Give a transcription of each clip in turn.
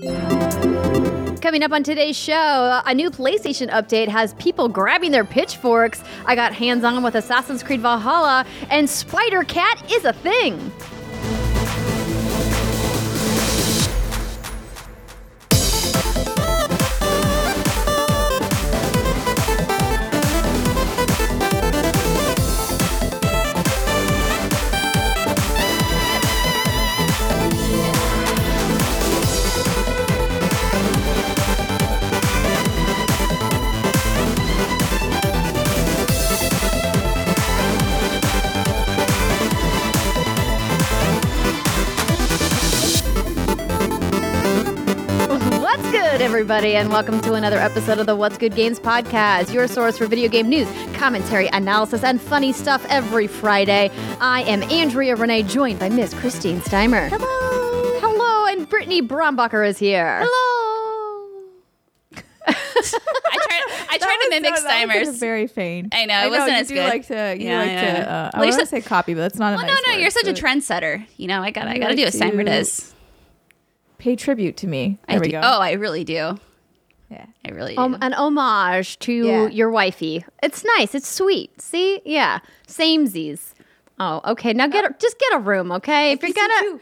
Coming up on today's show, a new PlayStation update has people grabbing their pitchforks. I got hands on with Assassin's Creed Valhalla, and Spider Cat is a thing. Everybody, and welcome to another episode of the What's Good Games podcast, your source for video game news, commentary, analysis, and funny stuff every Friday. I am Andrea Renee, joined by Miss Christine Steimer. Hello. Hello, and Brittany Brombacher is here. Hello. I tried. I tried to mimic That was Steimer's. very faint. I know, it wasn't you as do good. Like to, you Yeah, like yeah. to. Uh, I Well, you're want to say copy, but that's not a well, nice no, no, word, you're such a but trendsetter. You know, I got. I got to like do what Steimer to- does. Pay tribute to me. I we do. go. Oh, I really do. Yeah. I really. Um, an homage to Yeah. your wifey. It's nice. It's sweet. See? Yeah. Samesies. Oh, okay. Now get a, just get a room, okay? If you're gonna.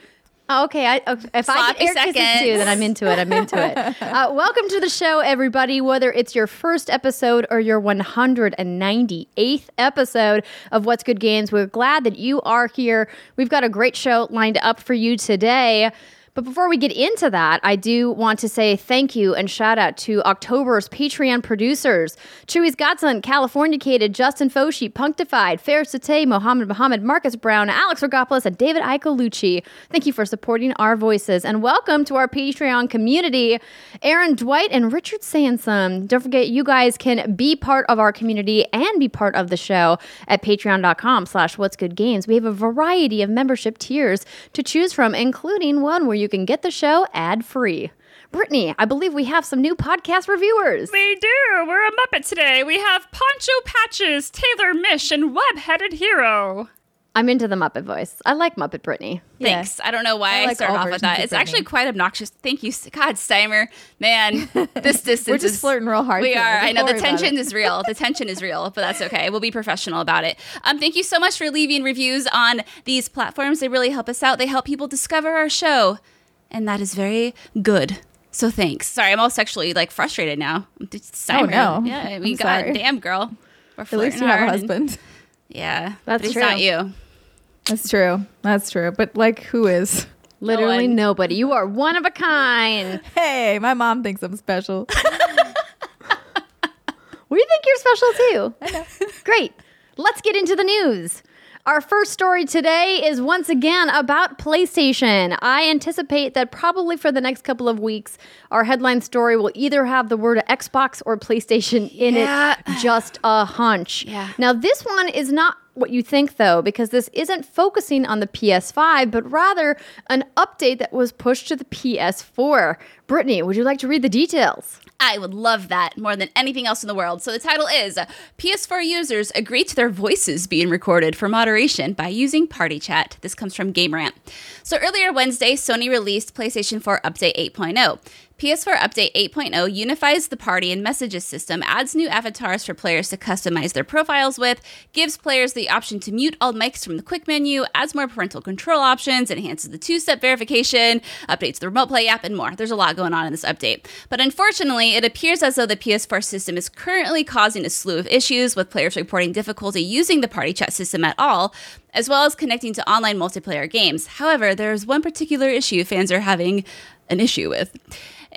Oh, okay. I, if I Sloppy get air kisses too, then I'm into it. I'm into it. Uh, welcome to the show, everybody. Whether it's your first episode or your 198th episode of What's Good Games, we're glad that you are here. We've got a great show lined up for you today. But before we get into that, I do want to say thank you and shout out to October's Patreon producers Chewy's Godson, Californicated, Justin Foshi, Punctified, Fair Sate, Mohammed Mohammed, Marcus Brown, Alex Rogopoulos, and David Icolucci. Thank you for supporting our voices and welcome to our Patreon community, Aaron Dwight and Richard Sansom. Don't forget, you guys can be part of our community and be part of the show at patreon.com slash what's good games. We have a variety of membership tiers to choose from, including one where you can get the show ad free. Brittany, I believe we have some new podcast reviewers. We do. We're a Muppet today. We have Poncho Patches, Taylor Mish, and Web Headed Hero. I'm into the Muppet voice. I like Muppet Brittany. Thanks. I don't know why I I, started off with that. of It's actually quite obnoxious. Thank you, God Steimer. Man, this distance. We're just is- flirting real hard We today. are. Don't I know the tension is real. The tension is real, but that's okay. We'll be professional about it. Um, thank you so much for leaving reviews on these platforms. They really help us out. They help people discover our show, and that is very good. So thanks. Sorry, I'm all sexually like frustrated now. Steimer. Oh, no. Yeah, I mean, I'm God sorry. damn, girl. We're At least you have a hard and- husband. Yeah, That's but he's true. not you. That's true. That's true. But like, who is? Literally one. nobody. You are one of a kind. Hey, my mom thinks I'm special. We think you're special too. I know. Great. Let's get into the news. Our first story today is once again about PlayStation. I anticipate that probably for the next couple of weeks, our headline story will either have the word Xbox or PlayStation in Yeah. it. Just a hunch. Yeah. Now, this one is not what you think, though, because this isn't focusing on the PS5, but rather an update that was pushed to the PS4. Brittany, would you like to read the details? I would love that more than anything else in the world. So the title is uh, PS4 users agree to their voices being recorded for moderation by using Party Chat. This comes from GameRant. So earlier Wednesday, Sony released PlayStation 4 Update 8.0. PS4 Update 8.0 unifies the party and messages system, adds new avatars for players to customize their profiles with, gives players the option to mute all mics from the quick menu, adds more parental control options, enhances the two step verification, updates the remote play app, and more. There's a lot going on in this update. But unfortunately, it appears as though the PS4 system is currently causing a slew of issues, with players reporting difficulty using the party chat system at all, as well as connecting to online multiplayer games. However, there is one particular issue fans are having an issue with.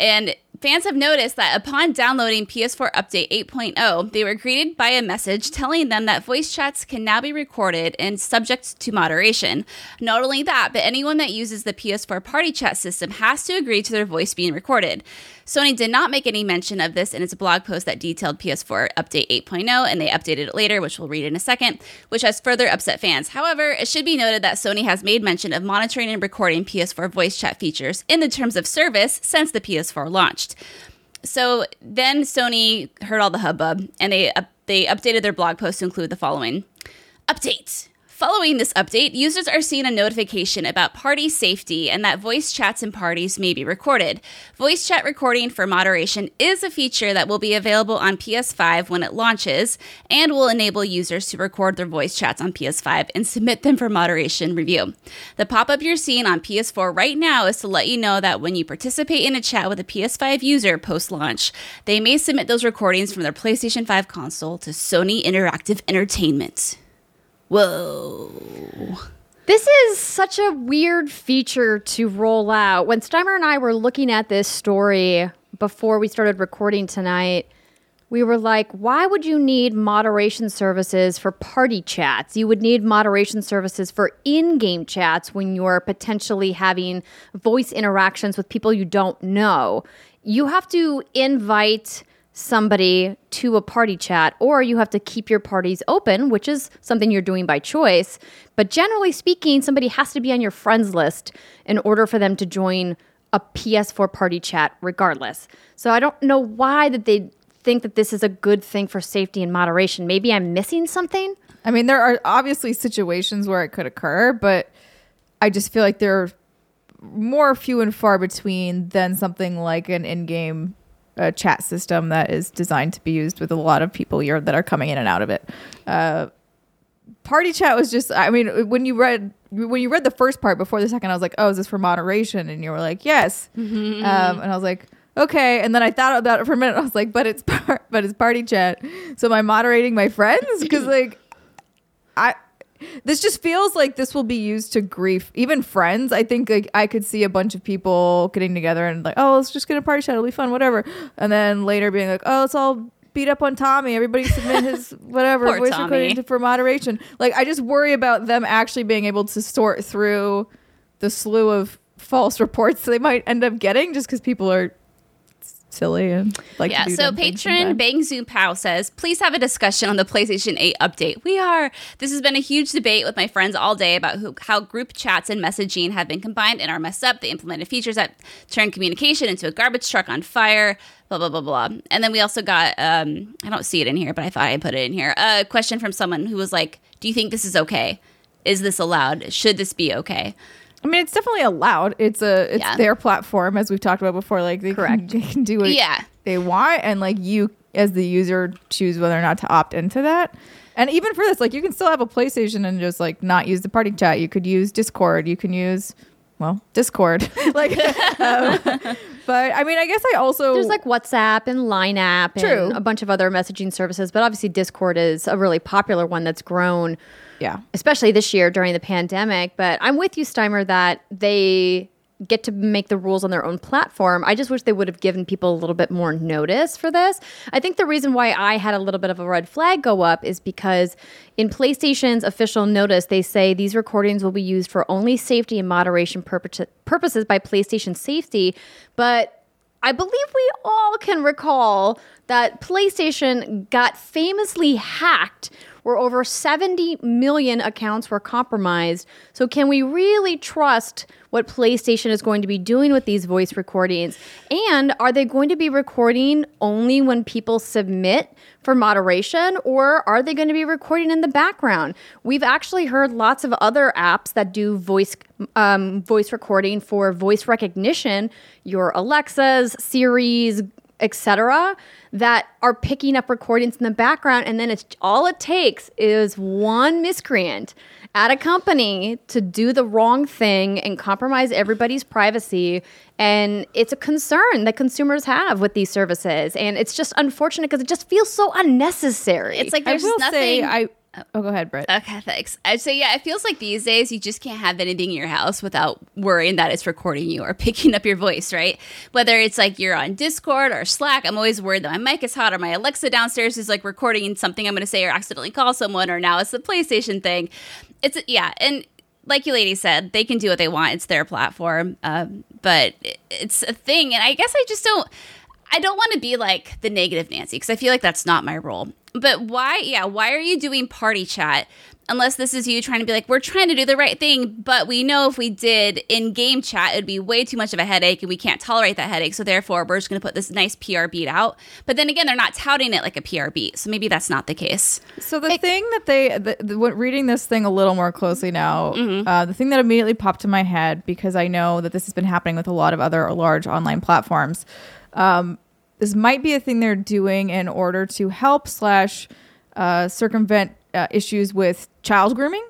And fans have noticed that upon downloading PS4 Update 8.0, they were greeted by a message telling them that voice chats can now be recorded and subject to moderation. Not only that, but anyone that uses the PS4 Party Chat system has to agree to their voice being recorded. Sony did not make any mention of this in its blog post that detailed PS4 Update 8.0, and they updated it later, which we'll read in a second, which has further upset fans. However, it should be noted that Sony has made mention of monitoring and recording PS4 voice chat features in the terms of service since the PS4 launched. So then Sony heard all the hubbub, and they up they updated their blog post to include the following: Update. Following this update, users are seeing a notification about party safety and that voice chats in parties may be recorded. Voice chat recording for moderation is a feature that will be available on PS5 when it launches and will enable users to record their voice chats on PS5 and submit them for moderation review. The pop up you're seeing on PS4 right now is to let you know that when you participate in a chat with a PS5 user post launch, they may submit those recordings from their PlayStation 5 console to Sony Interactive Entertainment. Whoa. This is such a weird feature to roll out. When Steimer and I were looking at this story before we started recording tonight, we were like, why would you need moderation services for party chats? You would need moderation services for in game chats when you're potentially having voice interactions with people you don't know. You have to invite somebody to a party chat, or you have to keep your parties open, which is something you're doing by choice. But generally speaking, somebody has to be on your friends list in order for them to join a PS4 party chat, regardless. So I don't know why that they think that this is a good thing for safety and moderation. Maybe I'm missing something. I mean, there are obviously situations where it could occur, but I just feel like they're more few and far between than something like an in-game uh, chat system that is designed to be used with a lot of people here that are coming in and out of it. Uh, party chat was just i mean when you read when you read the first part before the second i was like oh is this for moderation? And you were like yes. Um, and i was like okay. And then i thought about it for a minute. I was like but it's par- but it's party chat. So am i moderating my friends? Because like i this just feels like this will be used to grief even friends. I think like i could see a bunch of people getting together and like oh let's just get a party chat it'll be fun whatever. And then later being like oh let's all beat up on tommy. Everybody submit his whatever Poor voice Tommy. recording to- for moderation. Like i just worry about them actually being able to sort through the slew of false reports they might end up getting just because people are silly and like to yeah, so patron. Bang Zoom Pow says, please have a discussion on the PlayStation 8 update. We are. This has been a huge debate with my friends all day about who, how group chats and messaging have been combined and are messed up. They implemented features that turn communication into a garbage truck on fire. Blah blah blah blah. And then we also got um, I don't see it in here, but I thought I put it in here. A question from someone who was like, "Do you think this is okay? Is this allowed? Should this be okay?" I mean, it's definitely allowed. It's a it's Yeah. their platform, as we've talked about before. Like they Correct. Can, they can do what Yeah. they want, and like you as the user choose whether or not to opt into that. And even for this, like you can still have a PlayStation and just like not use the party chat. You could use Discord. You can use well Discord. like, um, but I mean, I guess I also There's like WhatsApp and Line app and True. a bunch of other messaging services, but obviously Discord is a really popular one that's grown, yeah. especially this year during the pandemic. But I'm with you, Steimer, that they get to make the rules on their own platform. I just wish they would have given people a little bit more notice for this. I think the reason why I had a little bit of a red flag go up is because in PlayStation's official notice, they say these recordings will be used for only safety and moderation purpo- purposes by PlayStation Safety. But I believe we all can recall that PlayStation got famously hacked where over 70 million accounts were compromised. So, can we really trust what PlayStation is going to be doing with these voice recordings? And are they going to be recording only when people submit for moderation, or are they going to be recording in the background? We've actually heard lots of other apps that do voice um, voice recording for voice recognition. Your Alexas, Siri's, etc that are picking up recordings in the background and then it's all it takes is one miscreant at a company to do the wrong thing and compromise everybody's privacy and it's a concern that consumers have with these services and it's just unfortunate because it just feels so unnecessary It's like I there's will nothing. say I. Oh, go ahead, Brett. Okay, thanks. I'd say, yeah, it feels like these days you just can't have anything in your house without worrying that it's recording you or picking up your voice, right? Whether it's like you're on Discord or Slack, I'm always worried that my mic is hot or my Alexa downstairs is like recording something I'm going to say or accidentally call someone, or now it's the PlayStation thing. It's, yeah, and like you lady said, they can do what they want. It's their platform. Um, but it's a thing. And I guess I just don't. I don't want to be like the negative Nancy because I feel like that's not my role. But why, yeah, why are you doing party chat unless this is you trying to be like, we're trying to do the right thing, but we know if we did in game chat, it'd be way too much of a headache and we can't tolerate that headache. So therefore, we're just going to put this nice PR beat out. But then again, they're not touting it like a PR beat. So maybe that's not the case. So the thing that they, the, the, reading this thing a little more closely now, uh, the thing that immediately popped to my head because I know that this has been happening with a lot of other large online platforms. Um, this might be a thing they're doing in order to help slash uh, circumvent uh, issues with child grooming.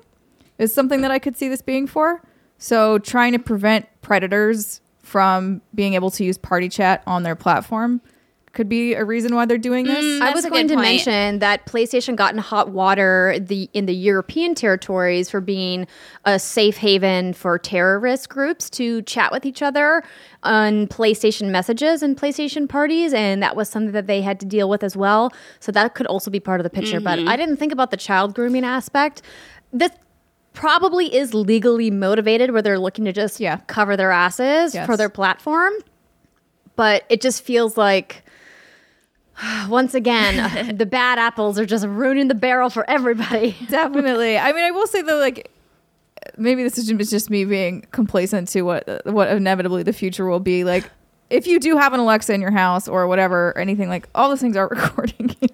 Is something that I could see this being for. So trying to prevent predators from being able to use party chat on their platform could be a reason why they're doing this. Mm, I was going to point. mention that PlayStation got in hot water the in the European territories for being a safe haven for terrorist groups to chat with each other on PlayStation messages and PlayStation parties, and that was something that they had to deal with as well. So that could also be part of the picture. Mm-hmm. But I didn't think about the child grooming aspect. This probably is legally motivated, where they're looking to just Yeah. cover their asses Yes. for their platform. But it just feels like once again, uh, the bad apples are just ruining the barrel for everybody. Definitely. I mean, I will say though, like maybe this is just me being complacent to what what inevitably the future will be. Like, if you do have an Alexa in your house or whatever, or anything like all those things are recording you,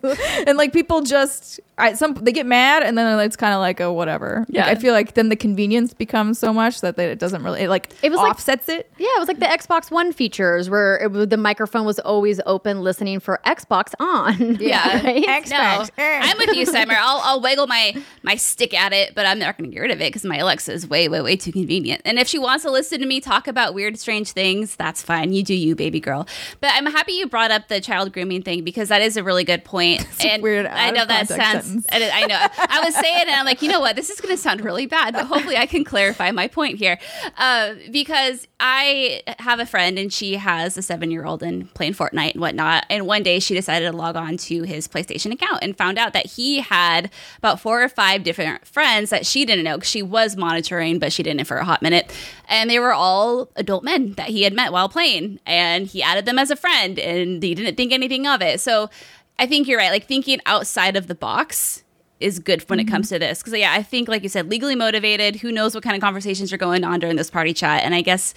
and like people just I, some they get mad and then it's kind of like a whatever. Like, Yeah. I feel like then the convenience becomes so much that they, it doesn't really it like It was like- offsets it. Yeah, it was like the Xbox One features where it, the microphone was always open, listening for Xbox on. Yeah. right? Xbox. No, I'm with you, Steimer. I'll, I'll wiggle my my stick at it, but I'm not going to get rid of it because my Alexa is way, way, way too convenient. And if she wants to listen to me talk about weird, strange things, that's fine. You do you, baby girl. But I'm happy you brought up the child grooming thing because that is a really good point. and weird I know that sounds. I know. I was saying, and I'm like, you know what? This is going to sound really bad, but hopefully I can clarify my point here. Uh, because I have a friend, and she has a seven year old and playing Fortnite and whatnot. And one day she decided to log on to his PlayStation account and found out that he had about four or five different friends that she didn't know 'cause she was monitoring, but she didn't for a hot minute. And they were all adult men that he had met while playing. And he added them as a friend, and he didn't think anything of it. So I think you're right. Like thinking outside of the box is good when it mm-hmm. comes to this because yeah i think like you said legally motivated who knows what kind of conversations are going on during this party chat and i guess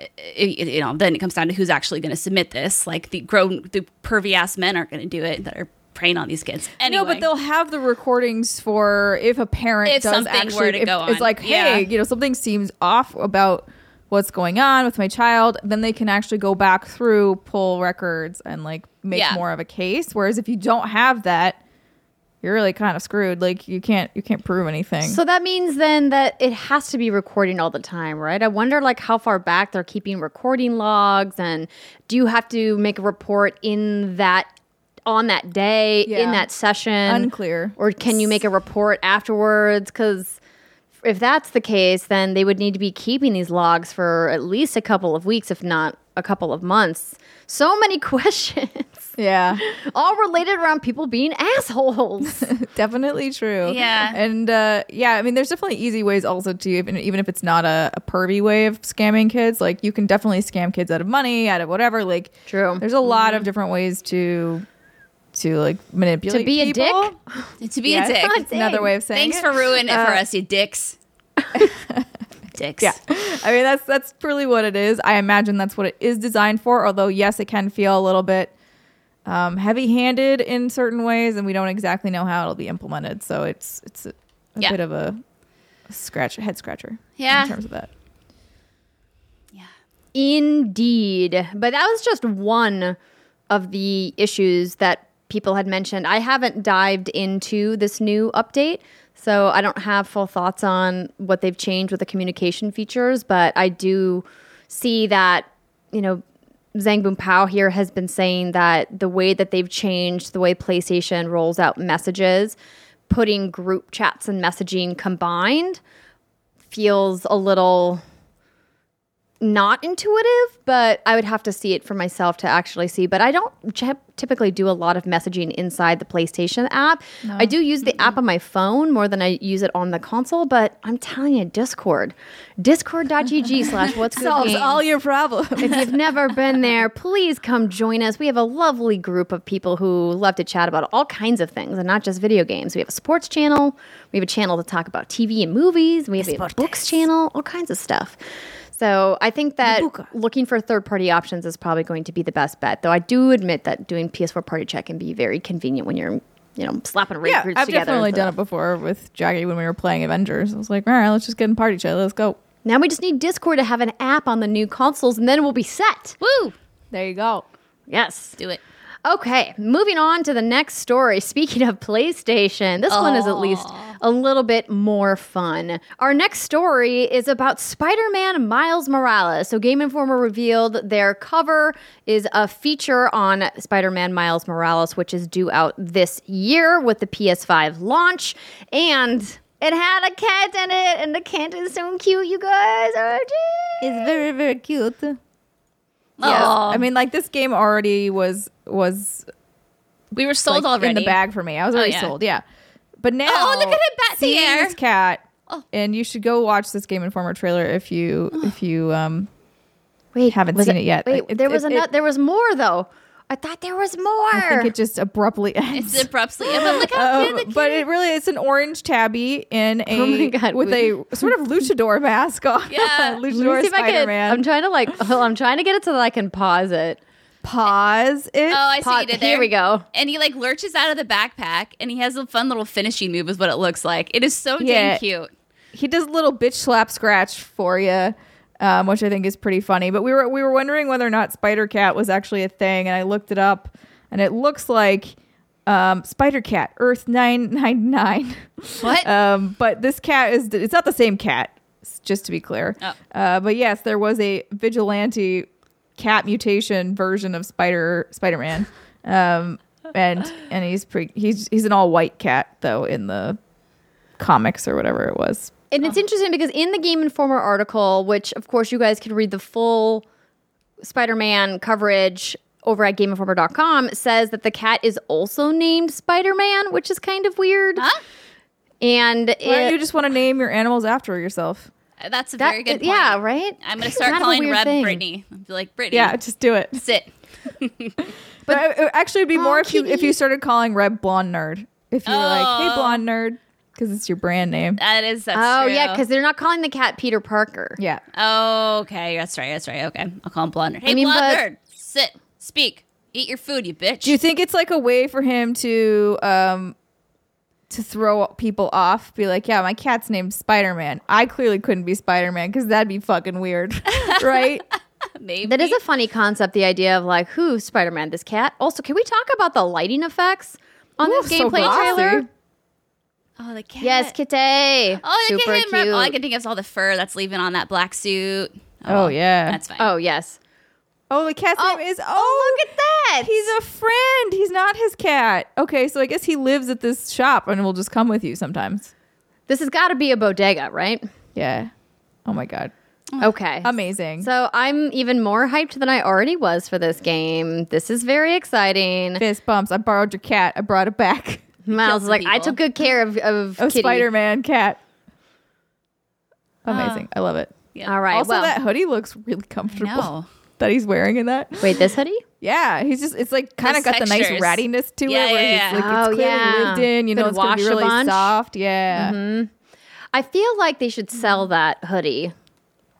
i- i- you know then it comes down to who's actually going to submit this like the grown the pervy ass men aren't going to do it that are preying on these kids anyway No, but they'll have the recordings for if a parent If does something actually were to if go it's like, hey, Yeah. you know, something seems off about what's going on with my child, then they can actually go back through, pull records, and like make Yeah. more of a case. Whereas if you don't have that, you're really kind of screwed. Like you can't you can't prove anything. So that means then that it has to be recording all the time, right? I wonder like how far back they're keeping recording logs and do you have to make a report in that on that day Yeah. in that session? Unclear. Or can you make a report afterwards cuz if that's the case, then they would need to be keeping these logs for at least a couple of weeks, if not a couple of months. So many questions, yeah, all related around people being assholes. definitely true. Yeah. and uh, yeah, I mean, there's definitely easy ways also to even even if it's not a, a pervy way of scamming kids. Like you can definitely scam kids out of money, out of whatever. Like True. There's a lot of different ways to to like manipulate To be a dick? to be Yeah, a dick it's another way of saying thanks it. for ruining it for Uh, us you dicks dicks Yeah, I mean that's that's really what it is. I imagine that's what it is designed for. Although yes, it can feel a little bit um, heavy-handed in certain ways, and we don't exactly know how it'll be implemented. So it's it's a, a Yeah. bit of a scratch, head scratcher. Yeah. in terms of that. yeah Indeed. But that was just one of the issues that people had mentioned. I haven't dived into this new update, so I don't have full thoughts on what they've changed with the communication features, but I do see that, you know, Bang Zoom Pow here has been saying that the way that they've changed the way PlayStation rolls out messages, putting group chats and messaging combined feels a little not intuitive, but I would have to see it for myself to actually see. But I don't typically do a lot of messaging inside the PlayStation app. I do use the app on my phone more than I use it on the console. But I'm telling you, Discord, discord.gg slash what's good Solves games. all your problems. if you've never been there, please come join us. We have a lovely group of people who love to chat about all kinds of things and not just video games. We have a sports channel, we have a channel to talk about TV and movies, we have a books channel, all kinds of stuff. So I think that looking for third party options is probably going to be the best bet. Though I do admit that doing PS4 Party Chat can be very convenient when you're, you know, slapping raid yeah, groups I've together. definitely and done it before with Jackie when we were playing Avengers. I was like, all right, let's just get in party chat. Let's go. Now we just need Discord to have an app on the new consoles, and then we'll be set. Woo! There you go. Yes. Do it. Okay, moving on to the next story. Speaking of PlayStation, this one is at least a little bit more fun. Our next story is about Spider Man Miles Morales. So, Game Informer revealed their cover is a feature on Spider Man Miles Morales, which is due out this year with the PS5 launch. And it had a cat in it, and the cat is so cute, you guys. Oh. It's very, very cute. Yeah. I mean, like this game already was was We were sold like, already. in the bag for me. I was already yeah. sold. Yeah. But now, Oh, look at it bat the air. this cat, Oh. and you should go watch this Game Informer trailer if you if you um Wait, haven't seen it yet. Wait, It- there it- was it- ano- there was more though. I thought there was more. I think it just abruptly ends. It's abruptly. But look how Um, cute the but it really it's an orange tabby in a Oh my God, with we- a sort of luchador mask on. Yeah. Luchador see if I Spider. Man. I'm trying to like. I'm trying to get it so that I can pause it. Pause it. Oh, I see you did there. Here we go. And he like lurches out of the backpack, and he has a fun little finishing move, is what it looks like. It is so Yeah. dang cute. he does a little bitch slap scratch for you, um, which I think is pretty funny. But we were we were wondering whether or not Spider Cat was actually a thing, and I looked it up, and it looks like um, Spider Cat Earth nine nine nine. What? Um, but this cat is it's not the same cat, just to be clear. Oh. Uh, but yes, there was a vigilante cat mutation version of Spider Spider Man, um, and and he's pretty he's he's an all white cat though in the comics or whatever it was. And it's oh. interesting because in the Game Informer article, which of course you guys can read the full Spider-Man coverage over at GameInformer.com, says that the cat is also named Spider-Man, which is kind of weird. Huh? And Why it- you just want to name your animals after yourself? Uh, that's a that- very good point. yeah, right. I'm gonna start kind of a calling weird Reb thing. Brittany. I'll be like Brittany. Yeah, just do it. sit. But it, it actually would be more Oh, if you if you started calling Reb Blonde Nerd. If you were like, "Hey, Oh. Blonde Nerd," because it's your brand name. That is. That's oh true. yeah, because they're not calling the cat Peter Parker. Yeah. Oh, okay. That's right. That's right. Okay. I'll call him blonde. Hey, mean, blonde but- Sit. Speak. Eat your food, you bitch. Do you think it's like a way for him to um to throw people off? Be like, "Yeah, my cat's named Spider Man. I clearly couldn't be Spider Man because that'd be fucking weird, right?" Maybe. That is a funny concept, the idea of like, who Spider Man, this cat? Also, can we talk about the lighting effects on Ooh, this so gameplay glossy. trailer? Oh, the cat. Yes, Kitty. Oh, look Super at him. Oh, cute. All I can think of is all the fur that's leaving on that black suit. Oh, oh, yeah. That's fine. Oh, yes. Oh, the cat's Oh, name is. Oh, oh, look at that. He's a friend. He's not his cat. Okay, so I guess he lives at this shop and will just come with you sometimes. This has got to be a bodega, right? Yeah. Oh my god. Oh. Okay. Amazing. So I'm even more hyped than I already was for this game. This is very exciting. Fist bumps. I borrowed your cat. I brought it back. Miles is some like, I took good care of, of A Kitty. Spider Man cat. Ah. Amazing. I love it. Yeah. All right. also, well, that hoodie looks really comfortable that he's wearing in that. wait, this hoodie? Yeah, he's just, it's like kind of Those got the nice textures. rattiness to Yeah, it where yeah, he's like, yeah. it's Oh, clearly yeah. lived in, you know, it's going to be really soft. Yeah. Mm-hmm. I feel like they should sell that hoodie.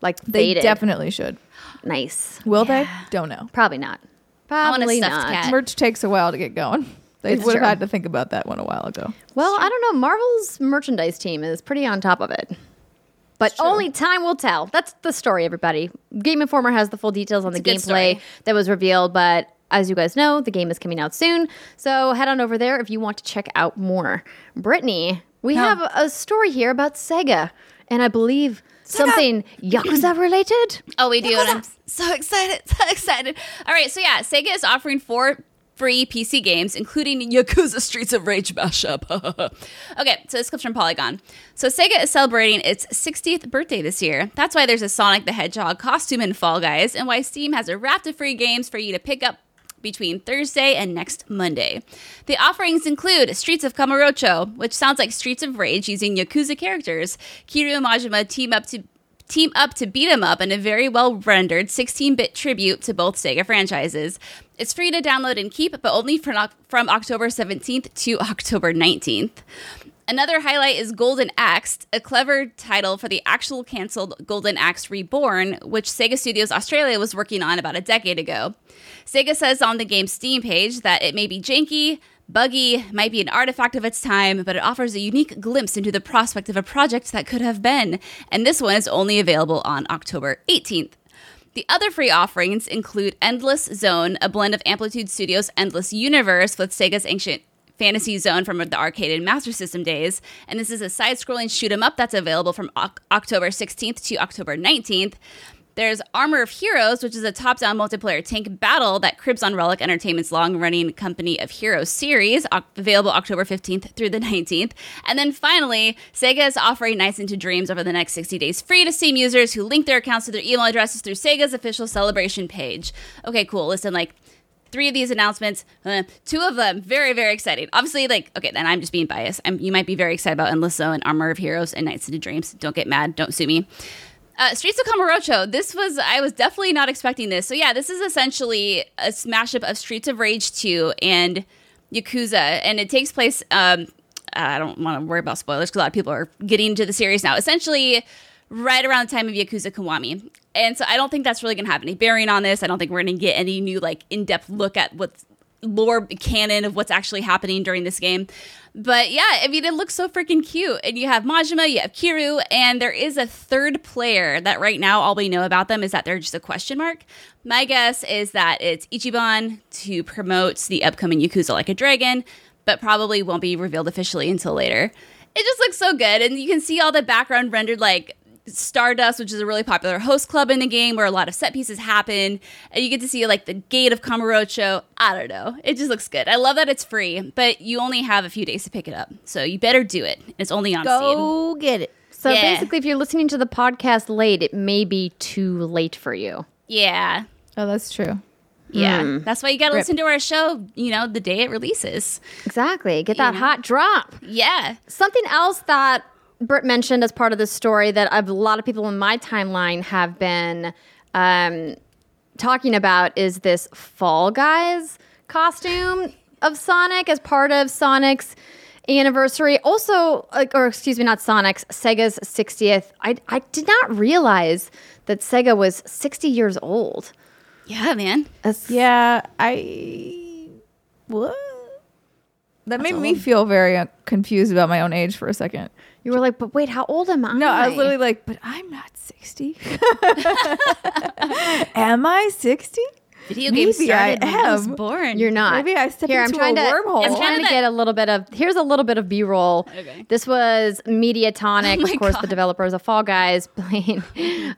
Like They faded. definitely should. nice. Will they? Don't know. Probably not. want a Probably not. cat. Merch takes a while to get going. They would have had to think about that one a while ago. Well, I don't know. Marvel's merchandise team is pretty on top of it. But only time will tell. That's the story, everybody. Game Informer has the full details on It's the a good gameplay story. that was revealed, but as you guys know, the game is coming out soon. So head on over there if you want to check out more. Brittany, we have a story here about Sega, and I believe something Yakuza related. Oh, we do. And I'm so excited. So excited. All right. So, yeah, Sega is offering four free PC games, including Yakuza Streets of Rage mashup. okay, so this comes from Polygon. So Sega is celebrating its 60th birthday this year. That's why there's a Sonic the Hedgehog costume in Fall Guys, and why Steam has a raft of free games for you to pick up between Thursday and next Monday. The offerings include Streets of Kamurocho, which sounds like Streets of Rage using Yakuza characters. Kiryu and Majima team up to team up to beat 'em up in a very well rendered 16-bit tribute to both Sega franchises. It's free to download and keep, but only from, from October 17th to October 19th. Another highlight is Golden Axed, a clever title for the actual canceled Golden Axe Reborn, which Sega Studios Australia was working on about a decade ago. Sega says on the game's Steam page that it may be janky, buggy, might be an artifact of its time, but it offers a unique glimpse into the prospect of a project that could have been. And this one is only available on October 18th. The other free offerings include Endless Zone, a blend of Amplitude Studios' Endless Universe with Sega's ancient Fantasy Zone from the arcade and Master System days. And this is a side scrolling shoot 'em up that's available from o- October 16th to October 19th. There's Armor of Heroes, which is a top down multiplayer tank battle that cribs on Relic Entertainment's long running Company of Heroes series, available October 15th through the 19th. And then finally, Sega is offering Nights into Dreams over the next 60 days free to Steam users who link their accounts to their email addresses through Sega's official celebration page. Okay, cool. Listen, like, three of these announcements uh, two of them very very exciting obviously like okay then i'm just being biased I'm, you might be very excited about endless zone and armor of heroes and nights into dreams don't get mad don't sue me uh, Streets of Kamurocho. This was I was definitely not expecting this. So yeah, this is essentially a mashup of Streets of Rage 2 and Yakuza, and it takes place. Um, I don't want to worry about spoilers because a lot of people are getting into the series now. Essentially, right around the time of Yakuza Kiwami, and so I don't think that's really going to have any bearing on this. I don't think we're going to get any new like in depth look at what's lore canon of what's actually happening during this game. But yeah, I mean, it looks so freaking cute. And you have Majima, you have Kiryu, and there is a third player that right now all we know about them is that they're just a question mark. My guess is that it's Ichiban to promote the upcoming Yakuza Like a Dragon, but probably won't be revealed officially until later. It just looks so good. And you can see all the background rendered like Stardust, which is a really popular host club in the game where a lot of set pieces happen, and you get to see like the gate of Kamurocho. I don't know. It just looks good. I love that it's free, but you only have a few days to pick it up, so you better do it. It's only on Steam. Go get it. So Yeah. basically, if you're listening to the podcast late, it may be too late for you. Yeah, Oh, that's true. yeah. Hmm. That's why you got to listen to our show. You know, the day it releases. Exactly. Get that know. hot drop. Yeah. Something else that Britt mentioned as part of the story that a lot of people in my timeline have been um, talking about is this Fall Guys costume of Sonic as part of Sonic's anniversary. Also, like, or excuse me, not Sonic's, Sega's 60th. I, I did not realize that Sega was 60 years old. Yeah, man. That's, Yeah, I. What? That made me feel very uh, confused about my own age for a second. You were like, but wait, how old am I? No, I was literally like, but I'm not 60. am I 60? Video games Maybe I started when I was am. born. You're not. Maybe I stepped Here, into I'm trying a to, wormhole. I'm trying to get a little bit of. Here's a little bit of B-roll. Okay. This was Mediatonic, Oh my of course, the God. developers of Fall Guys, playing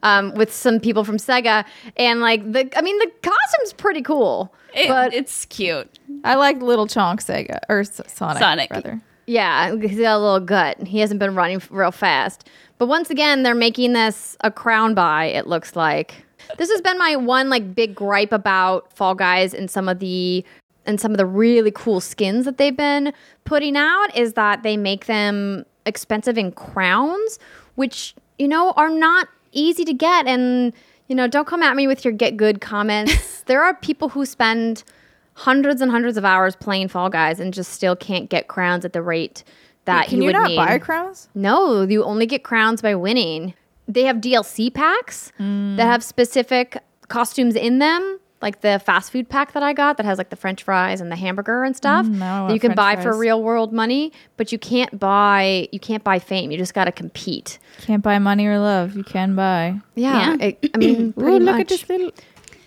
um, with some people from Sega, and like the. I mean, the costume's pretty cool, It- but it's cute. I like Little Chonk Sega or S- Sonic. Sonic. rather. Yeah, he's got a little gut. He hasn't been running real fast. But once again, they're making this a crown buy, it looks like. This has been my one like big gripe about Fall Guys and some of the and some of the really cool skins that they've been putting out is that they make them expensive in crowns, which, you know, are not easy to get and you know, don't come at me with your get good comments. there are people who spend hundreds and hundreds of hours playing Fall Guys and just still can't get crowns at the rate that you Can you, you, would not need. buy crowns? No, you only get crowns by winning. They have DLC packs Mm. that have specific costumes in them, like the fast food pack that I got that has like the French fries and the hamburger and stuff. Mm, now that you can French buy for real world money, but you can't buy you can't buy fame. You just got to compete. Can't buy money or love. You can buy. Yeah, Yeah. it- I mean, Ooh, look much. at this little.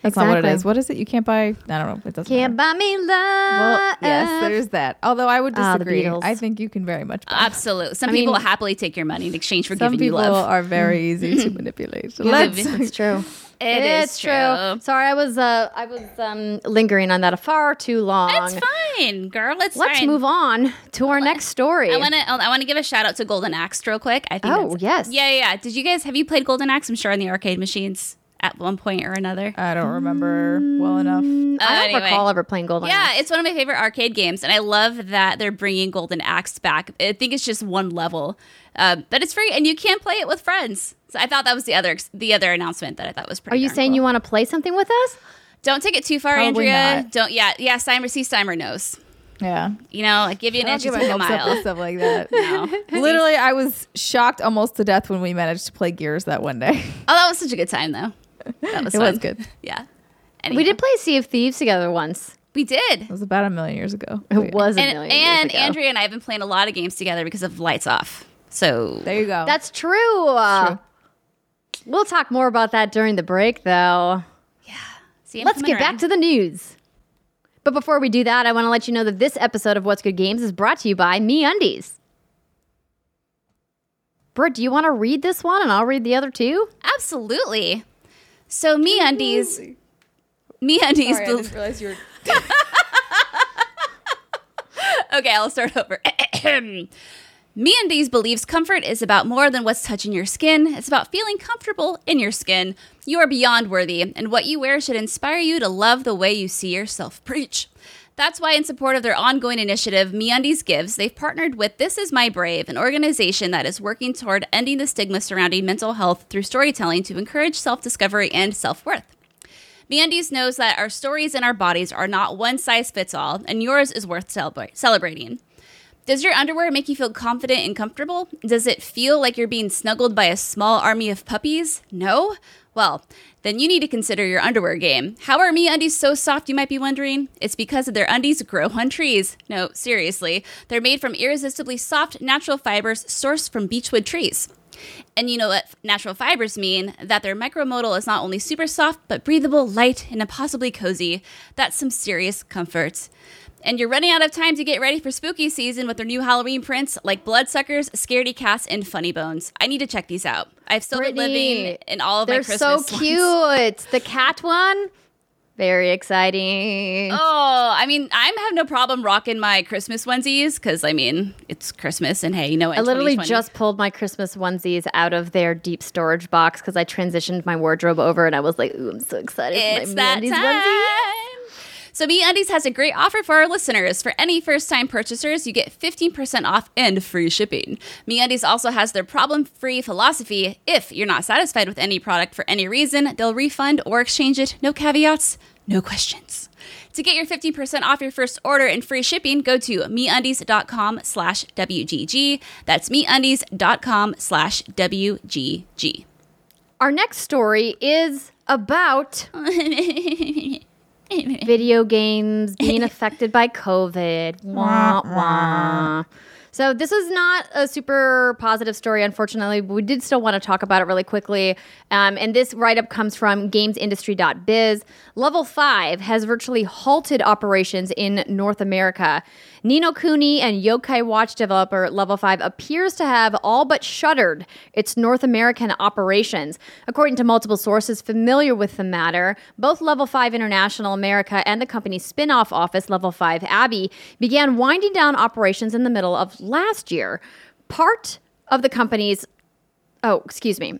That's not what it is. What is it? You can't buy. I don't know. It doesn't. Can't matter. buy me love. Well, yes, there's that. Although I would Ah, disagree. Beatles. I think you can very much. Buy. Absolutely. Some I mean- people will happily take your money in exchange for giving you love. Some people are very easy to manipulate. So Yeah, let's maybe. That's true. It is it's true. Sorry, I was uh, I was um, lingering on that far too long. It's fine, girl. It's Let's fine. move on to our next story. I want to. I want to give a shout out to Golden Axe real quick. I think. Oh, that's- yes. Yeah, yeah, yeah. Did you guys have you played Golden Axe? I'm sure on the arcade machines at one point or another. I don't remember well enough. I don't Uh, anyway. recall ever playing Golden axe. Yeah, Axe. it's one of my favorite arcade games, and I love that they're bringing Golden Axe back. I think it's just one level, uh, but it's free, and you can play it with friends. So I thought that was the other the other announcement that I thought was pretty. Are you saying cool. you want to play something with us? Don't take it too far, Probably Andrea. not. Don't. Yeah, yeah. Steimer, see, Steimer knows. Yeah. You know, I give you an I inch, don't you give take a hopes up with mile. stuff like that. No. Literally, I was shocked almost to death when we managed to play Gears that one day. Oh, that was such a good time, though. That was It fun. was good. Yeah. We did play Sea of Thieves together once. We did. It was about a million years ago. It was a And, million years and ago. Andrea and I have been playing a lot of games together because of Lights Off. So There you go. That's true. Uh, True. We'll talk more about that during the break, though. Yeah. See, Let's coming get back to the news. But before we do that, I want to let you know that this episode of What's Good Games is brought to you by Me Undies. Britt, do you want to read this one and I'll read the other two? Absolutely. So me undies. Me undies. bel- realize you were. okay, I'll start over. Me MeUndies believes comfort is about more than what's touching your skin. It's about feeling comfortable in your skin. You are beyond worthy, and what you wear should inspire you to love the way you see yourself. Preach. That's why, in support of their ongoing initiative, MeUndies Gives, they've partnered with This Is My Brave, an organization that is working toward ending the stigma surrounding mental health through storytelling to encourage self discovery and self worth. MeUndies knows that our stories and our bodies are not one size fits all, and yours is worth celebra- celebrating. Does your underwear make you feel confident and comfortable? Does it feel like you're being snuggled by a small army of puppies? No? Well, then you need to consider your underwear game. How are me undies so soft, you might be wondering? It's because of their undies grow on trees. No, seriously. They're made from irresistibly soft, natural fibers sourced from beechwood trees. And you know what natural fibers mean? That their micromodal is not only super soft, but breathable, light, and impossibly cozy. That's some serious comfort. And you're running out of time to get ready for spooky season with their new Halloween prints like Bloodsuckers, Scaredy Cats, and Funny Bones. I need to check these out. I've still been living in all of They're my Christmas so ones. cute. The cat one, very exciting. Oh, I mean, I have no problem rocking my Christmas onesies because I mean it's Christmas and hey, you know what? I literally just pulled my Christmas onesies out of their deep storage box because I transitioned my wardrobe over and I was like, ooh, I'm so excited. It's my that time. onesie. So MeUndies has a great offer for our listeners. For any first-time purchasers, you get 15% off and free shipping. MeUndies also has their problem-free philosophy. If you're not satisfied with any product for any reason, they'll refund or exchange it. No caveats, no questions. To get your 15% off your first order and free shipping, go to MeUndies.com slash WGG. That's MeUndies.com slash WGG. Our next story is about video games being affected by COVID. Wah, wah. So this is not a super positive story, unfortunately. But we did still want to talk about it really quickly. Um, and this write-up comes from GamesIndustry.biz. Level Five has virtually halted operations in North America. Ni no Kuni and Yokai Watch developer Level 5 appears to have all but shuttered its North American operations. According to multiple sources familiar with the matter, both Level 5 International America and the company's spin off office, Level 5 Abby, began winding down operations in the middle of last year. Part of the company's oh, excuse me,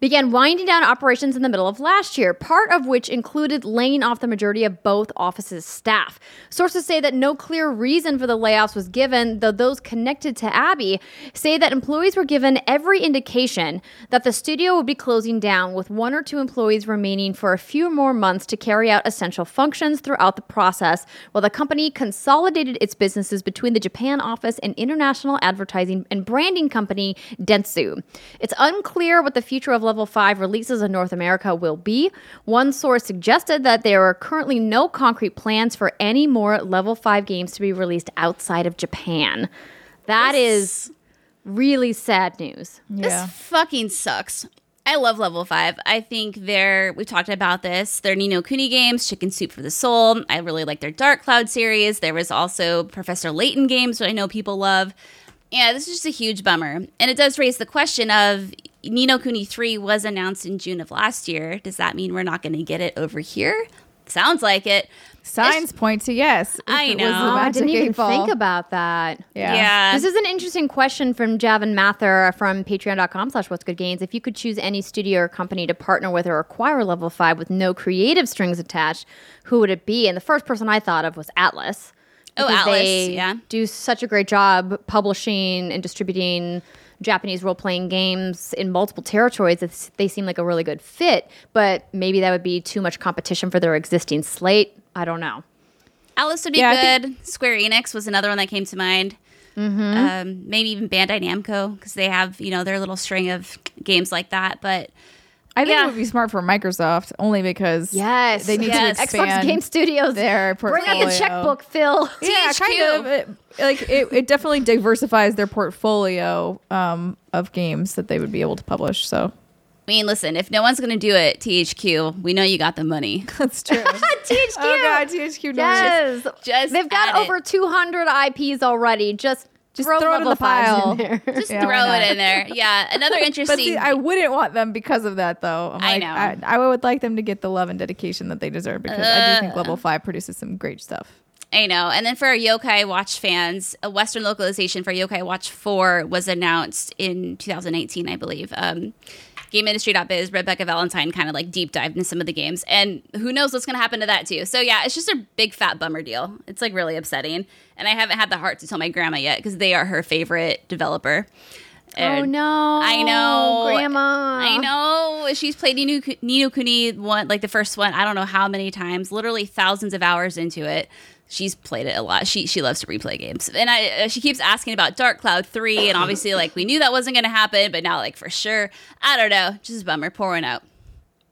began winding down operations in the middle of last year, part of which included laying off the majority of both offices' staff. Sources say that no clear reason for the layoffs was given, though those connected to Abby say that employees were given every indication that the studio would be closing down, with one or two employees remaining for a few more months to carry out essential functions throughout the process, while the company consolidated its businesses between the Japan office and international advertising and branding company Dentsu. It's unclear what the future of Level 5 releases in North America will be. One source suggested that there are currently no concrete plans for any more Level 5 games to be released outside of Japan. That is really sad news. Yeah. This fucking sucks. I love Level 5. I think they're, we've talked about this, their Ni no Kuni games, Chicken Soup for the Soul. I really like their Dark Cloud series. There was also Professor Layton games, which I know people love. Yeah, this is just a huge bummer. And it does raise the question of, Ni no Kuni 3 was announced in June of last year. Does that mean we're not going to get it over here? Sounds like it. Signs point to yes. I know. Oh, I didn't even Eight Ball. think about that. Yeah. Yeah. This is an interesting question from Javin Mather from patreon.com slash what's good games. If you could choose any studio or company to partner with or acquire level five with no creative strings attached, who would it be? And the first person I thought of was Atlus. Oh, Atlus, They yeah. do such a great job publishing and distributing Japanese role playing games in multiple territories. It's, they seem like a really good fit, but maybe that would be too much competition for their existing slate. I don't know. Alice would be Yeah, I good. Square Enix was another one that came to mind. Um, maybe even Bandai Namco because they have you know their little string of games like that. But I think Yeah. it would be smart for Microsoft only because Yes, they need Yes. to Xbox expand Game Studios. their Bring out the checkbook, Phil. Yeah, THQ. kind of. It, like it, it definitely diversifies their portfolio um, of games that they would be able to publish. So I mean, listen, if no one's going to do it, THQ, we know you got the money. that's true. THQ. oh god, THQ. no. Yes. Just They've got add it. over 200 IPs already. Just, Just throw, throw it in the pile. in there. Just Yeah, throw it in there. Yeah, another interesting. see, I wouldn't want them because of that, though. I like, know. I, I would like them to get the love and dedication that they deserve because I do think Level Five produces some great stuff. I know. And then for our Yokai Watch fans, a Western localization for Yokai Watch 4 was announced in 2018, I believe. Um, GameIndustry.biz, Rebecca Valentine kind of like deep dived into some of the games. And who knows what's going to happen to that too. So yeah, it's just a big fat bummer deal. It's like really upsetting. And I haven't had the heart to tell my grandma yet because they are her favorite developer. oh, no. I know. Grandma. I know. She's played Nino, Ni no Kuni one, like the first one. I don't know how many times. Literally thousands of hours into it. She's played it a lot. She she loves to replay games, and I uh, she keeps asking about Dark Cloud three, and obviously like we knew that wasn't going to happen, but now like for sure, I don't know. Just a bummer. Pour one out.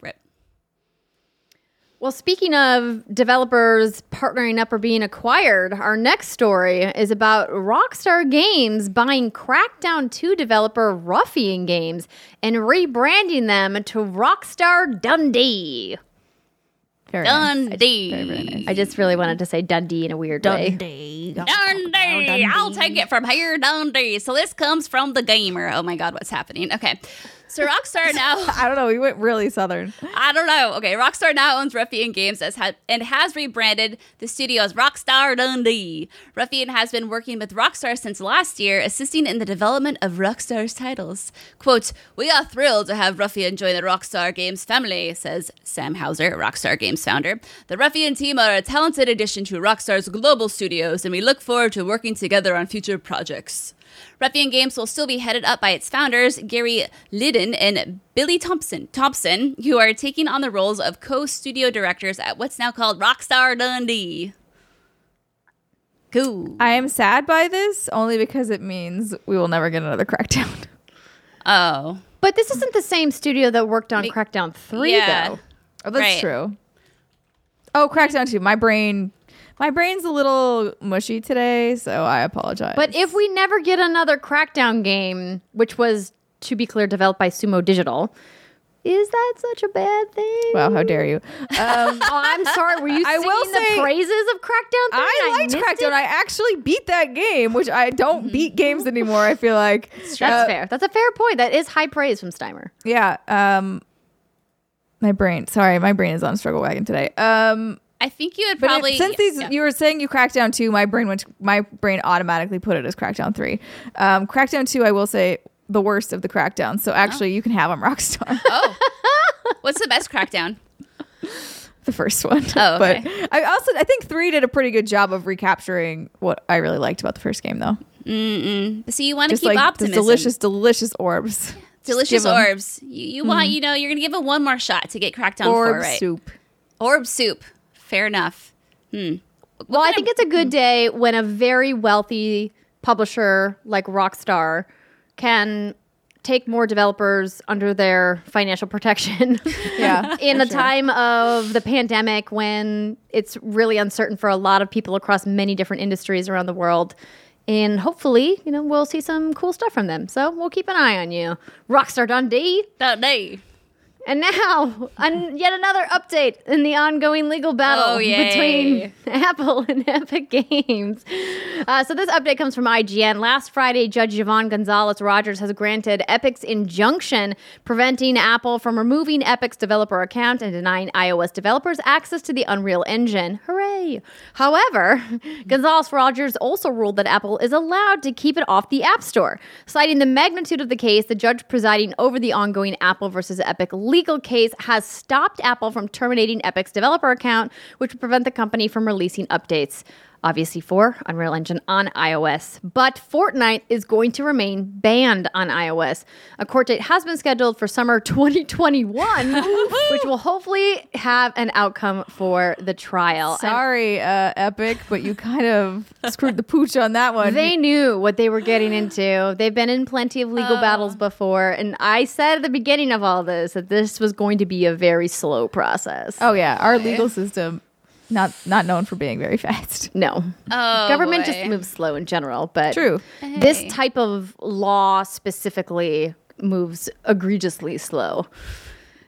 Rip. Well, speaking of developers partnering up or being acquired, our next story is about Rockstar Games buying Crackdown 2 developer Ruffian Games and rebranding them to Rockstar Dundee. Very nice. Dundee. Very, very nice. I just really wanted to say Dundee in a weird way. Dundee. Dundee. I'll take it from here, Dundee. So this comes from the gamer. Oh my god, what's happening? Okay. So Rockstar now I don't know. We went really southern. I don't know. Okay, Rockstar now owns Ruffian Games as ha- and has rebranded the studio as Rockstar Dundee. Ruffian has been working with Rockstar since last year, assisting in the development of Rockstar's titles. Quote, We are thrilled to have Ruffian join the Rockstar Games family, says Sam Houser, Rockstar Games founder. The Ruffian team are a talented addition to Rockstar's global studios, and we look forward to working together on future projects. Ruffian Games will still be headed up by its founders, Gary Liddon and Billy Thomson, Thomson, who are taking on the roles of co-studio directors at what's now called Rockstar Dundee. Cool. I am sad by this only because it means we will never get another Crackdown. Oh. But this isn't the same studio that worked on Me- Crackdown 3, Yeah. though. Oh, that's Right. true. Oh, Crackdown 2. My brain, my brain's a little mushy today, so I apologize. But if we never get another Crackdown game, which was, to be clear, developed by Sumo Digital, is that such a bad thing? wow, how dare you? Um, oh, I'm sorry. Were you I singing will the say- praises of Crackdown 3? I liked missed Crackdown. it? I actually beat that game, which I don't beat games anymore. I feel like That's Uh, fair. That's a fair point. That is high praise from Steimer. Yeah. Um, my brain. Sorry, my brain is on struggle wagon today. Um, I think you would but it- probably since these yeah. you were saying you Crackdown two, my brain went. My brain automatically put it as Crackdown three. Um, Crackdown two, I will say the worst of the Crackdowns. So actually, you can have them Rockstar. Oh. What's the best crackdown? the first one. Oh, okay. but I also I think three did a pretty good job of recapturing what I really liked about the first game, though. But see, you want to keep like optimism. delicious, delicious orbs. delicious orbs. You, you want, you know, you're going to give it one more shot to get Crackdown 4 Orb right. soup. Orb soup. Fair enough. Hmm. Well, I think it's a good day when a very wealthy publisher like Rockstar can take more developers under their financial protection. Yeah, in a sure. time of the pandemic when it's really uncertain for a lot of people across many different industries around the world. And hopefully, you know, we'll see some cool stuff from them. So we'll keep an eye on you. Rockstar Dundee. Dundee. And now, an, yet another update in the ongoing legal battle Oh, between Apple and Epic Games. Uh, so, this update comes from IGN. Last Friday, Judge Yvonne Gonzalez Rogers has granted Epic's injunction preventing Apple from removing Epic's developer account and denying iOS developers access to the Unreal Engine. Hooray! However, Gonzalez Rogers also ruled that Apple is allowed to keep it off the App Store. Citing the magnitude of the case, the judge presiding over the ongoing Apple versus Epic legal case has stopped Apple from terminating Epic's developer account, which would prevent the company from releasing updates. Obviously, for Unreal Engine on iOS. But Fortnite is going to remain banned on iOS. A court date has been scheduled for summer 2021, which will hopefully have an outcome for the trial. Sorry, uh, Epic, but you kind of screwed the pooch on that one. They knew what they were getting into. They've been in plenty of legal battles before. And I said at the beginning of all this that this was going to be a very slow process. oh yeah, our legal system not not known for being very fast. No. Oh, Government boy. just moves slow in general. But True. this type of law specifically moves egregiously slow.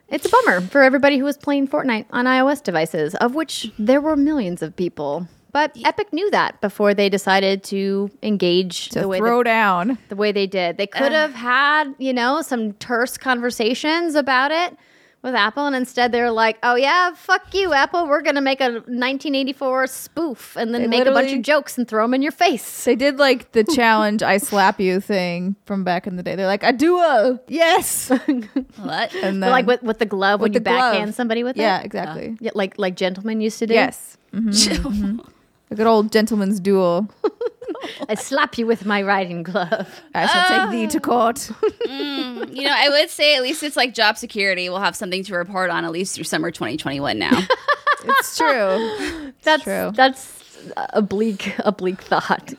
It's a bummer for everybody who was playing Fortnite on iOS devices, of which there were millions of people. But Epic knew that before they decided to engage To the way throw that down. the way they did. They could have had, you know, some terse conversations about it with Apple, and instead they're like, "Oh yeah, fuck you, Apple. We're gonna make a 1984 spoof, and then They make a bunch of jokes and throw them in your face." They did like the challenge I slap you thing from back in the day. They're like, I do a yes. What? And then But like with, with the glove when with you the glove. backhand somebody with Yeah, it. Yeah, exactly. Yeah, like like gentlemen used to do. Yes. Mhm. A good old gentleman's duel. I slap you with my riding glove. I shall take thee to oh. court. Mm, you know, I would say at least it's like job security. We'll have something to report on at least through summer 2021 now. it's true. That's true. that's a bleak a bleak thought.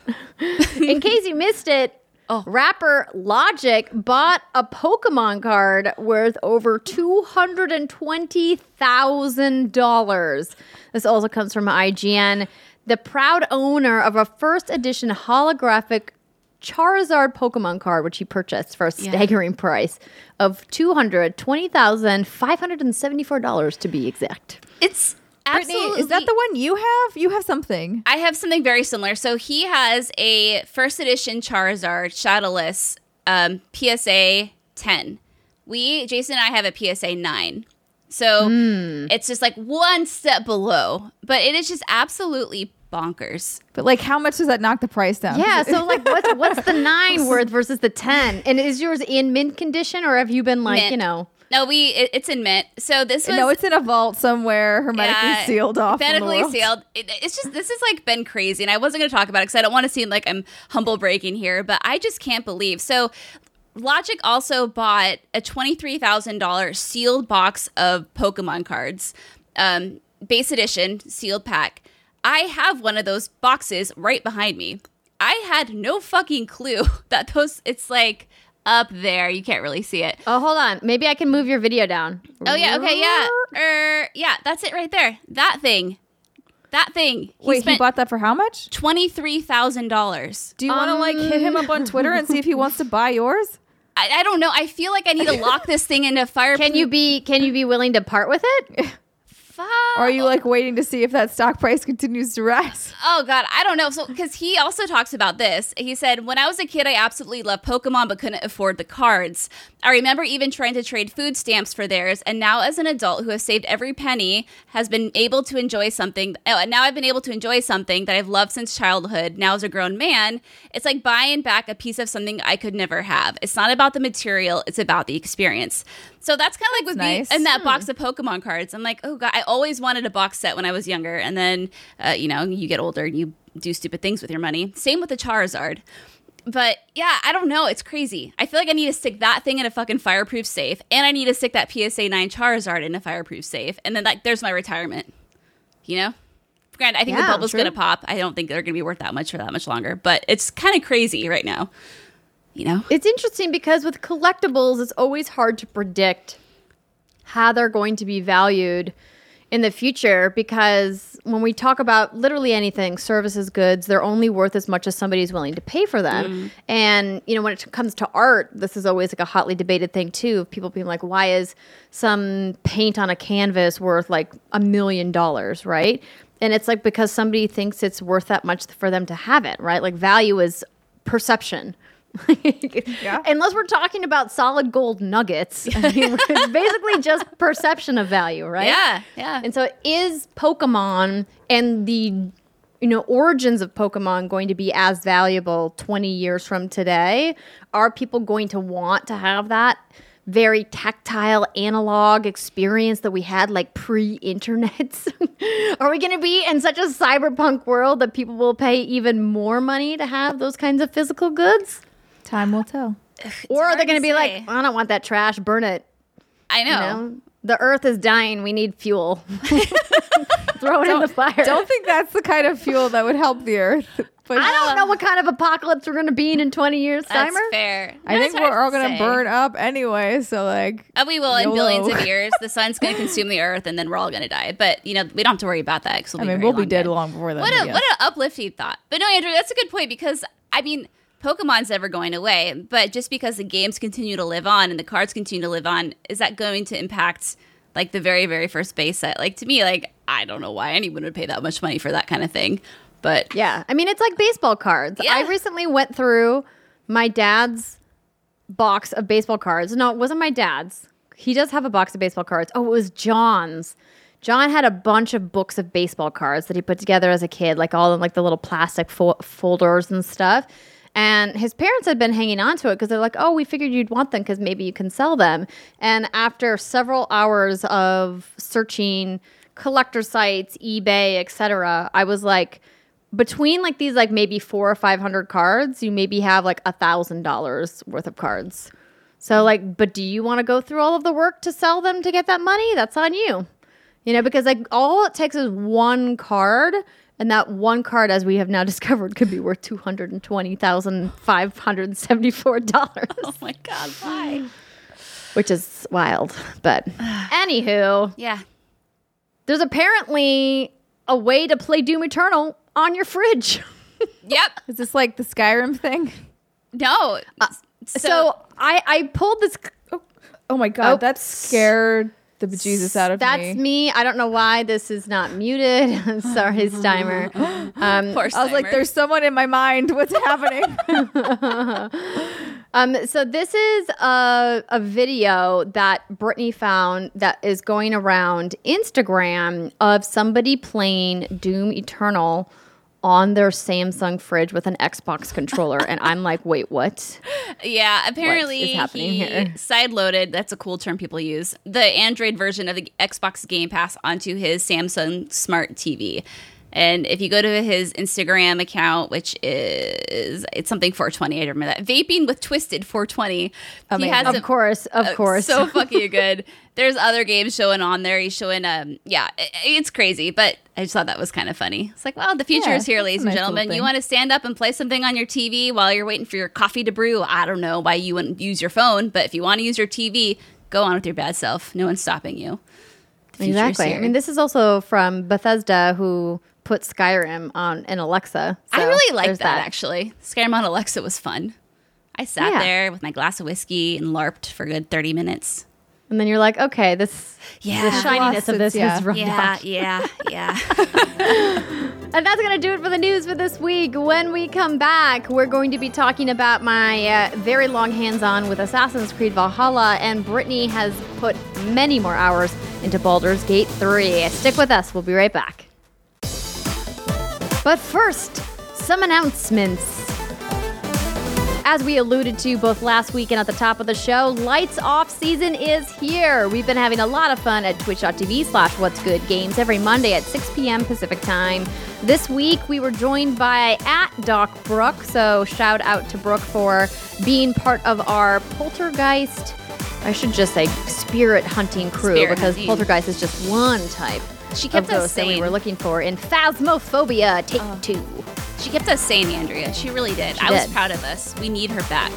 In case you missed it, Oh. rapper Logic bought a Pokemon card worth over two hundred and twenty thousand dollars. This also comes from IGN. The proud owner of a first edition holographic Charizard Pokemon card, which he purchased for a staggering price of two hundred twenty thousand five hundred and seventy-four dollars to be exact. it's Brittany, absolutely. is that the one you have? You have something. I have something very similar. So he has a first edition Charizard Shadowless um, PSA 10. We, Jason and I have a PSA 9. So hmm. it's just like one step below, but it is just absolutely bonkers. But like, how much does that knock the price down? Yeah, so like what's what's the nine worth versus the ten? And is yours in mint condition or have you been like, Mint. you know No, we it, it's in mint. So this was no, it's in a vault somewhere, hermetically Yeah, sealed off. Hermetically sealed. It, it's just this is like been crazy, and I wasn't going to talk about it because I don't want to seem like I'm humble bragging here, but I just can't believe. So, Logic also bought a twenty three thousand dollars sealed box of Pokemon cards, um, base edition sealed pack. I have one of those boxes right behind me. I had no fucking clue that those. It's like up there. You can't really see it. Oh hold on. Maybe I can move your video down. Oh yeah, okay, yeah, er, yeah, that's it right there. That thing, that thing. He Wait, he spent bought that for how much? twenty three thousand dollars. Do you want to like hit him up on Twitter and see if he wants to buy yours? I, I don't know. I feel like I need to lock this thing into fire. Can you be can you be willing to part with it? Fuck. Or are you like waiting to see if that stock price continues to rise? Oh God, I don't know. So because he also talks about this, he said, "When I was a kid, I absolutely loved Pokemon, but couldn't afford the cards. I remember even trying to trade food stamps for theirs, and now as an adult who has saved every penny, has been able to enjoy something. Oh, now I've been able to enjoy something that I've loved since childhood. Now as a grown man, it's like buying back a piece of something I could never have. It's not about the material; it's about the experience." So that's kind of like with nice. me and that box hmm. of Pokemon cards. I'm like, oh god, I always wanted a box set when I was younger, and then uh, you know you get older and you do stupid things with your money. Same with the Charizard. But yeah, I don't know. It's crazy. I feel like I need to stick that thing in a fucking fireproof safe, and I need to stick that PSA nine Charizard in a fireproof safe, and then like there's my retirement. You know. Granted, I think Yeah, the bubble's gonna pop. I don't think they're gonna be worth that much for that much longer, but it's kind of crazy right now. You know. It's interesting because with collectibles, it's always hard to predict how they're going to be valued in the future because when we talk about literally anything, services, goods, they're only worth as much as somebody's willing to pay for them. Mm-hmm. And, you know, when it comes to art, this is always like a hotly debated thing too. Of people being like, why is some paint on a canvas worth like a million dollars, right? And it's like because somebody thinks it's worth that much for them to have it, right? Like value is perception. Yeah. Unless we're talking about solid gold nuggets, I mean, it's basically just perception of value, right? Yeah, yeah. And so, is Pokemon and the you know origins of Pokemon going to be as valuable 20 years from today? Are people going to want to have that very tactile analog experience that we had like pre-internet? Are we going to be in such a cyberpunk world that people will pay even more money to have those kinds of physical goods? Time will tell. or are they going to to be say. like, I don't want that trash, burn it. I know. You know, the earth is dying. We need fuel. Throw it in the fire. Don't think that's the kind of fuel that would help the earth. But I don't know what kind of apocalypse we're going to be in in 20 years, That's Steimer. fair. I No, think we're all gonna burn up anyway. So like, Uh, we will in billions of years. The sun's going to consume the earth, and then we're all going to die. But you know, we don't have to worry about that because we'll I be mean, very we'll be long dead long before that. What but a yeah. what an uplifting thought. But no, Andrew, that's a good point because I mean, Pokemon's never going away. But just because the games continue to live on and the cards continue to live on, is that going to impact like the very very first base set? Like to me, like I don't know why anyone would pay that much money for that kind of thing. But Yeah. I mean, it's like baseball cards. Yeah. I recently went through my dad's box of baseball cards. No, it wasn't my dad's. He does have a box of baseball cards. Oh, it was John's. John had a bunch of books of baseball cards that he put together as a kid, like all in like the little plastic fo- folders and stuff. And his parents had been hanging on to it because they're like, "Oh, we figured you'd want them because maybe you can sell them." And after several hours of searching collector sites, eBay, etc., I was like, between like these like maybe four or five hundred cards, you maybe have like a thousand dollars worth of cards. So like, but do you want to go through all of the work to sell them to get that money? That's on you. You know, because like all it takes is one card, and that one card, as we have now discovered, could be worth two hundred and twenty thousand five hundred seventy-four dollars, oh my god, why? which is wild. But anywho, Yeah. there's apparently a way to play Doom Eternal on your fridge. Yep. Is this like the Skyrim thing? No. Uh, so, I I pulled this. Oh, oh my god, Oh. that scared the bejesus out of That's me. That's me. I don't know why this is not muted. I'm sorry, Steimer. Um, Poor I was like, there's someone in my mind. What's happening? um, so this is a, a video that Brittany found that is going around Instagram of somebody playing Doom Eternal on their Samsung fridge with an Xbox controller, and I'm like, wait, what? Yeah, apparently is happening he here? side loaded. That's a cool term people use. The Android version of the Xbox Game Pass onto his Samsung Smart TV. And if you go to his Instagram account, which is it's something 420, I remember that vaping with Twisted 420. He has Of a- course, of uh, course. so fucking good. There's other games showing on there. He's showing um yeah, i- it's crazy, but I just thought that was kind of funny. It's like, well, the future Yeah, is here, ladies and gentlemen. You want to stand up and play something on your TV while you're waiting for your coffee to brew. I don't know why you wouldn't use your phone, but if you want to use your TV, go on with your bad self. No one's stopping you. The future is Exactly. I mean, this is also from Bethesda, who put Skyrim on in Alexa. I really liked there's that, actually. Skyrim on Alexa was fun. I sat Yeah. there with my glass of whiskey and LARPed for a good 30 minutes. And then you're like, okay, this Yeah. the shininess of this Yeah. is rubbed Yeah, off. yeah, yeah. And that's going to do it for the news for this week. When we come back, we're going to be talking about my uh, very long hands on with Assassin's Creed Valhalla, and Brittany has put many more hours into Baldur's Gate 3. Stick with us, we'll be right back. But first, some announcements. As we alluded to both last week and at the top of the show, Lights Off season is here. We've been having a lot of fun at twitch.tv slash what's good games every Monday at 6 p.m. Pacific time. This week we were joined by at Doc Brooke, so shout out to Brooke for being part of our poltergeist. I should just say spirit hunting crew Spirit because hunting. poltergeist is just one type. She kept us that we sane. were looking for in Phasmophobia Take oh. Two. She kept us sane, Andrea. She really did. She I was proud of us. We need her back.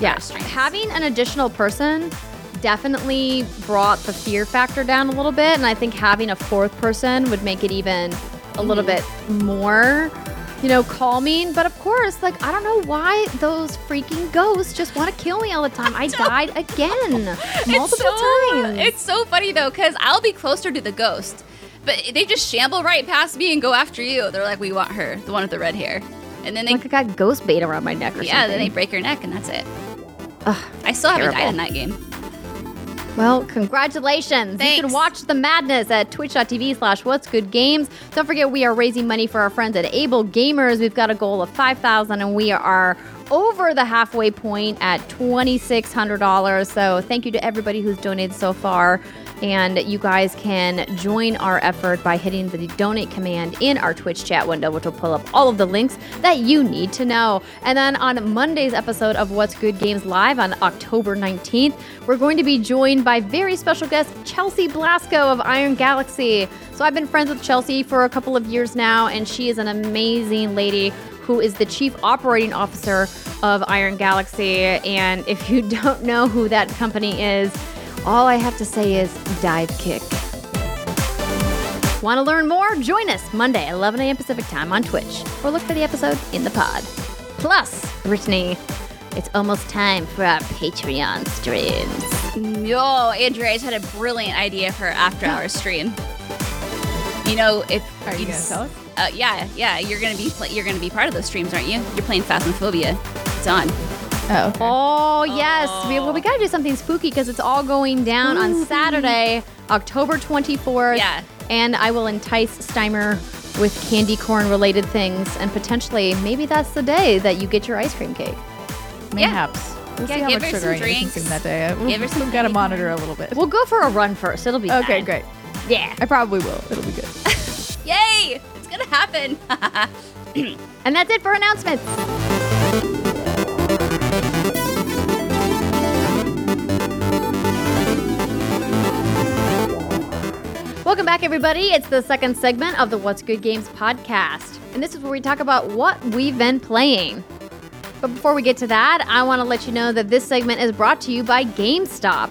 Yeah, having an additional person definitely brought the fear factor down a little bit. And I think having a fourth person would make it even a little mm-hmm. bit more, you know, calming. But of course, like, I don't know why those freaking ghosts just want to kill me all the time. I, died again multiple it's so, times. It's so funny though, because I'll be closer to the ghost, but they just shamble right past me and go after you. They're like, "We want her, the one with the red hair," and then they, like I got ghost bait around my neck or yeah, something. Yeah, then they break her neck, and that's it. Ugh, I still haven't terrible. died in that game. Well, congratulations. You can watch the madness at twitch.tv slash what's good games. Don't forget we are raising money for our friends at Able Gamers. We've got a goal of 5000 and we are over the halfway point at $2,600. So thank you to everybody who's donated so far. And you guys can join our effort by hitting the donate command in our Twitch chat window, which will pull up all of the links that you need to know. And then on Monday's episode of What's Good Games Live on October 19th, we're going to be joined by very special guest Chelsea Blasko of Iron Galaxy. So I've been friends with Chelsea for a couple of years now, and she is an amazing lady who is the chief operating officer of Iron Galaxy. And if you don't know who that company is, all I have to say is dive kick. Want to learn more? Join us Monday, 11 a.m. Pacific time on Twitch, or look for the episode in the pod. Plus, Brittany, it's almost time for our Patreon streams. Yo, Andrea just had a brilliant idea for our after hours stream. You know, if Are you gonna s- tell us? Uh, yeah, yeah, you're gonna be pl- you're gonna be part of those streams, aren't you? You're playing Phasmophobia. It's on. Oh, okay. Oh, yes. We, well, we got to do something spooky because it's all going down on Saturday, October 24th. Yeah. And I will entice Steimer with candy corn related things. And potentially, maybe that's the day that you get your ice cream cake. Mayhaps. We'll Yeah, see how give much her sugar some I need to drinks. consume that day. We'll, Give her some we've got to monitor a little bit. We'll go for a run first. It'll be Okay, fine. great. Yeah. I probably will. It'll be good. Yay! It's gonna happen. And that's it for announcements. Welcome back, everybody. It's the second segment of the What's Good Games podcast. And this is where we talk about what we've been playing. But before we get to that, I want to let you know that this segment is brought to you by GameStop.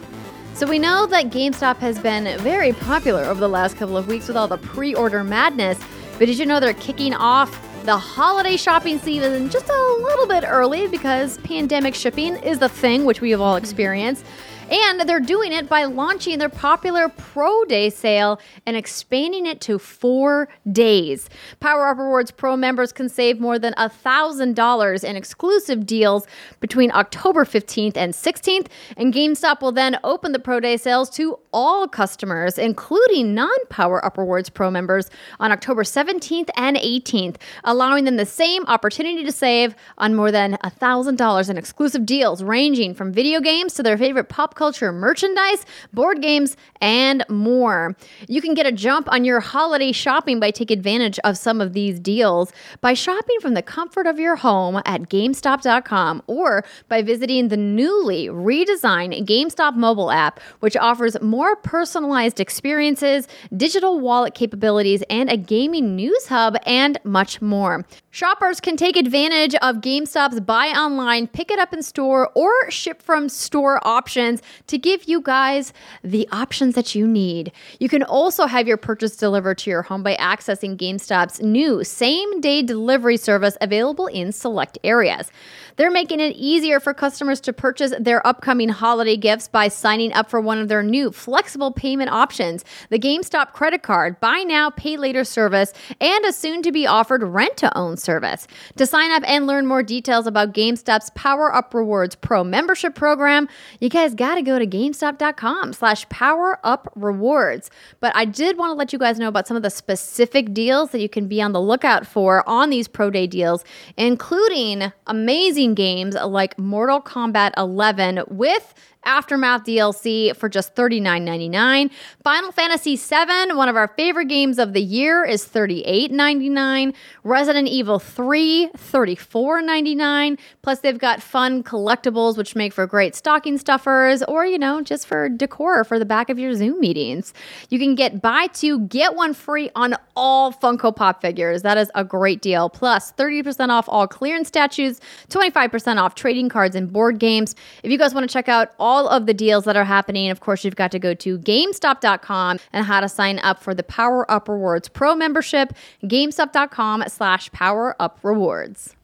So we know that GameStop has been very popular over the last couple of weeks with all the pre order madness. But did you know they're kicking off the holiday shopping season just a little bit early because pandemic shipping is the thing which we have all experienced? And they're doing it by launching their popular Pro Day sale and expanding it to four days. Power Up Rewards Pro members can save more than $1,000 in exclusive deals between October 15th and 16th. And GameStop will then open the Pro Day sales to all customers, including non Power Up Rewards Pro members, on October 17th and 18th, allowing them the same opportunity to save on more than $1,000 in exclusive deals ranging from video games to their favorite pop culture merchandise, board games, and more. You can get a jump on your holiday shopping by taking advantage of some of these deals by shopping from the comfort of your home at GameStop.com or by visiting the newly redesigned GameStop mobile app, which offers more personalized experiences, digital wallet capabilities, and a gaming news hub, and much more. Shoppers can take advantage of GameStop's buy online, pick it up in store, or ship from store options to give you guys the options that you need. You can also have your purchase delivered to your home by accessing GameStop's new same day delivery service available in select areas. They're making it easier for customers to purchase their upcoming holiday gifts by signing up for one of their new flexible payment options, the GameStop credit card, buy now, pay later service, and a soon to be offered rent to own service. To sign up and learn more details about GameStop's Power Up Rewards Pro membership program, you guys got to go to GameStop.com slash Power Up Rewards. But I did want to let you guys know about some of the specific deals that you can be on the lookout for on these Pro Day deals, including amazing games like Mortal Kombat 11 with Aftermath DLC for just $39.99. Final Fantasy VII, one of our favorite games of the year, is $38.99. Resident Evil 3, $34.99. Plus, they've got fun collectibles, which make for great stocking stuffers or, you know, just for decor for the back of your Zoom meetings. You can get buy two, get one free on all Funko Pop figures. That is a great deal. Plus, 30% off all clearance statues, 25% off trading cards and board games. If you guys want to check out all all of the deals that are happening. Of course, you've got to go to GameStop.com and how to sign up for the Power Up Rewards Pro membership. GameStop.com slash Power Up Rewards.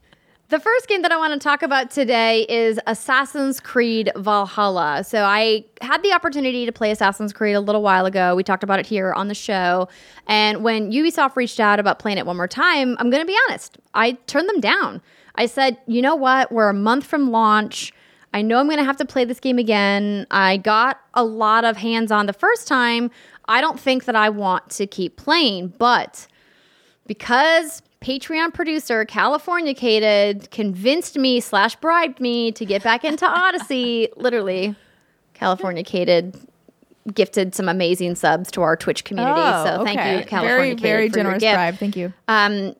The first game that I want to talk about today is Assassin's Creed Valhalla. So I had the opportunity to play Assassin's Creed a little while ago. We talked about it here on the show. And when Ubisoft reached out about playing it one more time, I'm going to be honest, I turned them down. I said, you know what? We're a month from launch. I know I'm going to have to play this game again. I got a lot of hands on the first time. I don't think that I want to keep playing, but because Patreon producer California Cated convinced me slash bribed me to get back into Odyssey. Literally, California Cated gifted some amazing subs to our Twitch community. so thank you, California Oh, Very, very for your generous gift. bribe. Thank you. Um,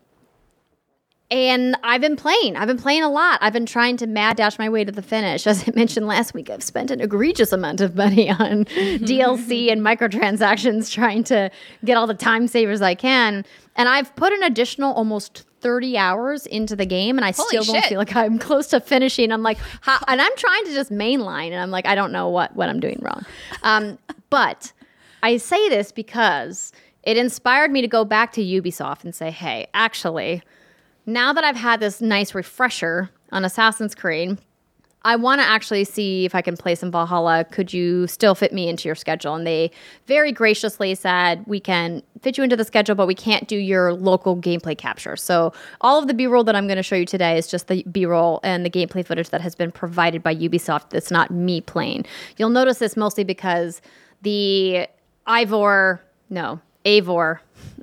and I've been playing. I've been playing a lot. I've been trying to mad dash my way to the finish. As I mentioned last week, I've spent an egregious amount of money on DLC and microtransactions trying to get all the time savers I can. And I've put an additional almost 30 hours into the game, and I Holy still don't shit. feel like I'm close to finishing. I'm like, how, and I'm trying to just mainline, and I'm like, I don't know what, what I'm doing wrong. Um, but I say this because it inspired me to go back to Ubisoft and say, hey, actually, now that I've had this nice refresher on Assassin's Creed, I want to actually see if I can play some Valhalla. Could you still fit me into your schedule? And they very graciously said, we can fit you into the schedule, but we can't do your local gameplay capture. So all of the B roll that I'm going to show you today is just the B roll and the gameplay footage that has been provided by Ubisoft. That's not me playing. You'll notice this mostly because the Ivor, no, Eivor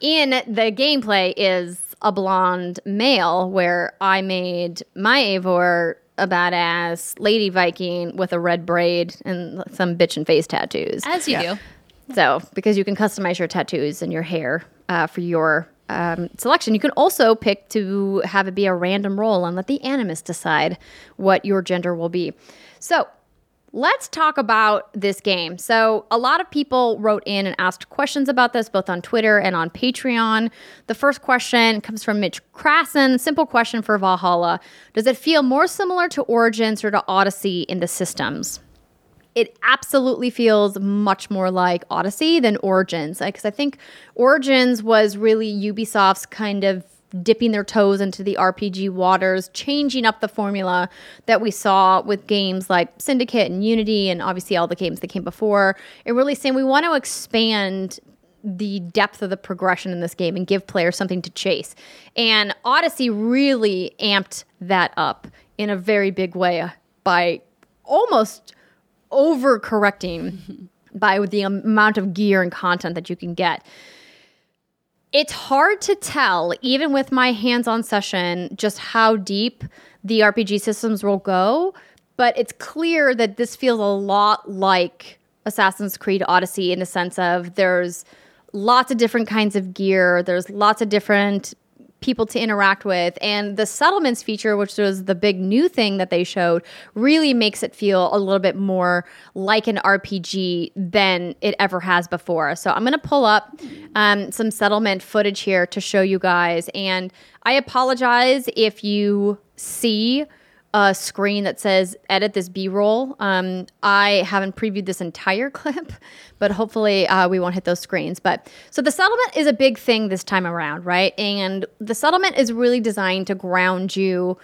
in the gameplay is a blonde male where I made my Eivor a badass lady Viking with a red braid and some bitch and face tattoos. As you do. So, because you can customize your tattoos and your hair uh, for your um, selection, you can also pick to have it be a random roll and let the animus decide what your gender will be. So, let's talk about this game. So, a lot of people wrote in and asked questions about this, both on Twitter and on Patreon. The first question comes from Mitch Krasen. Simple question for Valhalla Does it feel more similar to Origins or to Odyssey in the systems? it absolutely feels much more like Odyssey than Origins. Because I think Origins was really Ubisoft's kind of dipping their toes into the RPG waters, changing up the formula that we saw with games like Syndicate and Unity, and obviously all the games that came before, and really saying we want to expand the depth of the progression in this game and give players something to chase. And Odyssey really amped that up in a very big way by almost overcorrecting by the amount of gear and content that you can get. It's hard to tell, even with my hands on session, just how deep the RPG systems will go, but it's clear that this feels a lot like Assassin's Creed Odyssey in the sense of there's lots of different kinds of gear, there's lots of different people to interact with. And the settlements feature, which was the big new thing that they showed, really makes it feel a little bit more like an RPG than it ever has before. So I'm going to pull up um, some settlement footage here to show you guys. And I apologize if you see a screen that says edit this b-roll. Um, i haven't previewed this entire clip but hopefully uh, we won't hit those screens. But so the settlement is a big thing this time around right? And the settlement is really designed to ground you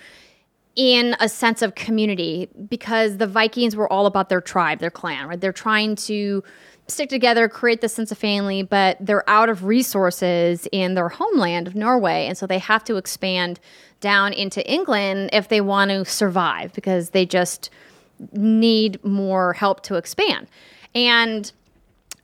in a sense of community because the vikings were all about their tribe their clan right? They're trying to stick together create this sense of family but they're out of resources in their homeland of norway and so they have to expand down into England if they want to survive because they just need more help to expand. And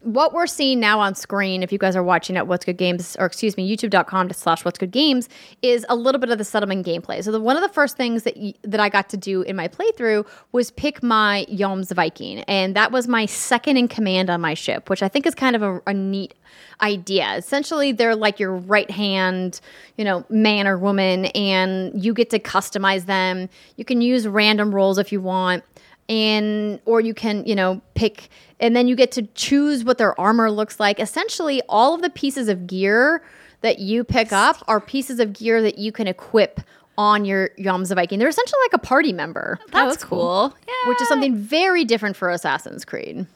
what we're seeing now on screen, if you guys are watching at What's Good Games, or excuse me, youtube.com slash What's Good Games, is a little bit of the settlement gameplay. So the, one of the first things that y- that I got to do in my playthrough was pick my Jomsviking, and that was my second in command on my ship, which I think is kind of a, a neat idea. Essentially, they're like your right hand, you know, man or woman, and you get to customize them. You can use random rolls if you want and or you can you know pick and then you get to choose what their armor looks like essentially all of the pieces of gear that you pick up are pieces of gear that you can equip on your Jomsviking. They're essentially like a party member, That's, cool. Yeah. which is something very different for Assassin's Creed.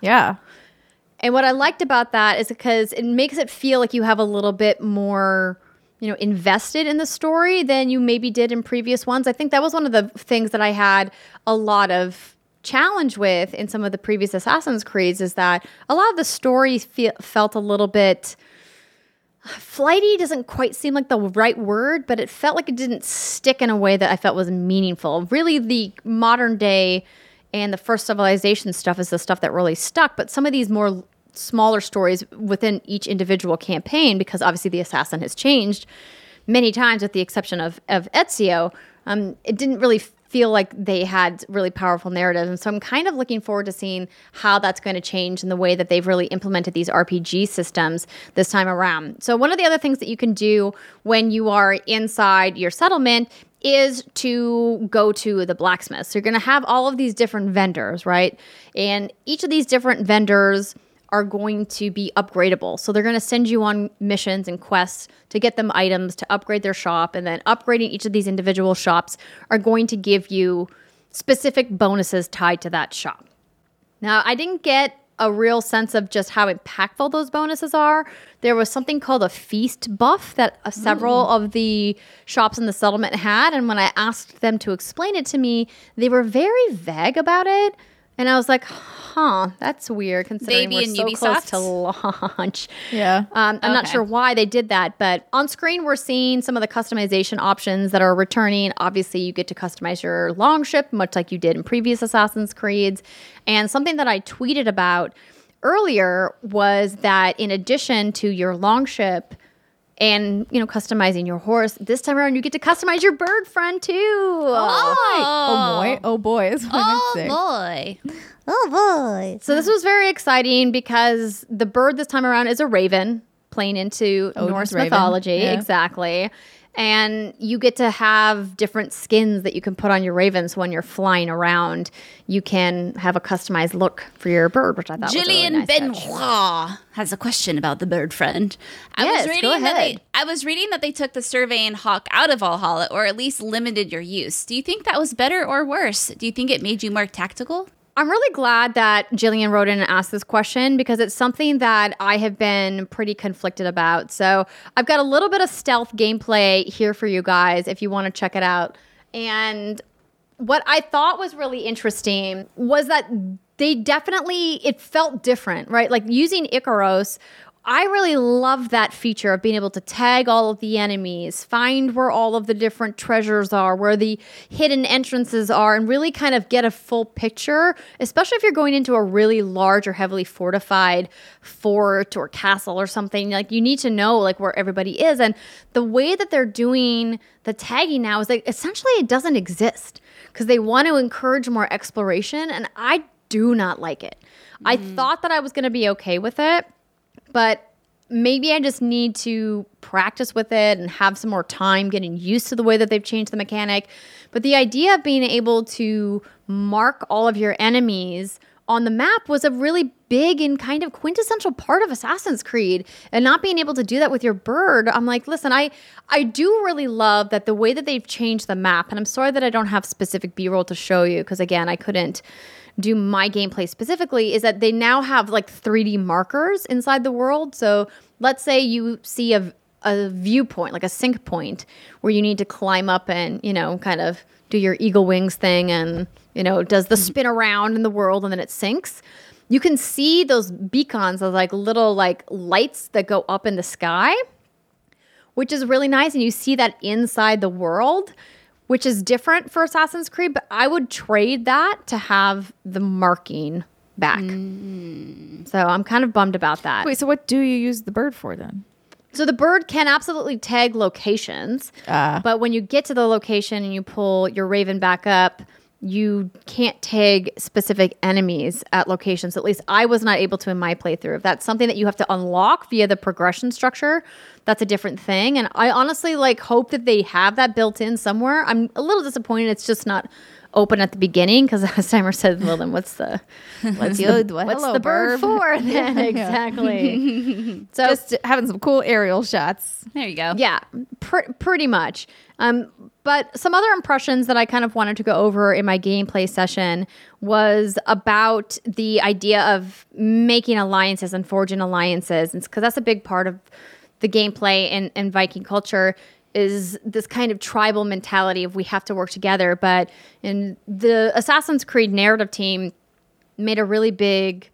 Yeah. And what I liked about that is because it makes it feel like you have a little bit more, you know, invested in the story than you maybe did in previous ones. I think that was one of the things that I had a lot of challenge with in some of the previous Assassin's Creeds is that a lot of the story fe- felt a little bit flighty doesn't quite seem like the right word, but it felt like it didn't stick in a way that I felt was meaningful. Really, the modern day and the first civilization stuff is the stuff that really stuck, but some of these more smaller stories within each individual campaign, because obviously the assassin has changed many times, with the exception of of Ezio, um, it didn't really feel like they had really powerful narratives. And so I'm kind of looking forward to seeing how that's going to change in the way that they've really implemented these RPG systems this time around. So one of the other things that you can do when you are inside your settlement is to go to the blacksmith. So you're going to have all of these different vendors, right? And each of these different vendors are going to be upgradable. So they're going to send you on missions and quests to get them items to upgrade their shop. And then upgrading each of these individual shops are going to give you specific bonuses tied to that shop. Now, I didn't get a real sense of just how impactful those bonuses are. There was something called a feast buff that uh, several of the shops in the settlement had. And when I asked them to explain it to me, they were very vague about it. And I was like, huh, that's weird considering Baby we're and so close Ubisoft? to launch. Yeah. Um, I'm not sure why they did that, but on screen we're seeing some of the customization options that are returning. Obviously, you get to customize your longship, much like you did in previous Assassin's Creeds. And something that I tweeted about earlier was that in addition to your longship and you know customizing your horse, this time around you get to customize your bird friend too. Oh, oh boy. Oh boy. Is what Oh I meant to say. boy. So this was very exciting because the bird this time around is a raven, playing into oh, Odin's Norse raven. mythology. Yeah. Exactly. And you get to have different skins that you can put on your ravens when you're flying around. You can have a customized look for your bird, which I thought was a really Jillian nice. Benoit has a question about the bird friend. I Yes, was go reading that they ahead. I was reading that they took the surveying hawk out of Valhalla or at least limited your use. Do you think that was better or worse? Do you think it made you more tactical? I'm really glad that Jillian wrote in and asked this question because it's something that I have been pretty conflicted about. So I've got a little bit of stealth gameplay here for you guys if you want to check it out. And what I thought was really interesting was that they definitely it felt different, right? Like using Ikaros, I really love that feature of being able to tag all of the enemies, find where all of the different treasures are, where the hidden entrances are, and really kind of get a full picture, especially if you're going into a really large or heavily fortified fort or castle or something. Like you need to know like where everybody is. And the way that they're doing the tagging now is like essentially it doesn't exist because they want to encourage more exploration. And I do not like it. I mm. thought that I was going to be okay with it but maybe I just need to practice with it and have some more time getting used to the way that they've changed the mechanic. But the idea of being able to mark all of your enemies on the map was a really big and kind of quintessential part of Assassin's Creed and not being able to do that with your bird I'm like listen I I do really love that the way that they've changed the map and I'm sorry that I don't have specific b-roll to show you because again I couldn't do my gameplay specifically is that they now have like 3D markers inside the world. So let's say you see a, a viewpoint, like a sync point, where you need to climb up and, you know, kind of do your eagle wings thing and, you know, does the spin around in the world and then it sinks. You can see those beacons as like little like lights that go up in the sky which is really nice. And you see that inside the world, which is different for Assassin's Creed. But I would trade that to have the marking back. So I'm kind of bummed about that. Wait, so what do you use the bird for then? So the bird can absolutely tag locations, Ah. but when you get to the location and you pull your raven back up, you can't tag specific enemies at locations. At least I was not able to in my playthrough. If that's something that you have to unlock via the progression structure, that's a different thing. And I honestly like hope that they have that built in somewhere. I'm a little disappointed it's just not open at the beginning because as Steimer said, well, then what's the what's the- the, what's hello, the bird bird. for then? exactly. so Just having some cool aerial shots. There you go. yeah, pr- pretty much. Um, but some other impressions that I kind of wanted to go over in my gameplay session was about the idea of making alliances and forging alliances, because that's a big part of the gameplay in, in Viking culture is this kind of tribal mentality of we have to work together. But in the Assassin's Creed narrative team made a really big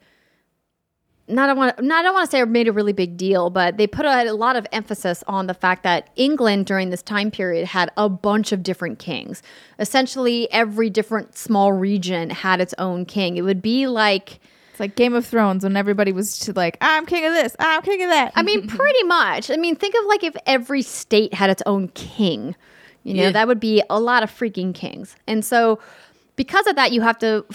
not I want not I don't want to say made a really big deal, but they put a, a lot of emphasis on the fact that England during this time period had a bunch of different kings. Essentially, every different small region had its own king. It would be like It's like Game of Thrones when everybody was to like, I'm king of this, I'm king of that. I mean, pretty much. I mean, think of like if every state had its own king. You know, Yeah. that would be a lot of freaking kings. And so, because of that, you have to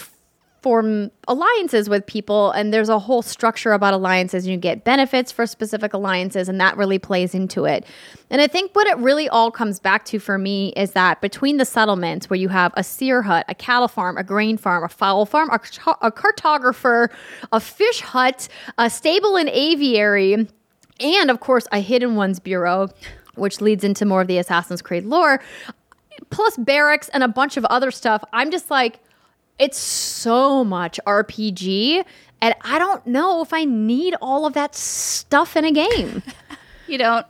form alliances with people, and there's a whole structure about alliances. You get benefits for specific alliances, and that really plays into it. And I think what it really all comes back to for me is that between the settlements, where you have a seer hut, a cattle farm, a grain farm, a fowl farm, a, a cartographer, a fish hut, a stable and aviary, and of course a hidden ones bureau which leads into more of the assassin's creed lore plus barracks and a bunch of other stuff i'm just like it's so much rpg and i don't know if i need all of that stuff in a game You don't.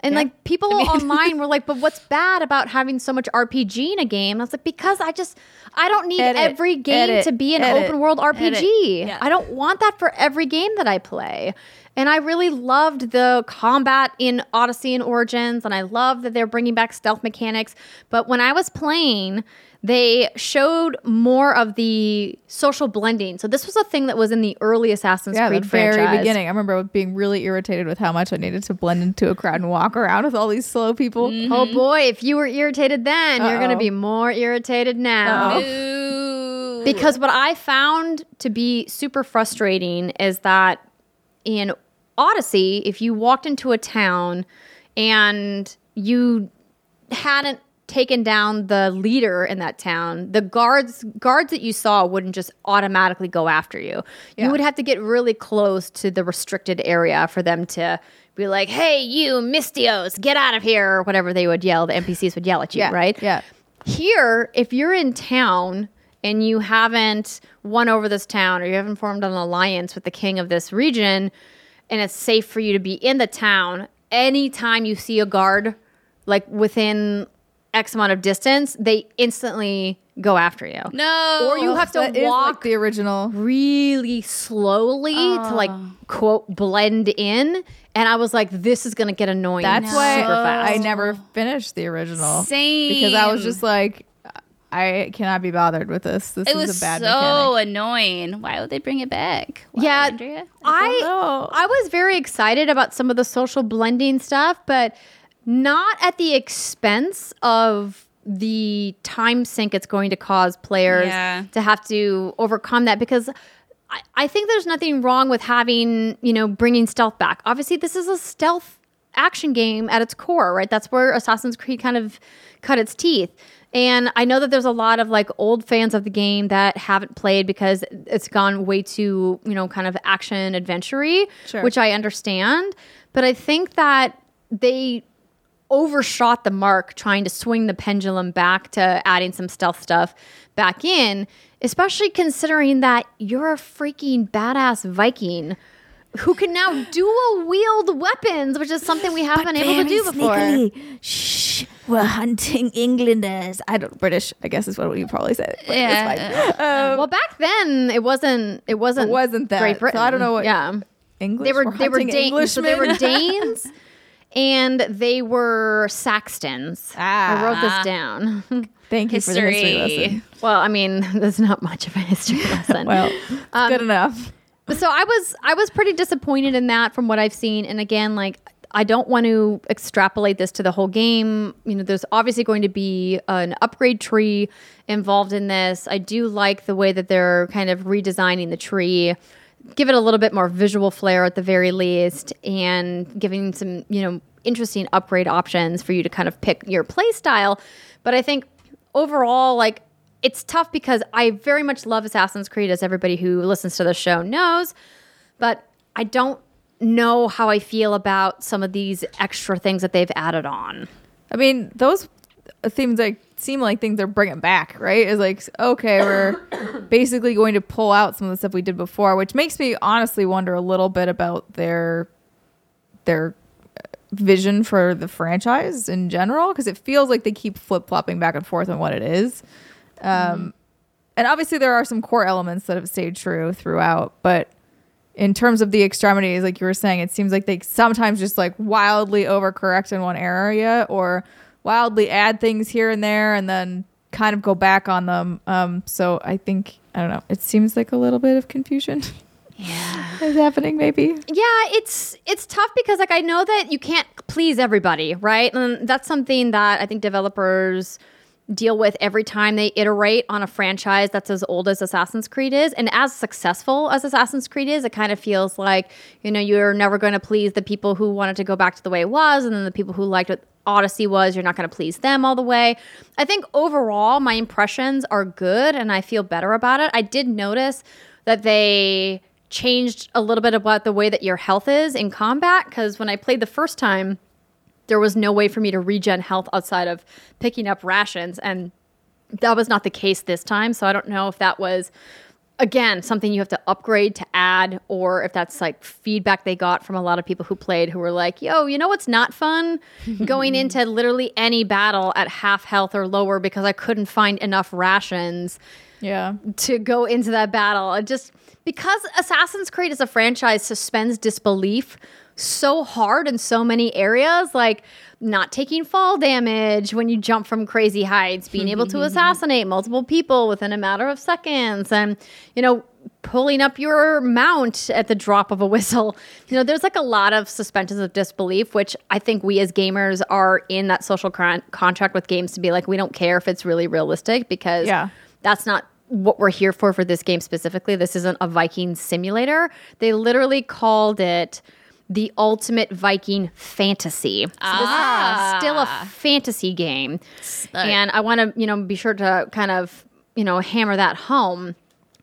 and like people online were like but what's bad about having so much rpg in a game and i was like because i just i don't need Edit, every game edit, to be an edit, open world rpg. Yeah. i don't want that for every game that i play and i really loved the combat in odyssey and origins and i love that they're bringing back stealth mechanics but when i was playing they showed more of the social blending so this was a thing that was in the early assassin's yeah, the creed very franchise beginning. I remember being really irritated with how much I needed to blend into a crowd and walk around with all these slow people. Mm-hmm. Oh boy, if you were irritated then, you're going to be more irritated now. Uh-oh. Because what I found to be super frustrating is that in Odyssey, if you walked into a town and you hadn't taken down the leader in that town, the guards guards that you saw wouldn't just automatically go after you. Yeah. You would have to get really close to the restricted area for them to be like, "Hey, you Misthios, get out of here!" or whatever they would yell. The NPCs would yell at you, Yeah, right? yeah. Here, if you're in town and you haven't won over this town or you haven't formed an alliance with the king of this region and it's safe for you to be in the town, anytime you see a guard like within X amount of distance, they instantly go after you. No. Or you have to That is like walk the original. really slowly to like ah. quote blend in. And I was like, this is gonna get annoying. That's why super fast. I never finished the original. Same. Because I was just like, I cannot be bothered with this. This It is was a bad so mechanic. annoying. Why would they bring it back? Why, Yeah, Andrea? I know. I was very excited about some of the social blending stuff, but not at the expense of the time sink it's going to cause players Yeah. to have to overcome that because I, I think there's nothing wrong with having you know bringing stealth back. Obviously, this is a stealth action game at its core, right? That's where Assassin's Creed kind of cut its teeth. And I know that there's a lot of like old fans of the game that haven't played because it's gone way too, you know, kind of action adventure Sure. which I understand. But I think that they overshot the mark trying to swing the pendulum back to adding some stealth stuff back in, especially considering that you're a freaking badass Viking who can now dual wield weapons, which is something we haven't been able to do before. Shh, we're hunting Englanders. I don't British. I guess is what you probably said. Yeah. it's fine. Um, Well, back then it wasn't. It wasn't. It wasn't that. Great So Britain. I don't know what- Yeah, English. they were. We're They were Danes. So they were Danes, and they were Saxons. I wrote Ah. this down. Thank you for the history History. lesson. well, I mean, there's not much of a history lesson. Well, Um, good enough. so I was I was pretty disappointed in that from what I've seen. And again, like I don't want to extrapolate this to the whole game. You know, there's obviously going to be an upgrade tree involved in this. I do like the way that they're kind of redesigning the tree. Give it a little bit more visual flair at the very least and giving some, you know, interesting upgrade options for you to kind of pick your play style. But I think overall, like it's tough because I very much love Assassin's Creed, as everybody who listens to the show knows, but I don't know how I feel about some of these extra things that they've added on. I mean, those themes like seem like things they're bringing back, right? It's like okay, we're basically going to pull out some of the stuff we did before, which makes me honestly wonder a little bit about their their vision for the franchise in general because it feels like they keep flip flopping back and forth on what it is. Um, And obviously, there are some core elements that have stayed true throughout, but in terms of the extremities, like you were saying, it seems like they sometimes just like wildly overcorrect in one area or wildly add things here and there and then kind of go back on them. Um, so I think, I don't know, it seems like a little bit of confusion Yeah. is happening, maybe. Yeah, it's it's tough because like I know that you can't please everybody, right? And that's something that I think developers deal with every time they iterate on a franchise that's as old as Assassin's Creed is and as successful as Assassin's Creed is, it kind of feels like, you know, you're never going to please the people who wanted to go back to the way it was and then the people who liked what Odyssey was, you're not going to please them all the way. I think overall my impressions are good and I feel better about it. I did notice that they changed a little bit about the way that your health is in combat because when I played the first time, there was no way for me to regen health outside of picking up rations and that was not the case this time so i don't know if that was again something you have to upgrade to add or if that's like feedback they got from a lot of people who played who were like yo you know what's not fun going into literally any battle at half health or lower because i couldn't find enough rations Yeah. to go into that battle. It just because Assassin's Creed as a franchise suspends disbelief so hard in so many areas, like not taking fall damage when you jump from crazy heights, being able to assassinate multiple people within a matter of seconds, and you know, pulling up your mount at the drop of a whistle. You know, there's like a lot of suspensions of disbelief, which I think we as gamers are in that social con- contract with games to be like, we don't care if it's really realistic because Yeah. that's not what we're here for for this game specifically. This isn't a Viking simulator. They literally called it the ultimate Viking fantasy. So Ah. this is still a fantasy game. Right. And I want to, you know, be sure to kind of, you know, hammer that home.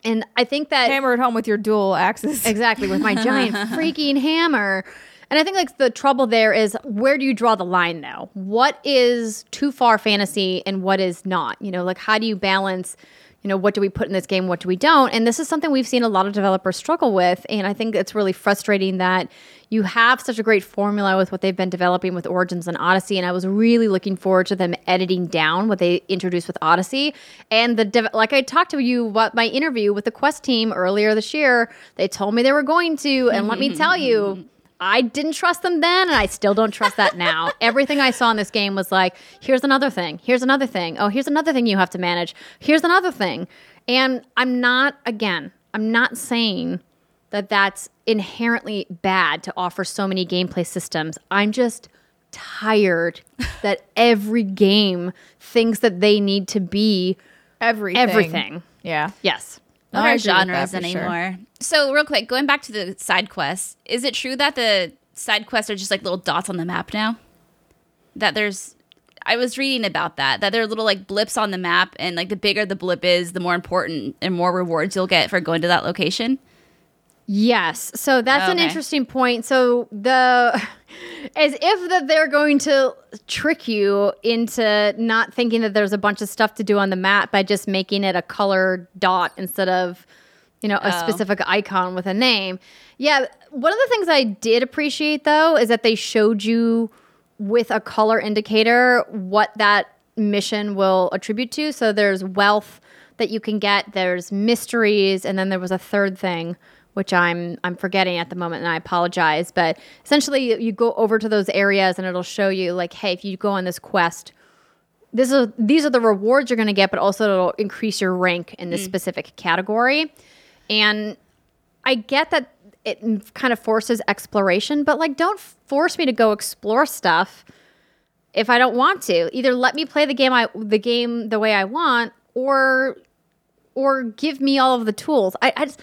And I think that Hammer it home with your dual axes. Exactly, with my giant freaking hammer. And I think like the trouble there is where do you draw the line though? What is too far fantasy and what is not? You know, like how do you balance, you know, what do we put in this game, what do we don't? And this is something we've seen a lot of developers struggle with. And I think it's really frustrating that you have such a great formula with what they've been developing with Origins and Odyssey. And I was really looking forward to them editing down what they introduced with Odyssey. And the dev- like I talked to you about my interview with the Quest team earlier this year, they told me they were going to. And let me tell you, I didn't trust them then, and I still don't trust that now. Everything I saw in this game was like, here's another thing, here's another thing, oh, here's another thing you have to manage, here's another thing. And I'm not, again, I'm not saying that that's inherently bad to offer so many gameplay systems. I'm just tired that every game thinks that they need to be Everything. everything. Yeah. Yes. Not I our agree with that genres for sure. anymore. So, real quick, going back to the side quests, is it true that the side quests are just like little dots on the map now? That there's, I was reading about that, that there are little like blips on the map, and like the bigger the blip is, the more important and more rewards you'll get for going to that location. Yes. So that's an interesting point. So the as if that they're going to trick you into not thinking that there's a bunch of stuff to do on the map by just making it a color dot instead of you know a Oh. specific icon with a name. Yeah, one of the things I did appreciate though is that they showed you with a color indicator what that mission will attribute to. So there's wealth that you can get, there's mysteries, and then there was a third thing which I'm I'm forgetting at the moment and I apologize, but essentially you- go over to those areas and it'll show you like hey, if you go on this quest, this is these are the rewards you're going to get, but also it'll increase your rank in this mm. specific category. And I get that it kind of forces exploration, but like don't force me to go explore stuff if I don't want to. Either let me play the game I the game the way I want or or give me all of the tools. I, I just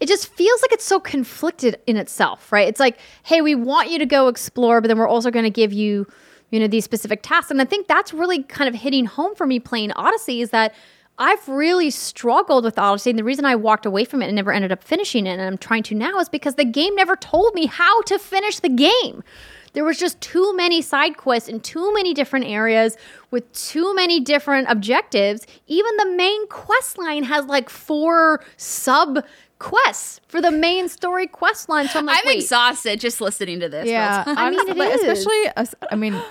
it just feels like it's so conflicted in itself, right? It's like, hey, we want you to go explore, but then we're also going to give you you know, these specific tasks. And I think that's really kind of hitting home for me playing Odyssey is that I've really struggled with Odyssey. And the reason I walked away from it and never ended up finishing it, and I'm trying to now, is because the game never told me how to finish the game. There was just too many side quests in too many different areas with too many different objectives. Even the main quest line has like four sub quests for the main story quest line. So I'm like, I'm wait, exhausted just listening to this. Yeah, I mean, honestly, it like, is. especially. I mean,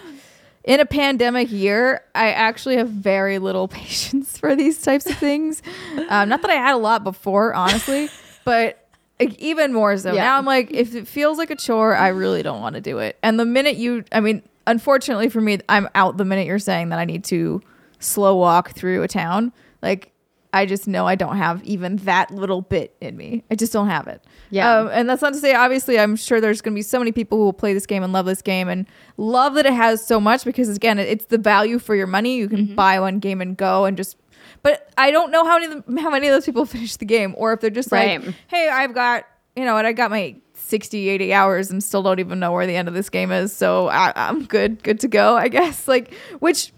in a pandemic year, I actually have very little patience for these types of things. Um, not that I had a lot before, honestly, but like, even more so Yeah. now. I'm like, if it feels like a chore, I really don't want to do it. And the minute you, I mean, unfortunately for me, I'm out the minute you're saying that I need to slow walk through a town. Like. I just know I don't have even that little bit in me. I just don't have it. Yeah. Um, and that's not to say, obviously, I'm sure there's going to be so many people who will play this game and love this game and love that it has so much because, again, it's the value for your money. You can buy one game and go and just. But I don't know how many of them- how many of those people finish the game, or if they're just Right. like, "Hey, I've got you know, and I got my 60, 80 hours and still don't even know where the end of this game is, so I, I'm good, good to go, I guess." Like, which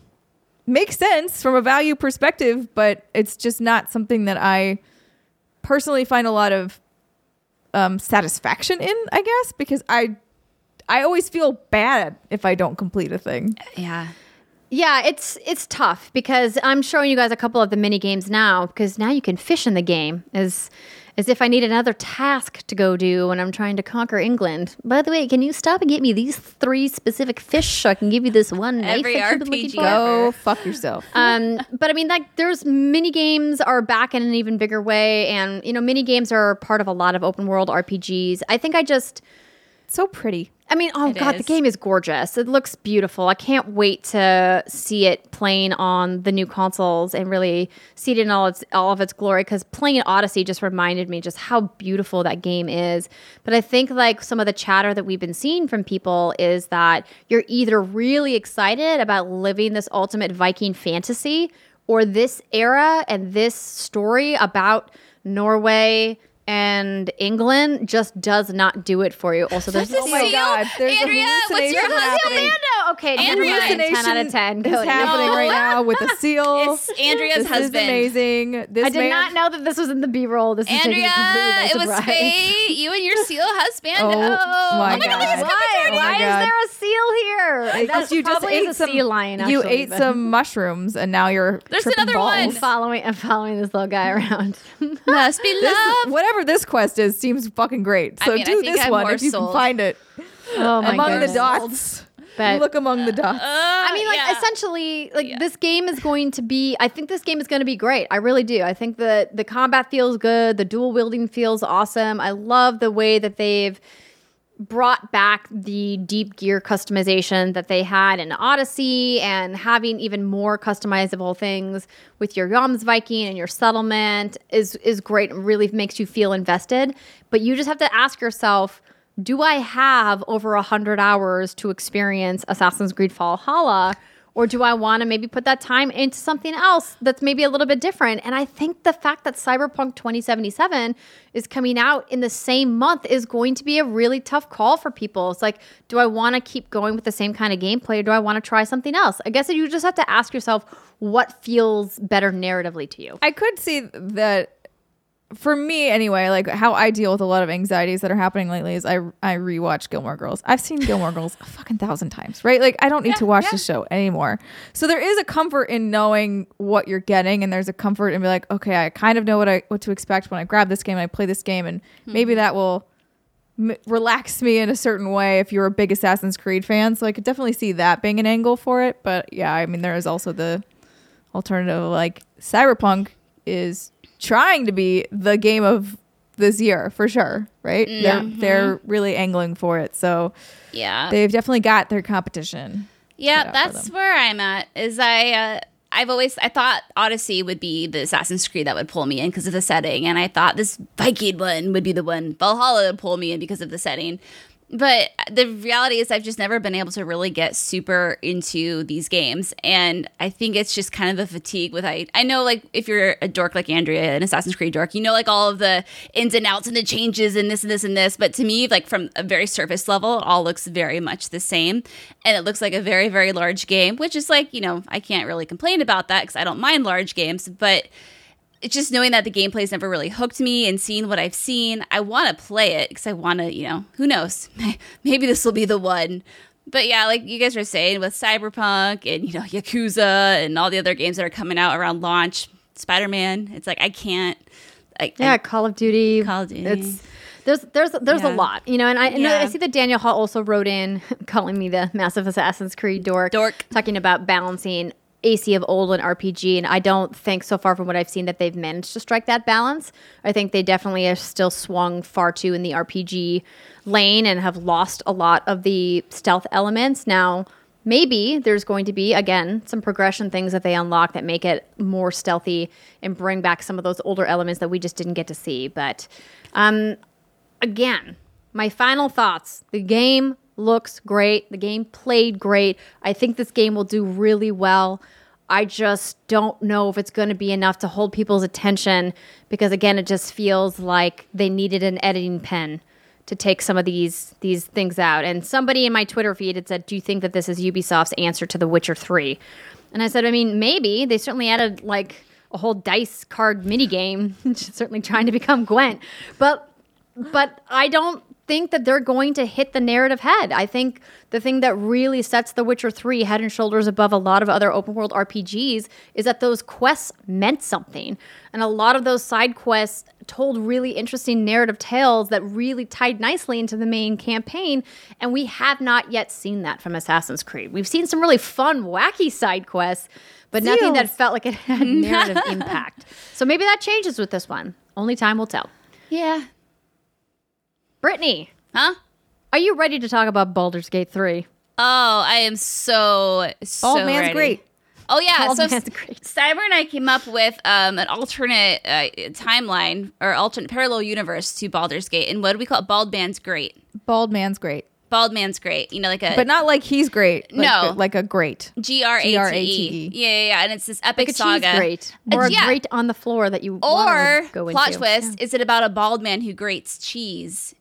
makes sense from a value perspective, but it's just not something that I personally find a lot of um, satisfaction in. I guess because I I always feel bad if I don't complete a thing. Yeah. Yeah, it's it's tough because I'm showing you guys a couple of the mini games now because now you can fish in the game as as if I need another task to go do when I'm trying to conquer England. By the way, can you stop and get me these three specific fish so I can give you this one knife Every that you've been looking RPG for? Go fuck yourself. Um, but I mean, like, there's mini games are back in an even bigger way, and you know, mini games are part of a lot of open world RPGs. I think I just so pretty. I mean, oh It god, the game is gorgeous. It looks beautiful. I can't wait to see it playing on the new consoles and really see it in all its all of its glory. Because playing Odyssey just reminded me just how beautiful that game is. But I think like some of the chatter that we've been seeing from people is that you're either really excited about living this ultimate Viking fantasy, or this era and this story about Norway. And England just does not do it for you. Also, there's Oh my god, there's Andrea, what's your husband? Okay, Andrea. mind. ten out of ten. is happening No. right now with a seal. It's Andrea's this husband. is amazing. This I did not know that this was in the B roll. This is Andrea, it was. Faye, you and your seal husband. Oh, Oh, my oh my God, God. Why? Why is there a seal here? Because That's you just ate some sea lion. you ate but- some mushrooms and now you're There's another balls. one. I'm following. I'm following this little guy around. must be love. whatever this quest is seems fucking great. I So mean, do this one if you sold. can find it oh my among goodness. the dots. But- Look among the uh, dots. Uh, I mean, like yeah. essentially, like Yeah. this game is going to be. I think this game is going to be great. I really do. I think that the combat feels good. The dual wielding feels awesome. I love the way that they've brought back the deep gear customization that they had in Odyssey and having even more customizable things with your Jomsviking and your settlement is is great and really makes you feel invested. But you just have to ask yourself, do I have over a hundred hours to experience Assassin's Creed Valhalla? Or do I want to maybe put that time into something else that's maybe a little bit different? And I think the fact that Cyberpunk 2077 is coming out in the same month is going to be a really tough call for people. It's like, do I want to keep going with the same kind of gameplay or do I want to try something else? I guess you just have to ask yourself what feels better narratively to you. I could see that for me anyway, like how I deal with a lot of anxieties that are happening lately is I I rewatch Gilmore Girls. I've seen Gilmore Girls a fucking thousand times, right? Like I don't need to watch the show anymore. So there is a comfort in knowing what you're getting, and there's a comfort in be like, okay, I kind of know what I what to expect when I grab this game and I play this game, and hmm. maybe that will m- relax me in a certain way if you're a big Assassin's Creed fan. So I could definitely see that being an angle for it. But yeah, I mean there is also the alternative like Cyberpunk is trying to be the game of this year for sure, right? They're they're really angling for it. So yeah. they've definitely got their competition. Yeah, Yeah, that's where I'm at. Is I uh, I've always I thought Odyssey would be the Assassin's Creed that would pull me in because of the setting, and I thought this Viking one would be the one Valhalla would pull me in because of the setting. But the reality is i've just never been able to really get super into these games. And i think it's just kind of a fatigue with i i know like if you're a dork like andrea an assassin's creed dork you know like all of the ins and outs and the changes and this and this and this. But to me like from a very surface level it all looks very much the same. And it looks like a very very large game which is like you know i can't really complain about that because i don't mind large games. But it's just knowing that the gameplay's never really hooked me and seeing what I've seen. I want to play it because I want to, you know, who knows? Maybe this will be the one. But yeah, like you guys were saying with Cyberpunk and, you know, Yakuza and all the other games that are coming out around launch, Spider Man, it's like I can't. I, Yeah, I, Call of Duty. Call of Duty. It's there's there's there's Yeah. a lot, you know, and I and Yeah. I see that Daniel Hall also wrote in calling me the massive Assassin's Creed dork, Dork. talking about balancing AC of old and RPG, and I don't think so far from what I've seen that they've managed to strike that balance. I think they definitely have still swung far too in the RPG lane and have lost a lot of the stealth elements. Now, maybe there's going to be again some progression things that they unlock that make it more stealthy and bring back some of those older elements that we just didn't get to see. But um, again, my final thoughts. The game looks great. The game played great. I think this game will do really well. I just don't know if it's going to be enough to hold people's attention because again, it just feels like they needed an editing pen to take some of these these things out. And somebody in my Twitter feed had said, "Do you think that this is Ubisoft's answer to The Witcher 3?" And I said, "I mean, maybe. They certainly added like a whole dice card mini game, certainly trying to become Gwent. But but I don't think that they're going to hit the narrative head. I think the thing that really sets The Witcher 3 head and shoulders above a lot of other open world RPGs is that those quests meant something. And a lot of those side quests told really interesting narrative tales that really tied nicely into the main campaign. And we have not yet seen that from Assassin's Creed. We've seen some really fun, wacky side quests, but nothing that felt like it had narrative impact. So maybe that changes with this one. Only time will tell. yeah. Brittany, Huh? are you ready to talk about Baldur's Gate 3? Oh, I am so so Bald man's ready. great. Oh yeah, Bald so man's great. Cyber and I came up with um, an alternate uh, timeline or alternate parallel universe to Baldur's Gate, and what do we call it? Bald Man's Great. Bald man's great, Bald Man's Great. You know, like a but not like he's great. Like, No. like a great. G R A T E. Yeah, yeah, yeah, and it's this epic Like a saga. cheese grate. Or a yeah. grate on the floor that you Or go into. plot twist: is it about a bald man who grates cheese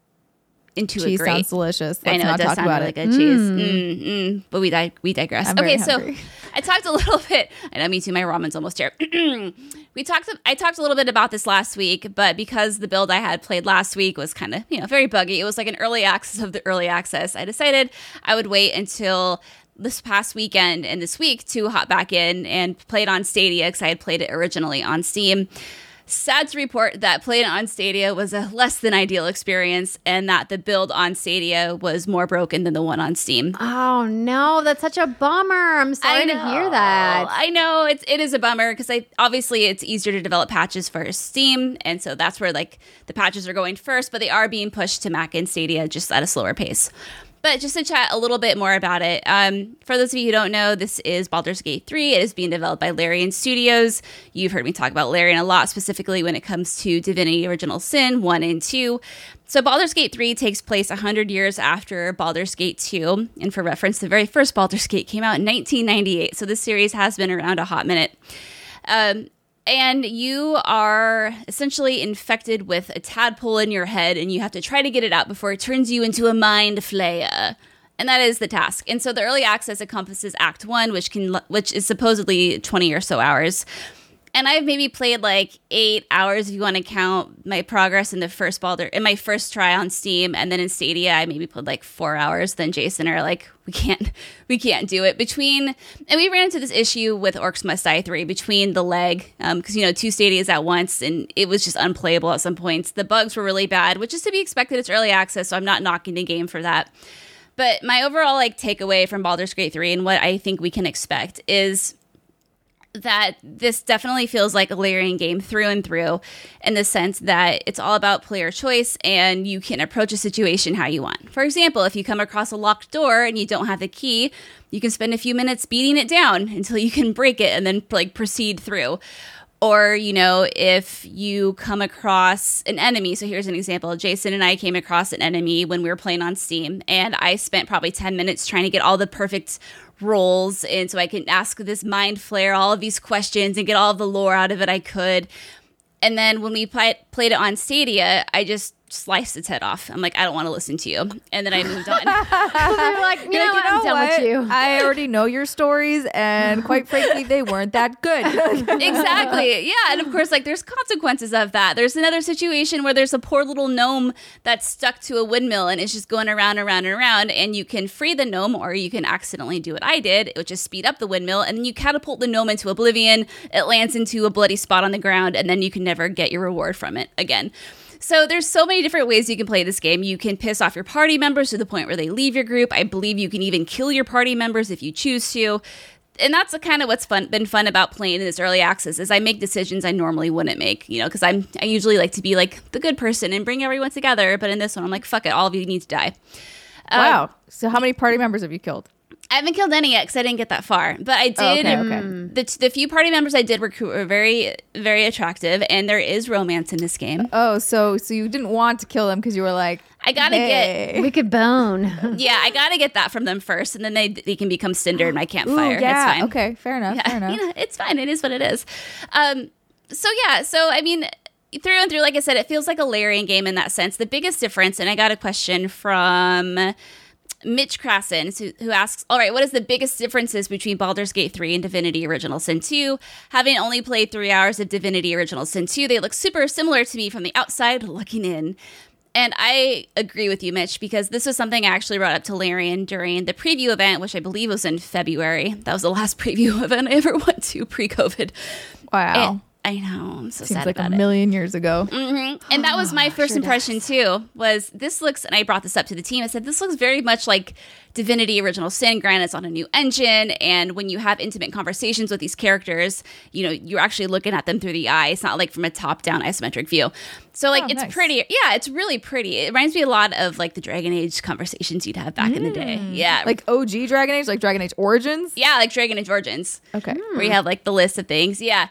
into Cheese a grate? sounds delicious. I Let's know it does talk sound about really it. good cheese, mm, mm, but we di- we digress. I'm okay, so. I talked a little bit. I know me too. My ramen's almost here. we talked. I talked a little bit about this last week, but because the build I had played last week was kind of you know very buggy, it was like an early access of the early access. I decided I would wait until this past weekend and this week to hop back in and play it on Stadia because I had played it originally on Steam. Sad to report that playing on Stadia was a less than ideal experience, and that the build on Stadia was more broken than the one on Steam. Oh no, that's such a bummer. I'm sorry to hear that. I know it's it is a bummer because I obviously it's easier to develop patches for Steam, and so that's where like the patches are going first, but they are being pushed to Mac and Stadia just at a slower pace. But just to chat a little bit more about it, um, for those of you who don't know, this is Baldur's Gate 3. It is being developed by Larian Studios. You've heard me talk about Larian a lot, specifically when it comes to Divinity Original Sin 1 and 2. So Baldur's Gate 3 takes place 100 years after Baldur's Gate 2. And for reference, the very first Baldur's Gate came out in 1998. So this series has been around a hot minute. Um, and you are essentially infected with a tadpole in your head, and you have to try to get it out before it turns you into a mind flayer. And that is the task. And so the early access encompasses Act One, which can which is supposedly twenty or so hours. And I've maybe played like eight hours if you want to count my progress in the first Baldur in my first try on Steam, and then in Stadia I maybe played like four hours. Then Jason are like, we can't, we can't do it between. And we ran into this issue with Orcs Must Die three between the leg, um, because you know two Stadias at once, and it was just unplayable at some points. The bugs were really bad, which is to be expected. It's early access, so I'm not knocking the game for that. But my overall like takeaway from Baldur's Gate 3 and what I think we can expect is that this definitely feels like a Larian game through and through in the sense that it's all about player choice and you can approach a situation how you want. For example, if you come across a locked door and you don't have the key, you can spend a few minutes beating it down until you can break it and then like proceed through. or you know if you come across an enemy so here's an example jason and i came across an enemy when we were playing on steam and i spent probably 10 minutes trying to get all the perfect rolls and so i can ask this mind flayer all of these questions and get all the lore out of it i could. And then when we play, played it on stadia i just sliced its head off i'm like i don't want to listen to you and then i moved on They're like, you know, like, what? I'm done what? with you. I already know your stories, and quite frankly, they weren't that good. exactly. Yeah. And of course, like there's consequences of that. There's another situation where there's a poor little gnome that's stuck to a windmill and it's just going around and around and around. And you can free the gnome or you can accidentally do what I did, which is speed up the windmill. And then you catapult the gnome into oblivion. It lands into a bloody spot on the ground. And then you can never get your reward from it again. So there's so many different ways you can play this game. You can piss off your party members to the point where they leave your group. I believe you can even kill your party members if you choose to. And that's the kind of what's fun been fun about playing in this early access is I make decisions I normally wouldn't make, you know, because I'm I usually like to be like the good person and bring everyone together, but in this one I'm like fuck it, all of you need to die. Um, wow. So, how many party members have you killed? I haven't killed any yet because I didn't get that far, but I did. Oh, okay, okay. The, the few party members I did recruit were very, very attractive, and there is romance in this game. Oh, so so you didn't want to kill them because you were like, I gotta hey. Wicked bone. yeah, I gotta get that from them first, and then they they can become cinder in my Ooh, campfire. yeah, it's fine. okay, fair enough, fair enough. you know, it's fine. It is what it is. Um, so yeah, so I mean, through and through, like I said, it feels like a Larian game in that sense. The biggest difference, and I got a question from Mitch Krasen, who, who asks, All right, what is the biggest differences between Baldur's Gate 3 and Divinity Original Sin 2? Having only played three hours of Divinity Original Sin 2, they look super similar to me from the outside looking in. And I agree with you, Mitch, because this was something I actually brought up to Larian during the preview event, which I believe was in February. That was the last preview event I ever went to pre COVID. Wow, I know. I'm so seems sad like a about it. million years ago. Mhm. And that was my first impression too. Was this looks? And I brought this up to the team. I said this looks very much like Divinity: Original Sin. Granted, it's on a new engine, and when you have intimate conversations with these characters, you know you're actually looking at them through the eye. It's not like from a top-down isometric view. So like Oh, it's nice. pretty. Yeah, it's really pretty. It reminds me a lot of like the Dragon Age conversations you'd have back in the day. Yeah, Like OG Dragon Age, like Dragon Age Origins. yeah, like Dragon Age Origins, Okay. where you have like the list of things. Yeah.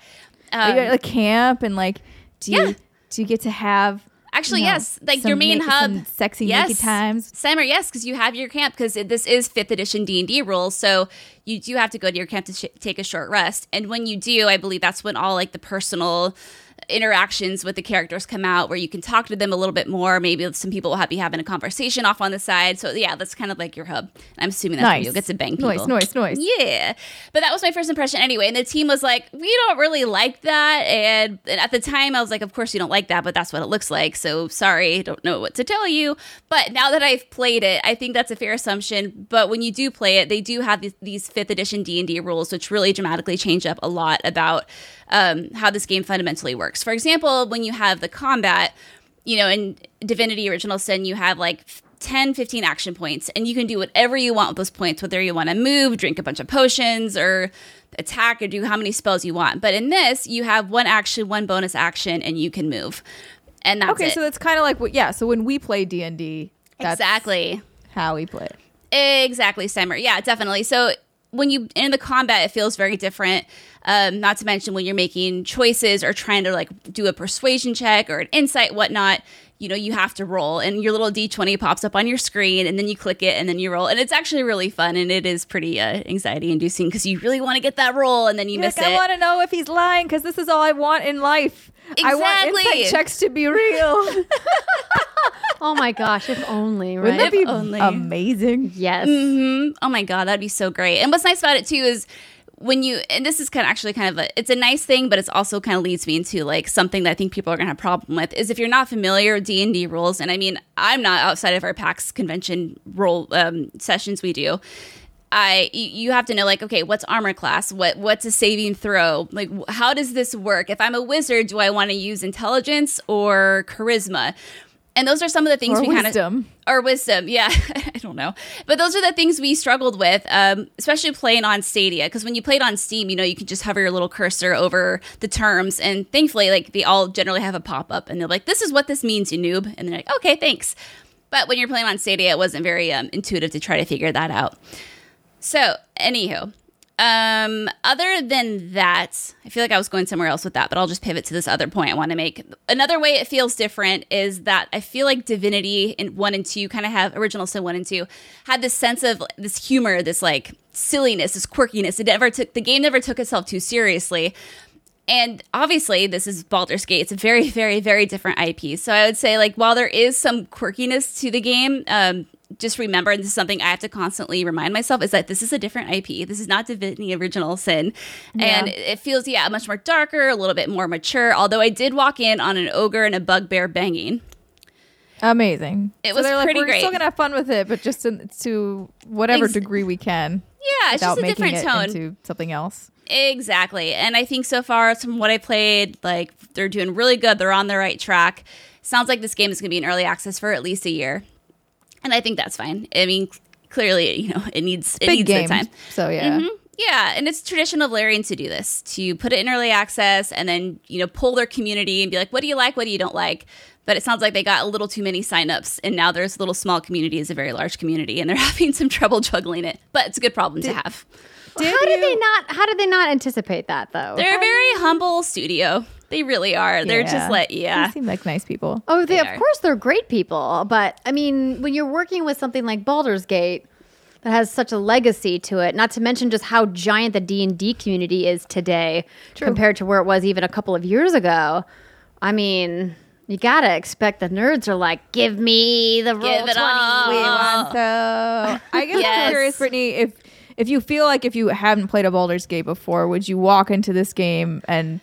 Um, you at like camp and like, do you Yeah. do you get to have Actually, you know, yes. Like your main na- hub, sexy yes. naked times? Summer, yes, because you have your camp. Because this is fifth edition D and D rules, so you do have to go to your camp to sh- take a short rest. And when you do, I believe that's when all like the personal interactions with the characters come out, where you can talk to them a little bit more. Maybe some people will have, be having a conversation off on the side. So yeah, that's kind of like your hub. I'm assuming that's where Nice. you'll get to bang people. Noise, noise, noise. Yeah. But that was my first impression anyway. And the team was like, we don't really like that. And, and at the time, I was like, of course you don't like that, but that's what it looks like. So sorry, don't know what to tell you. But now that I've played it, I think that's a fair assumption. But when you do play it, they do have these, these fifth edition D&D rules, which really dramatically change up a lot about um, how this game fundamentally works. For example, when you have the combat, you know, in Divinity Original Sin, you have like 10, 15 action points, and you can do whatever you want with those points, whether you want to move, drink a bunch of potions, or attack, or do how many spells you want. But in this, you have one action, one bonus action, and you can move. And that's Okay, it. so that's kind of like what. Yeah, so when we play D and D, that's exactly. how we play. Exactly, Summer. Yeah, definitely. So when you in the combat, it feels very different. Um, not to mention when you're making choices or trying to like do a persuasion check or an insight, whatnot. You know, you have to roll, and your little d20 pops up on your screen, and then you click it, and then you roll, and it's actually really fun, and it is pretty uh, anxiety inducing because you really want to get that roll, and then you You're miss like, I want to know if he's lying because this is all I want in life. I want insight checks to be real. oh my gosh, if only, Wouldn't that be only. amazing? yes. hmm Oh my god, that'd be so great. And what's nice about it too is when you and this is kind of actually kind of a it's a nice thing, but it's also kind of leads me into like something that I think people are gonna have a problem with is if you're not familiar with D and D rules, and I mean I'm not outside of our PAX convention role um, sessions we do. I you- have to know like okay what's armor class? What what's a saving throw? Like how does this work? If I'm a wizard do I want to use intelligence or charisma? And those are some of the things Or we kind of wisdom. or wisdom yeah i don't know. But those are the things we struggled with um, especially playing on stadia because when you played on steam you know you can just hover your little cursor over the terms and thankfully like they all generally have a pop-up and they're like this is what this means you noob and they're like okay thanks. But when you're playing on stadia it wasn't very um, intuitive to try to figure that out so anywho Um, other than that, I feel like I was going somewhere else with that, but I'll just pivot to this other point I want to make. Another way it feels different is that I feel like Divinity in one and two kind of have original sin one and two had this sense of this humor, this like silliness, this quirkiness. It never took the game never took itself too seriously. And obviously, this is Baldur's Gate. It's a very, very, very different IP. So I would say, like, while there is some quirkiness to the game, um, just remember, and this is something I have to constantly remind myself, is that this is a different IP. This is not Divinity Original Sin. And it feels, yeah, much more darker, a little bit more mature. Although I did walk in on an ogre and a bugbear banging. Amazing. It was they're like, pretty We're great." still gonna have fun with it, but just in, to whatever Ex- degree we can, Yeah, it's just a different it tone. into something else. Exactly. And I think so far, from what I played, like they're doing really good. They're on the right track. Sounds like this game is going to be in early access for at least a year. And I think that's fine. I mean, clearly, you know, it needs it Big needs game. the time. So yeah. Mhm. Yeah, and it's tradition of Larian to do this, to put it in early access and then, you know, pull their community and be like, what do you like? What do you don't like? But it sounds like they got a little too many signups and now there's a little small community is a very large community and they're having some trouble juggling it. But it's a good problem to have. Did how did they not? How did they not anticipate that though? They're a very humble studio. They really are. They're just like, Yeah. They seem like nice people. Oh, they, They of course they're great people, but I mean, when you're working with something like Baldur's Gate that has such a legacy to it, not to mention just how giant the D and D community is today compared to where it was even a couple of years ago. I mean, you gotta expect the nerds are like, "Give me the roll Give it twenty." all. We want so. I guess Yes. I'm curious, Brittany, if if you feel like if you haven't played a Baldur's Gate before, would you walk into this game and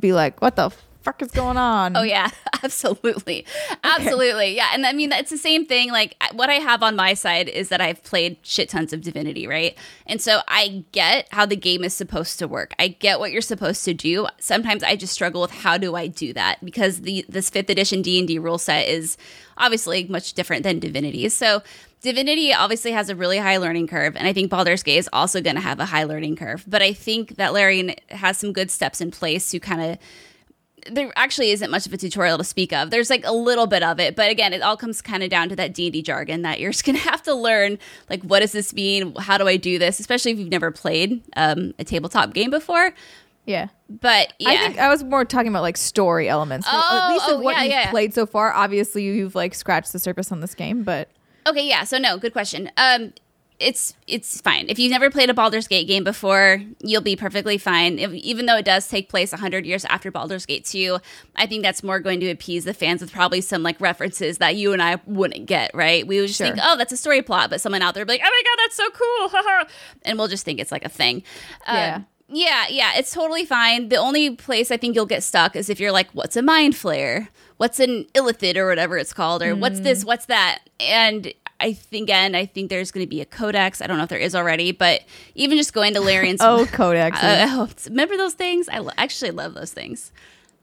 be like, "What the fuck is going on?" Oh yeah, absolutely, absolutely, yeah. And I mean, it's the same thing. Like what I have on my side is that I've played shit tons of Divinity, right? And so I get how the game is supposed to work. I get what you're supposed to do. Sometimes I just struggle with how do I do that because the this fifth edition D and D rule set is obviously much different than Divinity. So. Divinity obviously has a really high learning curve, and I think Baldur's Gate is also going to have a high learning curve. But I think that Larian has some good steps in place to kind of there actually isn't much of a tutorial to speak of. There's like a little bit of it, but again, it all comes kind of down to that D and D jargon that you're just gonna have to learn. Like, what does this mean? How do I do this? Especially if you've never played um, a tabletop game before. yeah. But yeah, I think I was more talking about like story elements. Oh, At least oh, of what yeah, you've yeah. played so far. Obviously, you've like scratched the surface on this game, but Okay, yeah. So no, good question. Um, it's it's fine if you've never played a Baldur's Gate game before. You'll be perfectly fine. If, even though it does take place hundred years after Baldur's Gate two, I think that's more going to appease the fans with probably some like references that you and I wouldn't get. Right? We would just Sure. think, oh, that's a story plot, but someone out there would be like, oh my god, that's so cool, and we'll just think it's like a thing. Um, Yeah. yeah, yeah, it's totally fine. The only place I think you'll get stuck is if you're like, what's a mind flayer? What's an illithid or whatever it's called? Or what's Mm. this? What's that? And I think, again, I think there's going to be a codex. I don't know if there is already, but even just going to Larian's. oh, codex. Uh, oh, remember those things? I lo- actually love those things.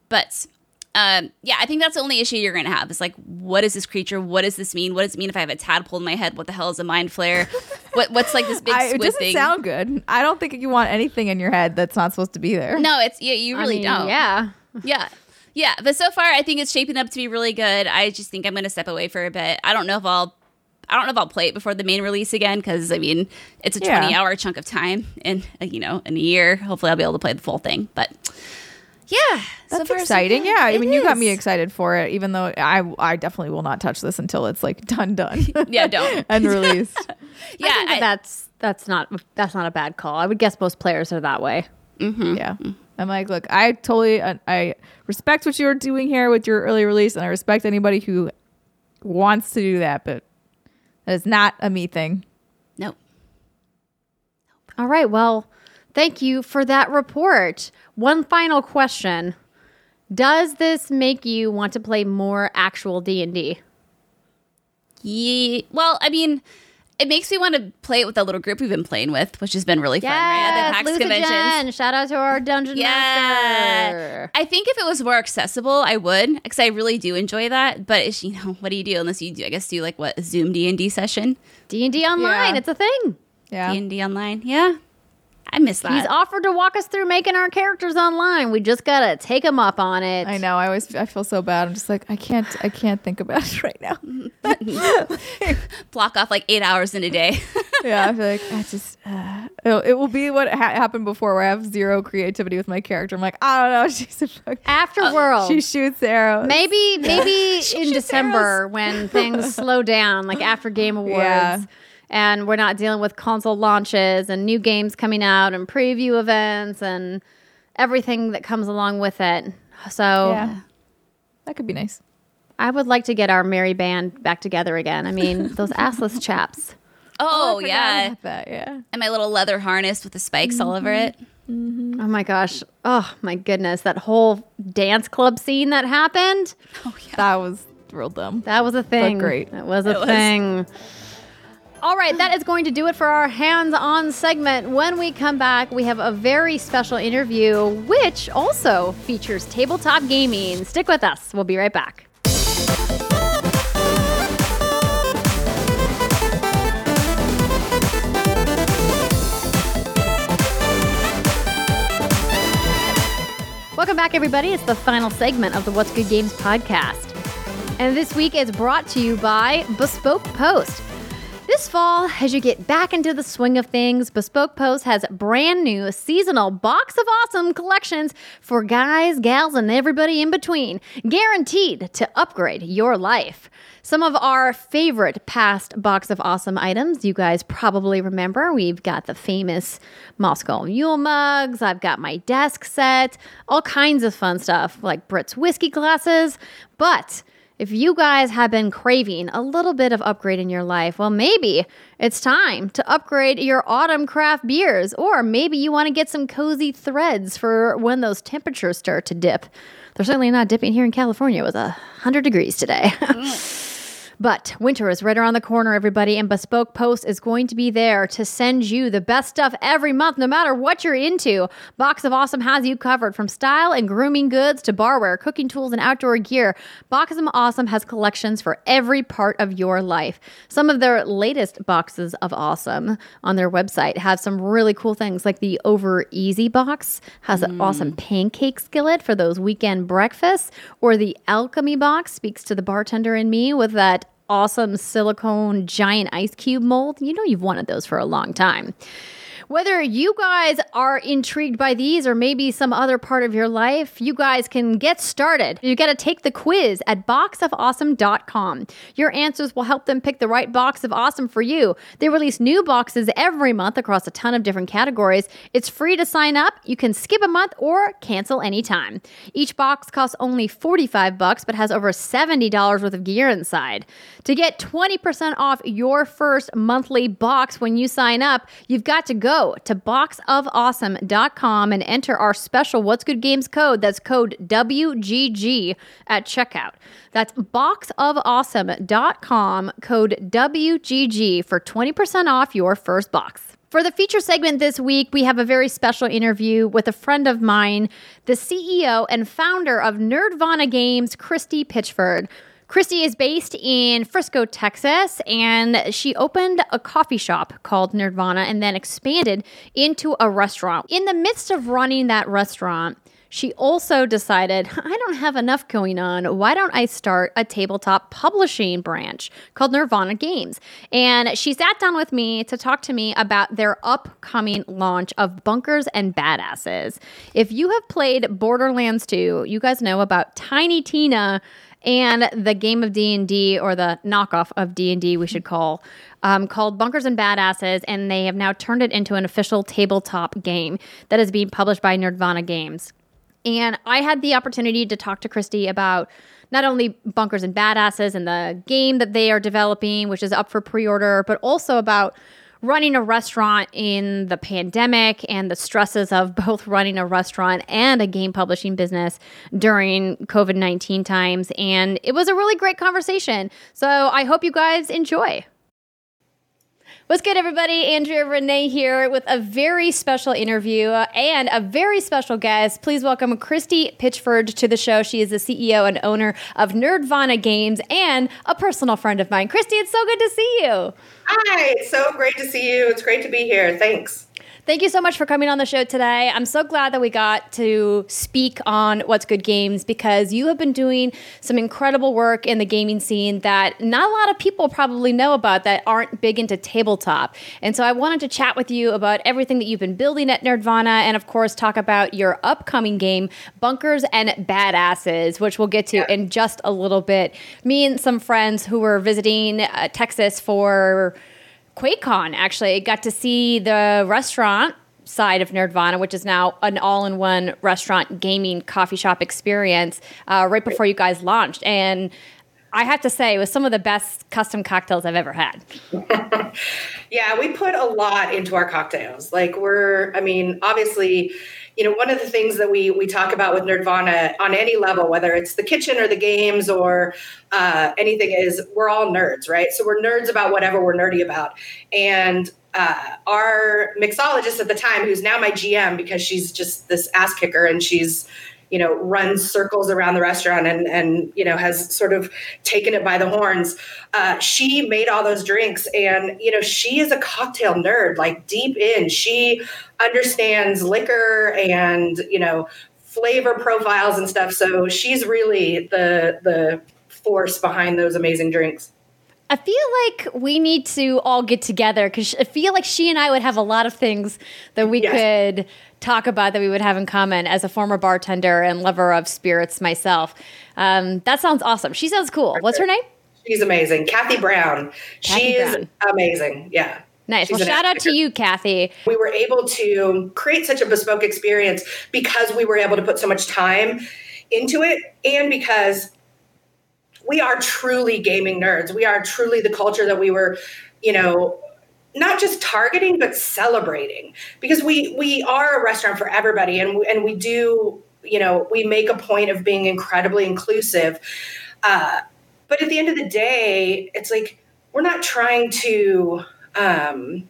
But um, yeah, I think that's the only issue you're going to have is like, what is this creature? What does this mean? What does it mean if I have a tadpole in my head? What the hell is a mind flayer? what What's like this big I, it squid doesn't thing? sound good. I don't think you want anything in your head that's not supposed to be there. no, it's yeah, you I really mean, don't. Yeah. Yeah. Yeah. But so far, I think it's shaping up to be really good. I just think I'm going to step away for a bit. I don't know if I'll. I don't know if I'll play it before the main release again because I mean it's a Yeah. 20 hour chunk of time in uh, you know in a year. Hopefully I'll be able to play the full thing. But yeah, so That's far, so exciting. Yeah, I It mean, you got me excited for it, even though I I definitely will not touch this until it's like done, done, Yeah, don't. and released. Yeah, I think that I- that's that's not that's not a bad call. I would guess most players are that way. Yeah, I'm like, look, I totally uh, I respect what you're doing here with your early release, and I respect anybody who wants to do that, but that is not a me thing. no. All right. Well, thank you for that report. One final question: Does this make you want to play more actual D and D? Yeah. Well, I mean, it makes me want to play it with that little group we've been playing with, which has been really fun, right? At the PAX conventions. Shout out to our dungeon Yeah. master. I think if it was more accessible, I would, because I really do enjoy that. But it's, you know, what do you do unless you do? I guess do like what a Zoom D and D session, D and D online. Yeah. It's a thing. Yeah, D and D online. Yeah, I miss that. He's offered to walk us through making our characters online. We just gotta take him up on it. I know. I always I feel so bad. I'm just like I can't I can't think about it right now. Block off like eight hours in a day. yeah, I feel like I just uh, it'll, be what ha- happened before, where I have zero creativity with my character. I'm like, I don't know. She's a fuck. Afterworld. She shoots arrows. Maybe maybe in shoots December when things slow down, like after Game Awards. Yeah. And we're not dealing with console launches and new games coming out and preview events and everything that comes along with it. So Yeah, that could be nice. I would like to get our merry band back together again. I mean, those assless chaps. Oh, oh I forgot yeah. that. Yeah. And my little leather harness with the spikes all over it. Mm-hmm. Mm-hmm. Oh my gosh. Oh my goodness. That whole dance club scene that happened. Oh yeah. That was real dumb. That was a thing. great. That was a It was. All right, that is going to do it for our hands on segment. When we come back, we have a very special interview, which also features tabletop gaming. Stick with us. We'll be right back. Welcome back, everybody. It's the final segment of the What's Good Games podcast. And this week is brought to you by Bespoke Post. This fall, as you get back into the swing of things, Bespoke Post has brand new seasonal box of awesome collections for guys, gals, and everybody in between, guaranteed to upgrade your life. Some of our favorite past box of awesome items you guys probably remember. We've got the famous Moscow Mule mugs, I've got my desk set, all kinds of fun stuff like Brits whiskey glasses. But if you guys have been craving a little bit of upgrade in your life, well, maybe it's time to upgrade your autumn craft beers, or maybe you want to get some cozy threads for when those temperatures start to dip. They're certainly not dipping here in California. It was a 100 degrees today. But winter is right around the corner, everybody, and Bespoke Post is going to be there to send you the best stuff every month, no matter what you're into. Box of Awesome has you covered from style and grooming goods to barware, cooking tools, and outdoor gear. Box of Awesome has collections for every part of your life. Some of their latest boxes of Awesome on their website have some really cool things, like the Over Easy box has an awesome mm. pancake skillet for those weekend breakfasts, or the Alchemy box speaks to the bartender in me with that awesome silicone giant ice cube mold. You know, you've wanted those for a long time. Whether you guys are intrigued by these or maybe some other part of your life, you guys can get started. You got to take the quiz at boxofawesome.com. Your answers will help them pick the right box of awesome for you. They release new boxes every month across a ton of different categories. It's free to sign up. You can skip a month or cancel anytime. Each box costs only 45 bucks but has over $70 worth of gear inside. To get 20% off your first monthly box when you sign up, you've got to go to boxofawesome.com and enter our special What's Good Games code. That's code WGG at checkout. That's boxofawesome.com, code WGG for 20% off your first box. For the feature segment this week, we have a very special interview with a friend of mine, the CEO and founder of Nerdvana Games, Christy Pitchford. Christy is based in Frisco, Texas, and she opened a coffee shop called Nerdvana and then expanded into a restaurant. In the midst of running that restaurant, she also decided, I don't have enough going on. Why don't I start a tabletop publishing branch called Nerdvana Games? And she sat down with me to talk to me about their upcoming launch of Bunkers and Badasses. If you have played Borderlands 2, you guys know about Tiny Tina and the game of D&D or the knockoff of D&D we should call um, called Bunkers and Badasses and they have now turned it into an official tabletop game that is being published by Nerdvana Games. And I had the opportunity to talk to Christy about not only Bunkers and Badasses and the game that they are developing, which is up for pre order, but also about running a restaurant in the pandemic and the stresses of both running a restaurant and a game publishing business during COVID 19 times. And it was a really great conversation. So I hope you guys enjoy. What's good, everybody? Andrea Renee here with a very special interview uh, and a very special guest. Please welcome Christy Pitchford to the show. She is the CEO and owner of Nerdvana Games and a personal friend of mine. Christy, it's so good to see you. Hi, it's so great to see you. It's great to be here. Thanks. Thank you so much for coming on the show today. I'm so glad that we got to speak on What's Good Games because you have been doing some incredible work in the gaming scene that not a lot of people probably know about that aren't big into tabletop. And so I wanted to chat with you about everything that you've been building at Nerdvana and, of course, talk about your upcoming game, Bunkers and Badasses, which we'll get to yeah. in just a little bit. Me and some friends who were visiting uh, Texas for QuakeCon actually got to see the restaurant side of Nerdvana, which is now an all-in-one restaurant gaming coffee shop experience, uh, right before you guys launched, and I have to say, it was some of the best custom cocktails I've ever had. yeah, we put a lot into our cocktails. Like we're, I mean, obviously, you know, one of the things that we we talk about with Nerdvana on any level, whether it's the kitchen or the games or uh, anything, is we're all nerds, right? So we're nerds about whatever we're nerdy about. And uh, our mixologist at the time, who's now my GM because she's just this ass kicker and she's you know runs circles around the restaurant and and you know has sort of taken it by the horns uh, she made all those drinks and you know she is a cocktail nerd like deep in she understands liquor and you know flavor profiles and stuff. So she's really the the force behind those amazing drinks. I feel like we need to all get together because I feel like she and I would have a lot of things that we yes. could talk about that we would have in common as a former bartender and lover of spirits myself. Um, that sounds awesome. She sounds cool. What's her name? She's amazing. Kathy Brown. Kathy she Brown. is amazing. Yeah. Nice. She's well, shout out to you, Kathy. We were able to create such a bespoke experience because we were able to put so much time into it and because we are truly gaming nerds. We are truly the culture that we were, you know, not just targeting but celebrating because we we are a restaurant for everybody and and we do, you know, we make a point of being incredibly inclusive. Uh, but at the end of the day, it's like we're not trying to um,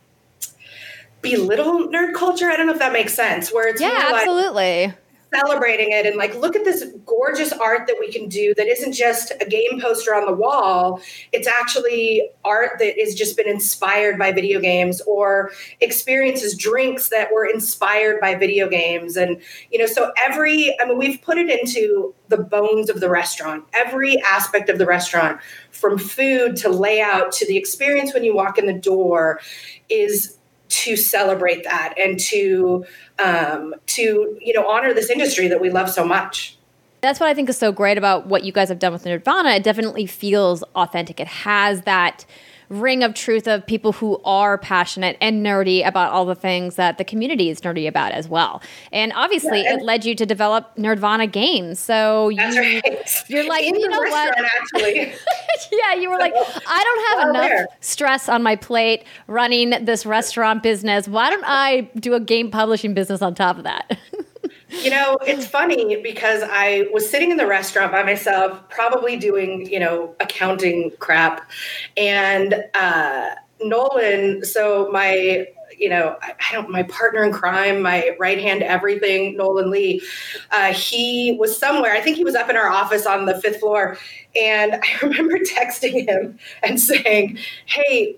belittle nerd culture. I don't know if that makes sense. Where it's yeah, absolutely. Like, celebrating it and like look at this gorgeous art that we can do that isn't just a game poster on the wall. It's actually art that has just been inspired by video games or experiences drinks that were inspired by video games. And you know so every i mean we've put it into the bones of the restaurant every aspect of the restaurant from food to layout to the experience when you walk in the door is to celebrate that and to um, to you know honor this industry that we love so much. That's what I think is so great about what you guys have done with Nerdvana. It definitely feels authentic. It has that ring of truth of people who are passionate and nerdy about all the things that the community is nerdy about as well. And obviously, yeah, and it led you to develop Nerdvana Games. So you, right. you're like, In you know what? Actually, yeah, you were like, I don't have enough there. stress on my plate running this restaurant business. Why don't I do a game publishing business on top of that? You know, it's funny because I was sitting in the restaurant by myself, probably doing, you know, accounting crap. And uh, Nolan, so my you know, I, don't, my partner in crime, my right hand everything, Nolan Lee, uh, he was somewhere. I think he was up in our office on the fifth floor. And I remember texting him and saying, Hey,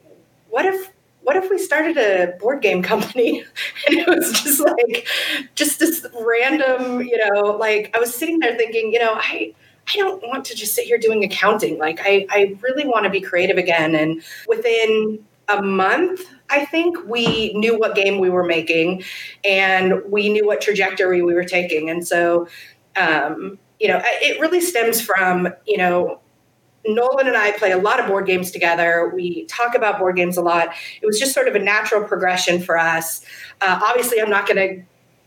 what if what if we started a board game company? And it was just like, just this random, you know, like I was sitting there thinking, you know, I, I don't want to just sit here doing accounting. Like I, I really want to be creative again. And within a month, I think we knew what game we were making and we knew what trajectory we were taking. And so, um, you know, it really stems from, you know, Nolan and I play a lot of board games together. We talk about board games a lot. It was just sort of a natural progression for us. Uh, obviously, I'm not going to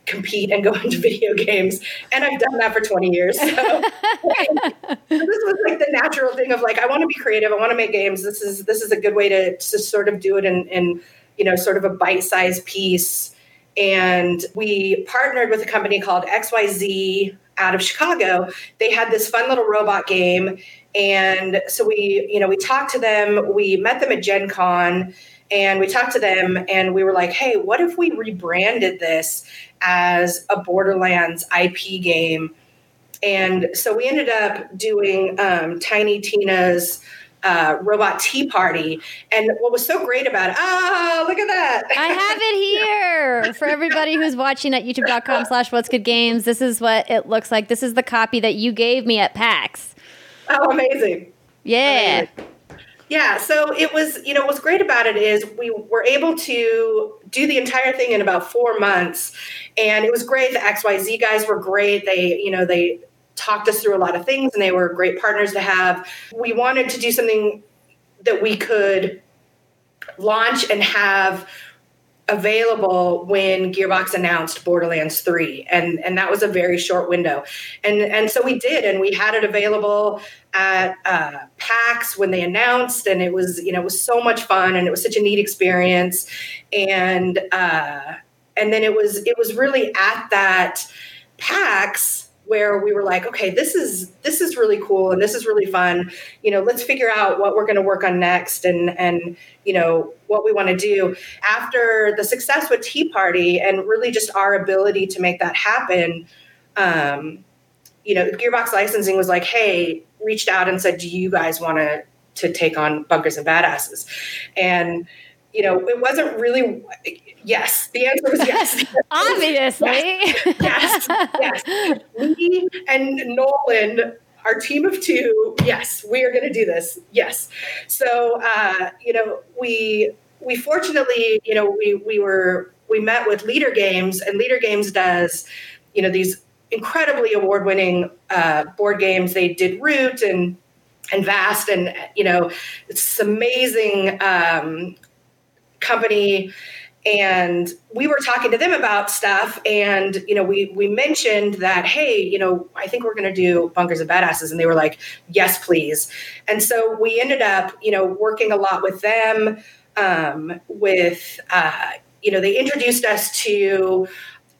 compete and go into video games, and I've done that for 20 years. So, this was like the natural thing of like, I want to be creative. I want to make games. This is this is a good way to to sort of do it in, in you know sort of a bite sized piece. And we partnered with a company called XYZ out of Chicago. They had this fun little robot game and so we, you know, we talked to them, we met them at Gen Con and we talked to them and we were like, hey, what if we rebranded this as a Borderlands IP game? And so we ended up doing um, Tiny Tina's uh, Robot Tea Party. And what was so great about it, oh, look at that. I have it here for everybody who's watching at youtube.com slash what's good games. This is what it looks like. This is the copy that you gave me at PAX. oh, amazing. Yeah. Yeah, so it was, you know, what's great about it is we were able to do the entire thing in about four months. And it was great. The XYZ guys were great. They, you know, they talked us through a lot of things and they were great partners to have. We wanted to do something that we could launch and have available when Gearbox announced Borderlands 3 and and that was a very short window. And and so we did and we had it available at uh, PAX when they announced and it was you know it was so much fun and it was such a neat experience and uh and then it was it was really at that PAX where we were like okay this is this is really cool and this is really fun. You know let's figure out what we're going to work on next and and you know what we want to do. After the success with tea party and really just our ability to make that happen um you know gearbox licensing was like hey reached out and said do you guys want to to take on bunkers and badasses? And you know it wasn't really yes the answer was yes Obviously. yes, yes. Me and Nolan, our team of two, yes, we are going to do this. Yes. So, uh, you know, we we fortunately, you know, we we were we met with Leder Games, and Leder Games does, you know, these incredibly award-winning uh, board games. They did Root and and Vast, and you know, it's amazing um, company and we were talking to them about stuff and you know we we mentioned that hey you know i think we're going to do bunkers and badasses and they were like yes please. And so we ended up you know working a lot with them um, with uh, you know they introduced us to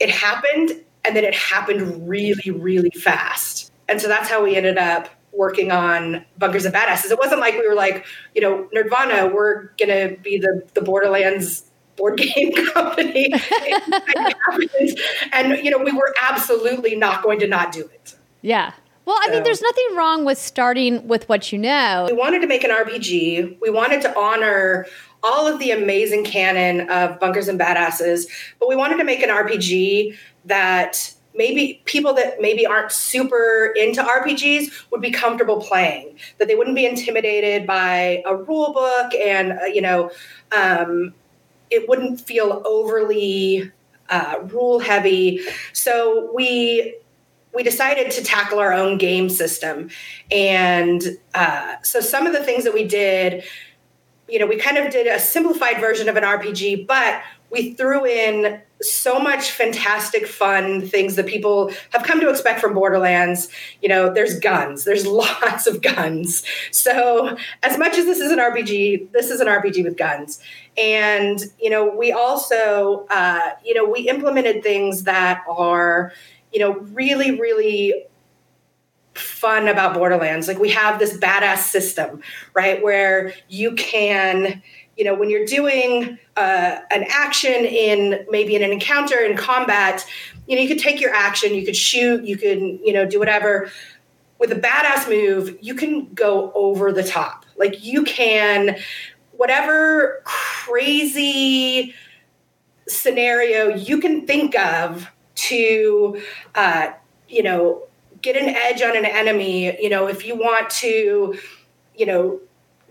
it happened and then it happened really really fast. And so that's how we ended up working on bunkers and badasses it wasn't like we were like you know Nerdvana, we're going to be the the borderlands board game company. and, you know, we were absolutely not going to not do it. Yeah. Well, I mean, there's nothing wrong with starting with what you know. We wanted to make an RPG. We wanted to honor all of the amazing canon of Bunkers and Badasses, but we wanted to make an RPG that maybe people that maybe aren't super into RPGs would be comfortable playing, that they wouldn't be intimidated by a rule book and, uh, you know, um, it wouldn't feel overly uh, rule heavy. So we we decided to tackle our own game system, and uh, so some of the things that we did, you know, we kind of did a simplified version of an RPG, but we threw in so much fantastic fun things that people have come to expect from borderlands. You know there's guns. There's lots of guns. So as much as this is an rpg this is an rpg with guns. And you know we also uh, you know we implemented things that are you know really really fun about borderlands. Like we have this badass system right where you can you know when you're doing uh, an action in maybe in an encounter in combat you know you could take your action you could shoot you can you know do whatever. With a badass move you can go over the top. Like you can whatever crazy scenario you can think of to uh, you know get an edge on an enemy you know if you want to you know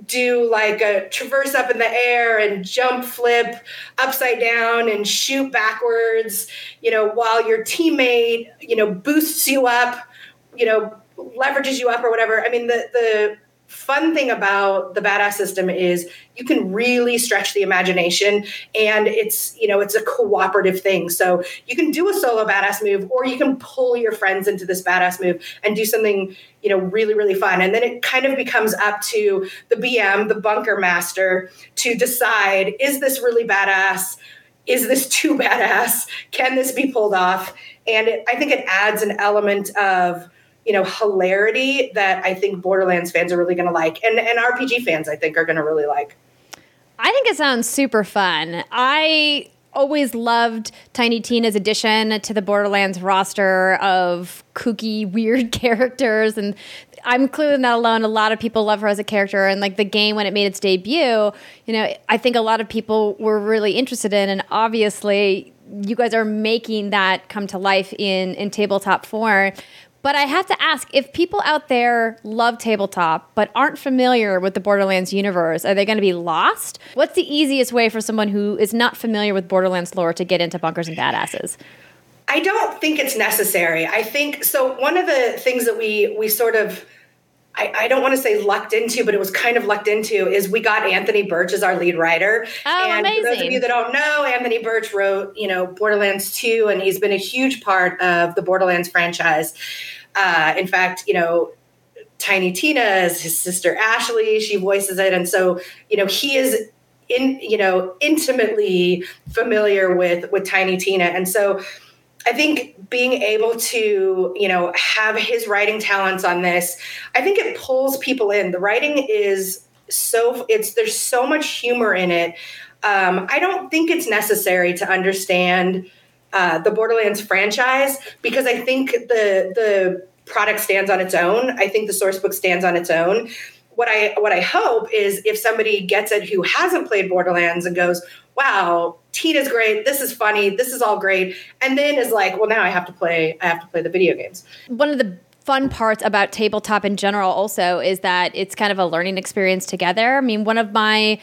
do like a traverse up in the air and jump flip upside down and shoot backwards you know while your teammate you know boosts you up you know leverages you up or whatever. I mean the the fun thing about the badass system is you can really stretch the imagination and it's you know it's a cooperative thing. So you can do a solo badass move or you can pull your friends into this badass move and do something you know really really fun. And then it kind of becomes up to the bm the bunker master to decide is this really badass? Is this too badass? Can this be pulled off? And it, i think it adds an element of you know hilarity that I think Borderlands fans are really going to like, and and RPG fans I think are going to really like. I think it sounds super fun. I always loved Tiny Tina's addition to the Borderlands roster of kooky, weird characters. And I'm clearly not alone. A lot of people love her as a character. And like the game, when it made its debut, you know, I think a lot of people were really interested in. And obviously, you guys are making that come to life in, in tabletop form. But I have to ask if people out there love tabletop but aren't familiar with the Borderlands universe, are they going to be lost? What's the easiest way for someone who is not familiar with Borderlands lore to get into Bunkers and Badasses? I don't think it's necessary. I think so. One of the things that we we sort of I, I, don't want to say lucked into, but it was kind of lucked into is we got Anthony Burch as our lead writer. Oh, and amazing. for those of you that don't know, Anthony Burch wrote, you know, Borderlands 2, and he's been a huge part of the Borderlands franchise. Uh, in fact, you know, Tiny Tina is his sister Ashley, she voices it. And so, you know, he is in, you know, intimately familiar with with Tiny Tina. And so I think being able to, you know, have his writing talents on this, I think it pulls people in. The writing is so it's there's so much humor in it. Um, I don't think it's necessary to understand uh, the Borderlands franchise because I think the the product stands on its own. I think the source book stands on its own. What I what I hope is if somebody gets it who hasn't played Borderlands and goes, "Wow, Tina's great. This is funny. This is all great," and then is like, "Well, now I have to play. I have to play the video games." One of the fun parts about tabletop in general also is that it's kind of a learning experience together. I mean, one of my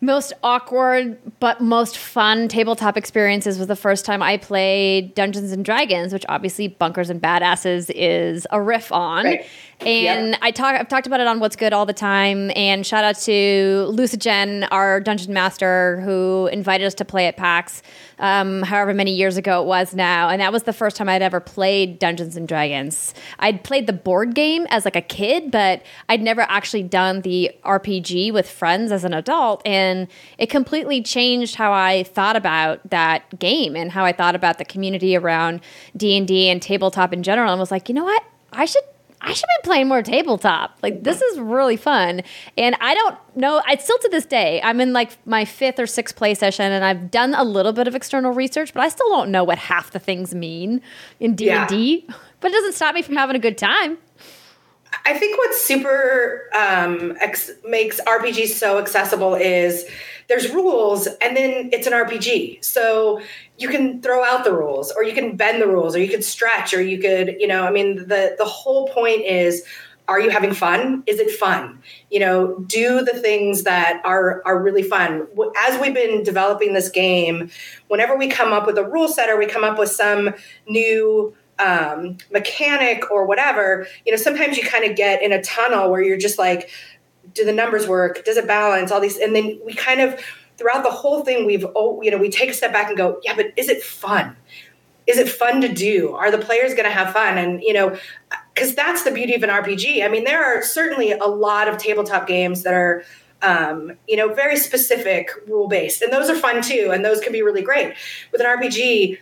most awkward but most fun tabletop experiences was the first time I played Dungeons and Dragons, which obviously Bunkers and Badasses is a riff on. Right. And Yep. I talk I've talked about it on What's Good all the time. And shout out to Lucigen, our dungeon master, who invited us to play at PAX, um, however many years ago it was now. And that was the first time I'd ever played Dungeons and Dragons. I'd played the board game as like a kid, but I'd never actually done the RPG with friends as an adult. And it completely changed how I thought about that game and how I thought about the community around D and D and tabletop in general. And was like, you know what? I should I should be playing more tabletop. Like this is really fun. And I don't know, I still to this day, I'm in like my fifth or sixth play session and I've done a little bit of external research, but I still don't know what half the things mean in D&D. But it doesn't stop me from having a good time. I think what super um, ex- makes RPGs so accessible is there's rules, and then it's an RPG. So you can throw out the rules, or you can bend the rules, or you could stretch, or you could, you know, I mean, the the whole point is. Are you having fun? Is it fun? You know, do the things that are are really fun. As we've been developing this game, whenever we come up with a rule set or we come up with some new um, mechanic or whatever, you know, sometimes you kind of get in a tunnel where you're just like, do the numbers work? Does it balance? All these, and then we kind of throughout the whole thing, we've oh, you know, we take a step back and go, yeah, but is it fun? Is it fun to do? Are the players going to have fun? And you know, because that's the beauty of an RPG. I mean, there are certainly a lot of tabletop games that are um, you know, very specific rule based, and those are fun too, and those can be really great. With an RPG,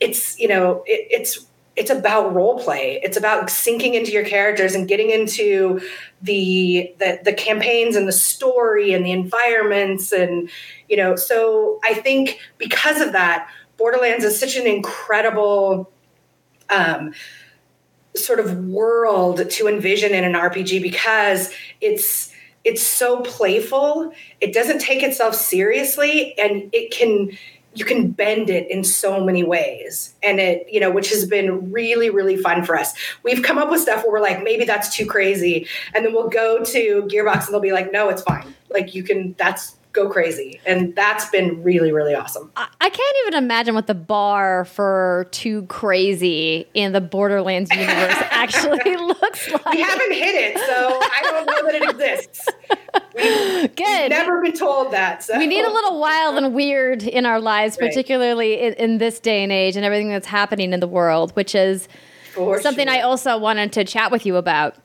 it's you know, it, it's it's about role play. It's about sinking into your characters and getting into the, the the campaigns and the story and the environments and you know. So I think because of that, Borderlands is such an incredible. Um, sort of world to envision in an RPG because it's it's so playful. It doesn't take itself seriously and it can you can bend it in so many ways. And it you know which has been really really fun for us. We've come up with stuff where we're like maybe that's too crazy. And then we'll go to gearbox and they'll be like no it's fine. Like you can that's go crazy and that's been really really awesome I, I can't even imagine what the bar for too crazy in the Borderlands universe actually looks like. we haven't hit it so i don't know that it exists we've, Good. we've never been told that so we need a little wild and weird in our lives, Right. particularly in, in this day and age and everything that's happening in the world, which is For something sure. I also wanted to chat with you about.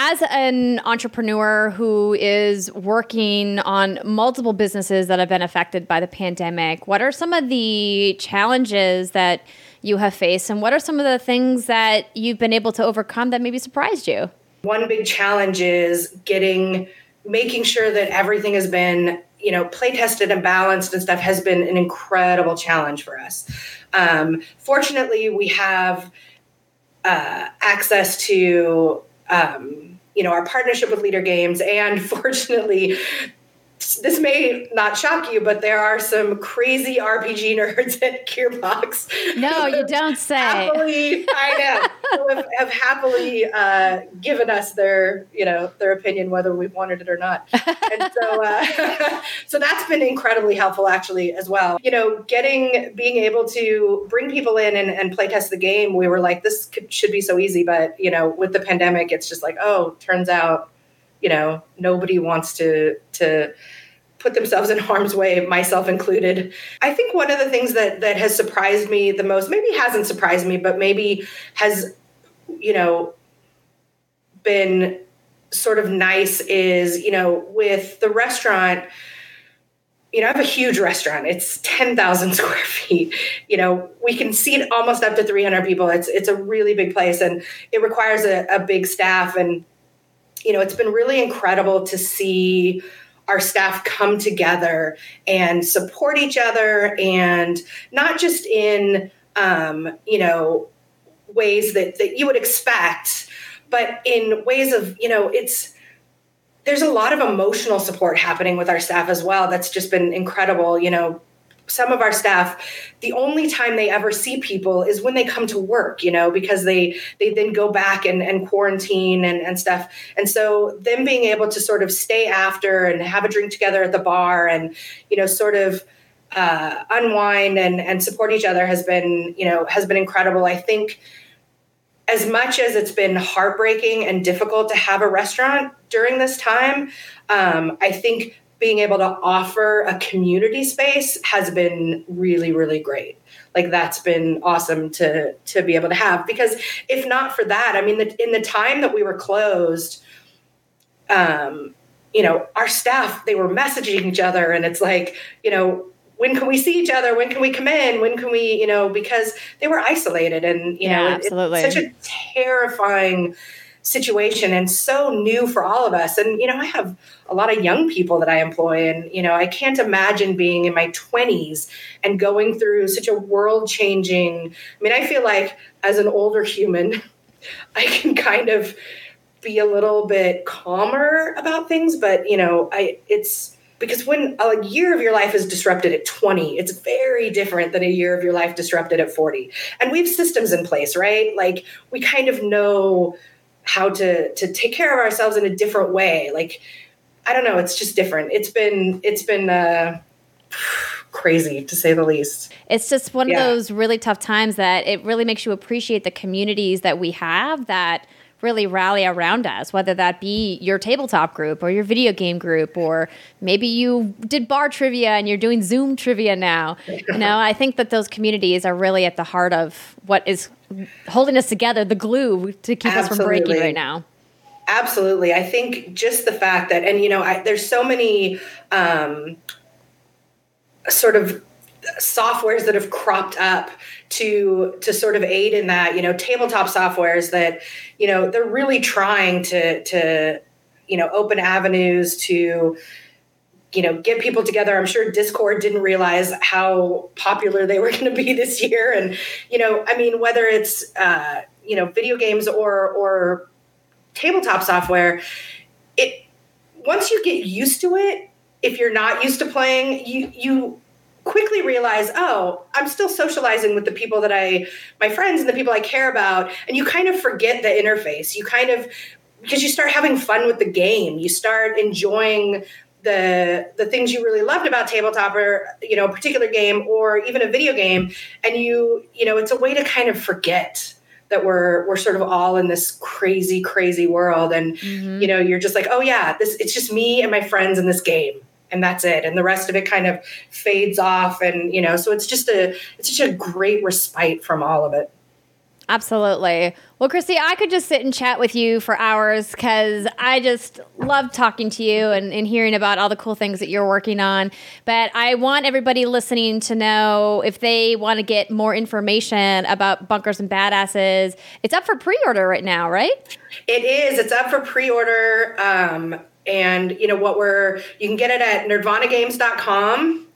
As an entrepreneur who is working on multiple businesses that have been affected by the pandemic, what are some of the challenges that you have faced, and what are some of the things that you've been able to overcome that maybe surprised you? one big challenge is getting making sure that everything has been you know, play tested and balanced and stuff has been an incredible challenge for us. Um, fortunately, we have uh, access to um, you know our partnership with Leder Games, and fortunately, this may not shock you, but there are some crazy RPG nerds at Gearbox. No, you don't say. happily, I know, have, have happily uh, given us their, you know, their opinion whether we wanted it or not. And so, uh, so that's been incredibly helpful, actually, as well. You know, getting, being able to bring people in and, and play test the game. We were like, this could, should be so easy, but you know, with the pandemic, it's just like, oh, turns out you know nobody wants to to put themselves in harm's way myself included i think one of the things that that has surprised me the most maybe hasn't surprised me but maybe has you know been sort of nice is you know with the restaurant you know, I have a huge restaurant. It's 10,000 square feet. You know, we can seat almost up to 300 people. It's it's a really big place and it requires a, a big staff and you know, it's been really incredible to see our staff come together and support each other and not just in, um, you know, ways that, that you would expect, but in ways of, you know, it's, there's a lot of emotional support happening with our staff as well. That's just been incredible. You know, some of our staff the only time they ever see people is when they come to work you know because they they then go back and, and quarantine and, and stuff. And so them being able to sort of stay after and have a drink together at the bar and you know sort of uh, unwind and and support each other has been you know has been incredible. I think as much as it's been heartbreaking and difficult to have a restaurant during this time um, i think being able to offer a community space has been really really great. Like that's been awesome to to be able to have because if not for that i mean the, in the time that we were closed um you know our staff they were messaging each other and it's like you know when can we see each other? When can we come in? When can we you know because they were isolated and you Yeah, know absolutely. it's such a terrifying situation and so new for all of us. And you know i have a lot of young people that i employ and you know i can't imagine being in my 20s and going through such a world changing i mean i feel like as an older human i can kind of be a little bit calmer about things but you know i it's because when a year of your life is disrupted at 20 it's very different than a year of your life disrupted at 40 and we have systems in place right? Like we kind of know how to to take care of ourselves in a different way. Like i don't know it's just different it's been it's been uh crazy to say the least It's just one Yeah. of those really tough times that it really makes you appreciate the communities that we have that really rally around us, whether that be your tabletop group or your video game group, or maybe you did bar trivia and you're doing Zoom trivia now. You know, I think that those communities are really at the heart of what is holding us together, the glue to keep us from breaking right now. Absolutely. I think just the fact that, and you know, I, there's so many um, sort of softwares that have cropped up to to sort of aid in that. You know, tabletop softwares that you know they're really trying to to you know open avenues to you know get people together i'm sure discord didn't realize how popular they were going to be this year and you know i mean whether it's uh, you know video games or or tabletop software it once you get used to it if you're not used to playing you you quickly realize oh i'm still socializing with the people that i my friends and the people i care about. And you kind of forget the interface. You kind of because you start having fun with the game. You start enjoying the the things you really loved about tabletop or you know a particular game or even a video game. And you you know it's a way to kind of forget that we're we're sort of all in this crazy crazy world. And mm-hmm. you know you're just like oh yeah this it's just me and my friends in this game and that's it. And the rest of it kind of fades off. And you know so it's just a it's such a great respite from all of it Absolutely. Well, Christy, I could just sit and chat with you for hours because I just love talking to you and, and hearing about all the cool things that you're working on. But I want everybody listening to know if they want to get more information about Bunkers and Badasses. It's up for pre order right now, right? It is. It's up for pre-order. Um, And you know what we're you can get it at nerdvanagames.com.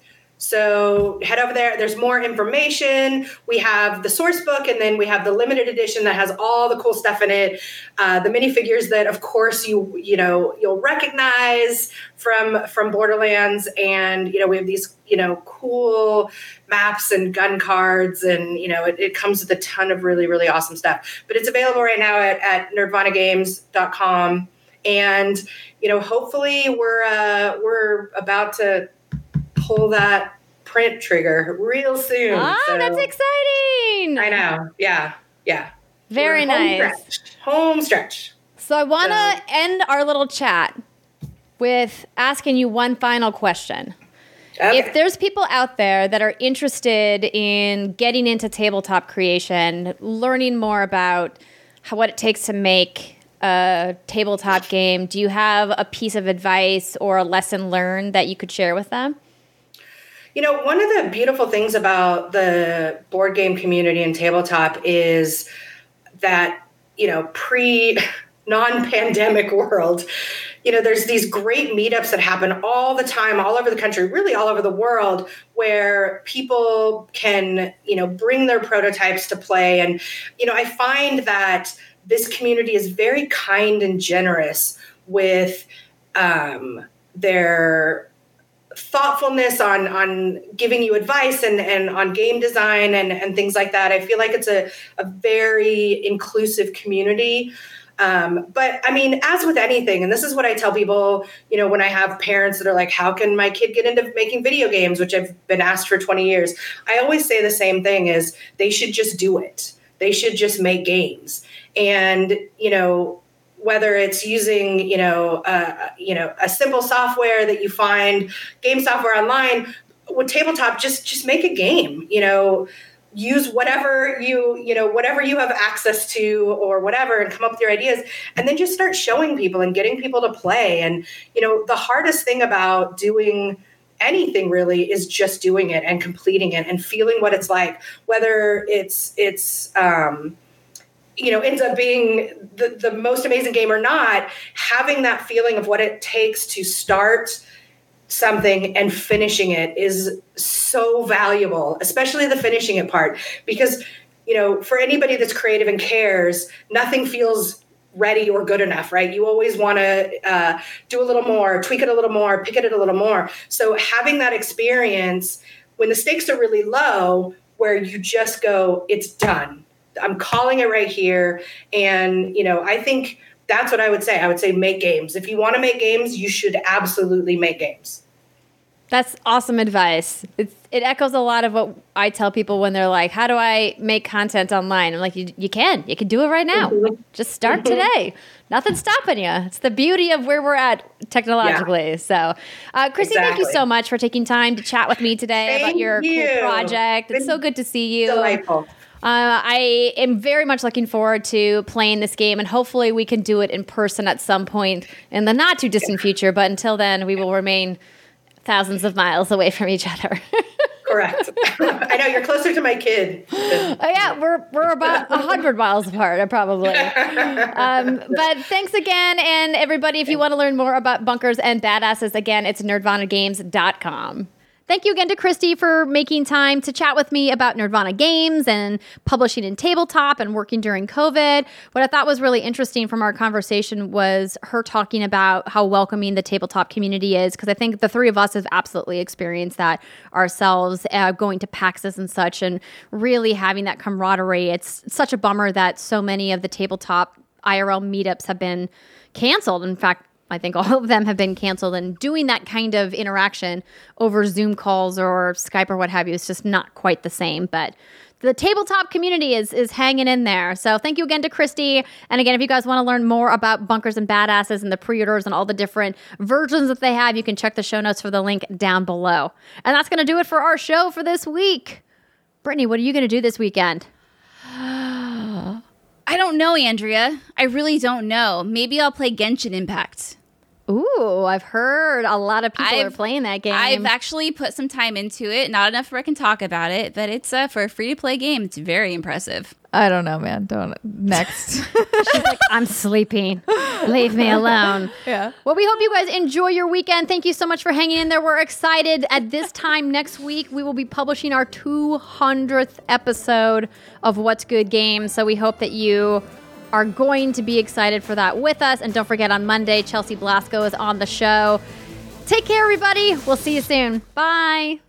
So head over there. There's more information. We have the source book, and then we have the limited edition that has all the cool stuff in it. Uh, the minifigures that, of course, you you know you'll recognize from from Borderlands, and you know we have these you know cool maps and gun cards, and you know it, it comes with a ton of really really awesome stuff. But it's available right now at, at nerdvanagames.com, and you know hopefully we're uh, we're about to pull that print trigger real soon. Oh, So- that's exciting. I know. Yeah. Yeah. Very home nice. Stretch. Home stretch. So I want to So- end our little chat with asking you one final question. Okay. If there's people out there that are interested in getting into tabletop creation, learning more about how, what it takes to make a tabletop game, do you have a piece of advice or a lesson learned that you could share with them? You know, one of the beautiful things about the board game community and tabletop is that, you know, pre non pandemic world, you know, there's these great meetups that happen all the time, all over the country, really all over the world, where people can, you know, bring their prototypes to play. And, you know, I find that this community is very kind and generous with um, their thoughtfulness on on giving you advice and and on game design and and things like that. I feel like it's a a very inclusive community. Um, but I mean, as with anything, and this is what I tell people, you know, when I have parents that are like, "How can my kid get into making video games?" Which I've been asked for 20 years. I always say the same thing: is they should just do it. They should just make games, and you know, whether it's using you know uh, you know a simple software that you find game software online with tabletop just just make a game you know. Use whatever you you know whatever you have access to or whatever and come up with your ideas and then just start showing people and getting people to play. And you know the hardest thing about doing anything really is just doing it and completing it and feeling what it's like whether it's it's um you know ends up being the, the most amazing game or not having that feeling of what it takes to start something and finishing it is so valuable especially the finishing it part. Because you know for anybody that's creative and cares nothing feels ready or good enough right? You always want to uh, do a little more tweak it a little more pick it a little more. So having that experience when the stakes are really low where you just go it's done I'm calling it right here. And, you know, I think that's what I would say. I would say make games. If you want to make games, you should absolutely make games. That's awesome advice. It's, it echoes a lot of what I tell people when they're like, "How do I make content online?" I'm like, "You, you can. You can do it right now. Just start today. Nothing's stopping you. It's the beauty of where we're at technologically." So, uh, Chrissy, thank you so much for taking time to chat with me today about your you. cool project. It's so good to see you. Delightful. Uh, I am very much looking forward to playing this game, and hopefully, we can do it in person at some point in the not too distant future. But until then, we will remain thousands of miles away from each other. Correct. I know you're closer to my kid. Oh yeah, we're we're about hundred miles apart, uh, probably. Um, but thanks again, and everybody, if you want to learn more about bunkers and badasses, again, it's nerdvanagames.com. Thank you again to Christy for making time to chat with me about Nerdvana Games and publishing in tabletop and working during COVID. What I thought was really interesting from our conversation was her talking about how welcoming the tabletop community is, because I think the three of us have absolutely experienced that ourselves, uh, going to PAXs and such, and really having that camaraderie. It's such a bummer that so many of the tabletop IRL meetups have been canceled. In fact, I think all of them have been canceled, and doing that kind of interaction over Zoom calls or Skype or what have you is just not quite the same. But the tabletop community is is hanging in there. So thank you again to Christy. And again, if you guys want to learn more about Bunkers and Badasses and the pre-orders and all the different versions that they have, you can check the show notes for the link down below. And that's going to do it for our show for this week. Brittany, what are you going to do this weekend? I don't know, Andrea. I really don't know. Maybe I'll play Genshin Impact. Ooh, I've heard a lot of people are I've- playing that game. I've actually put some time into it. Not enough where I can talk about it, but it's uh, for a free to play game. It's very impressive. I don't know, man. Don't next. She's like, I'm sleeping. Leave me alone. Yeah. Well, we hope you guys enjoy your weekend. Thank you so much for hanging in there. We're excited. At this time next week, we will be publishing our 200th episode of What's Good Games. So we hope that you are going to be excited for that with us. And don't forget, on Monday, Chelsea Blasko is on the show. Take care, everybody. We'll see you soon. Bye.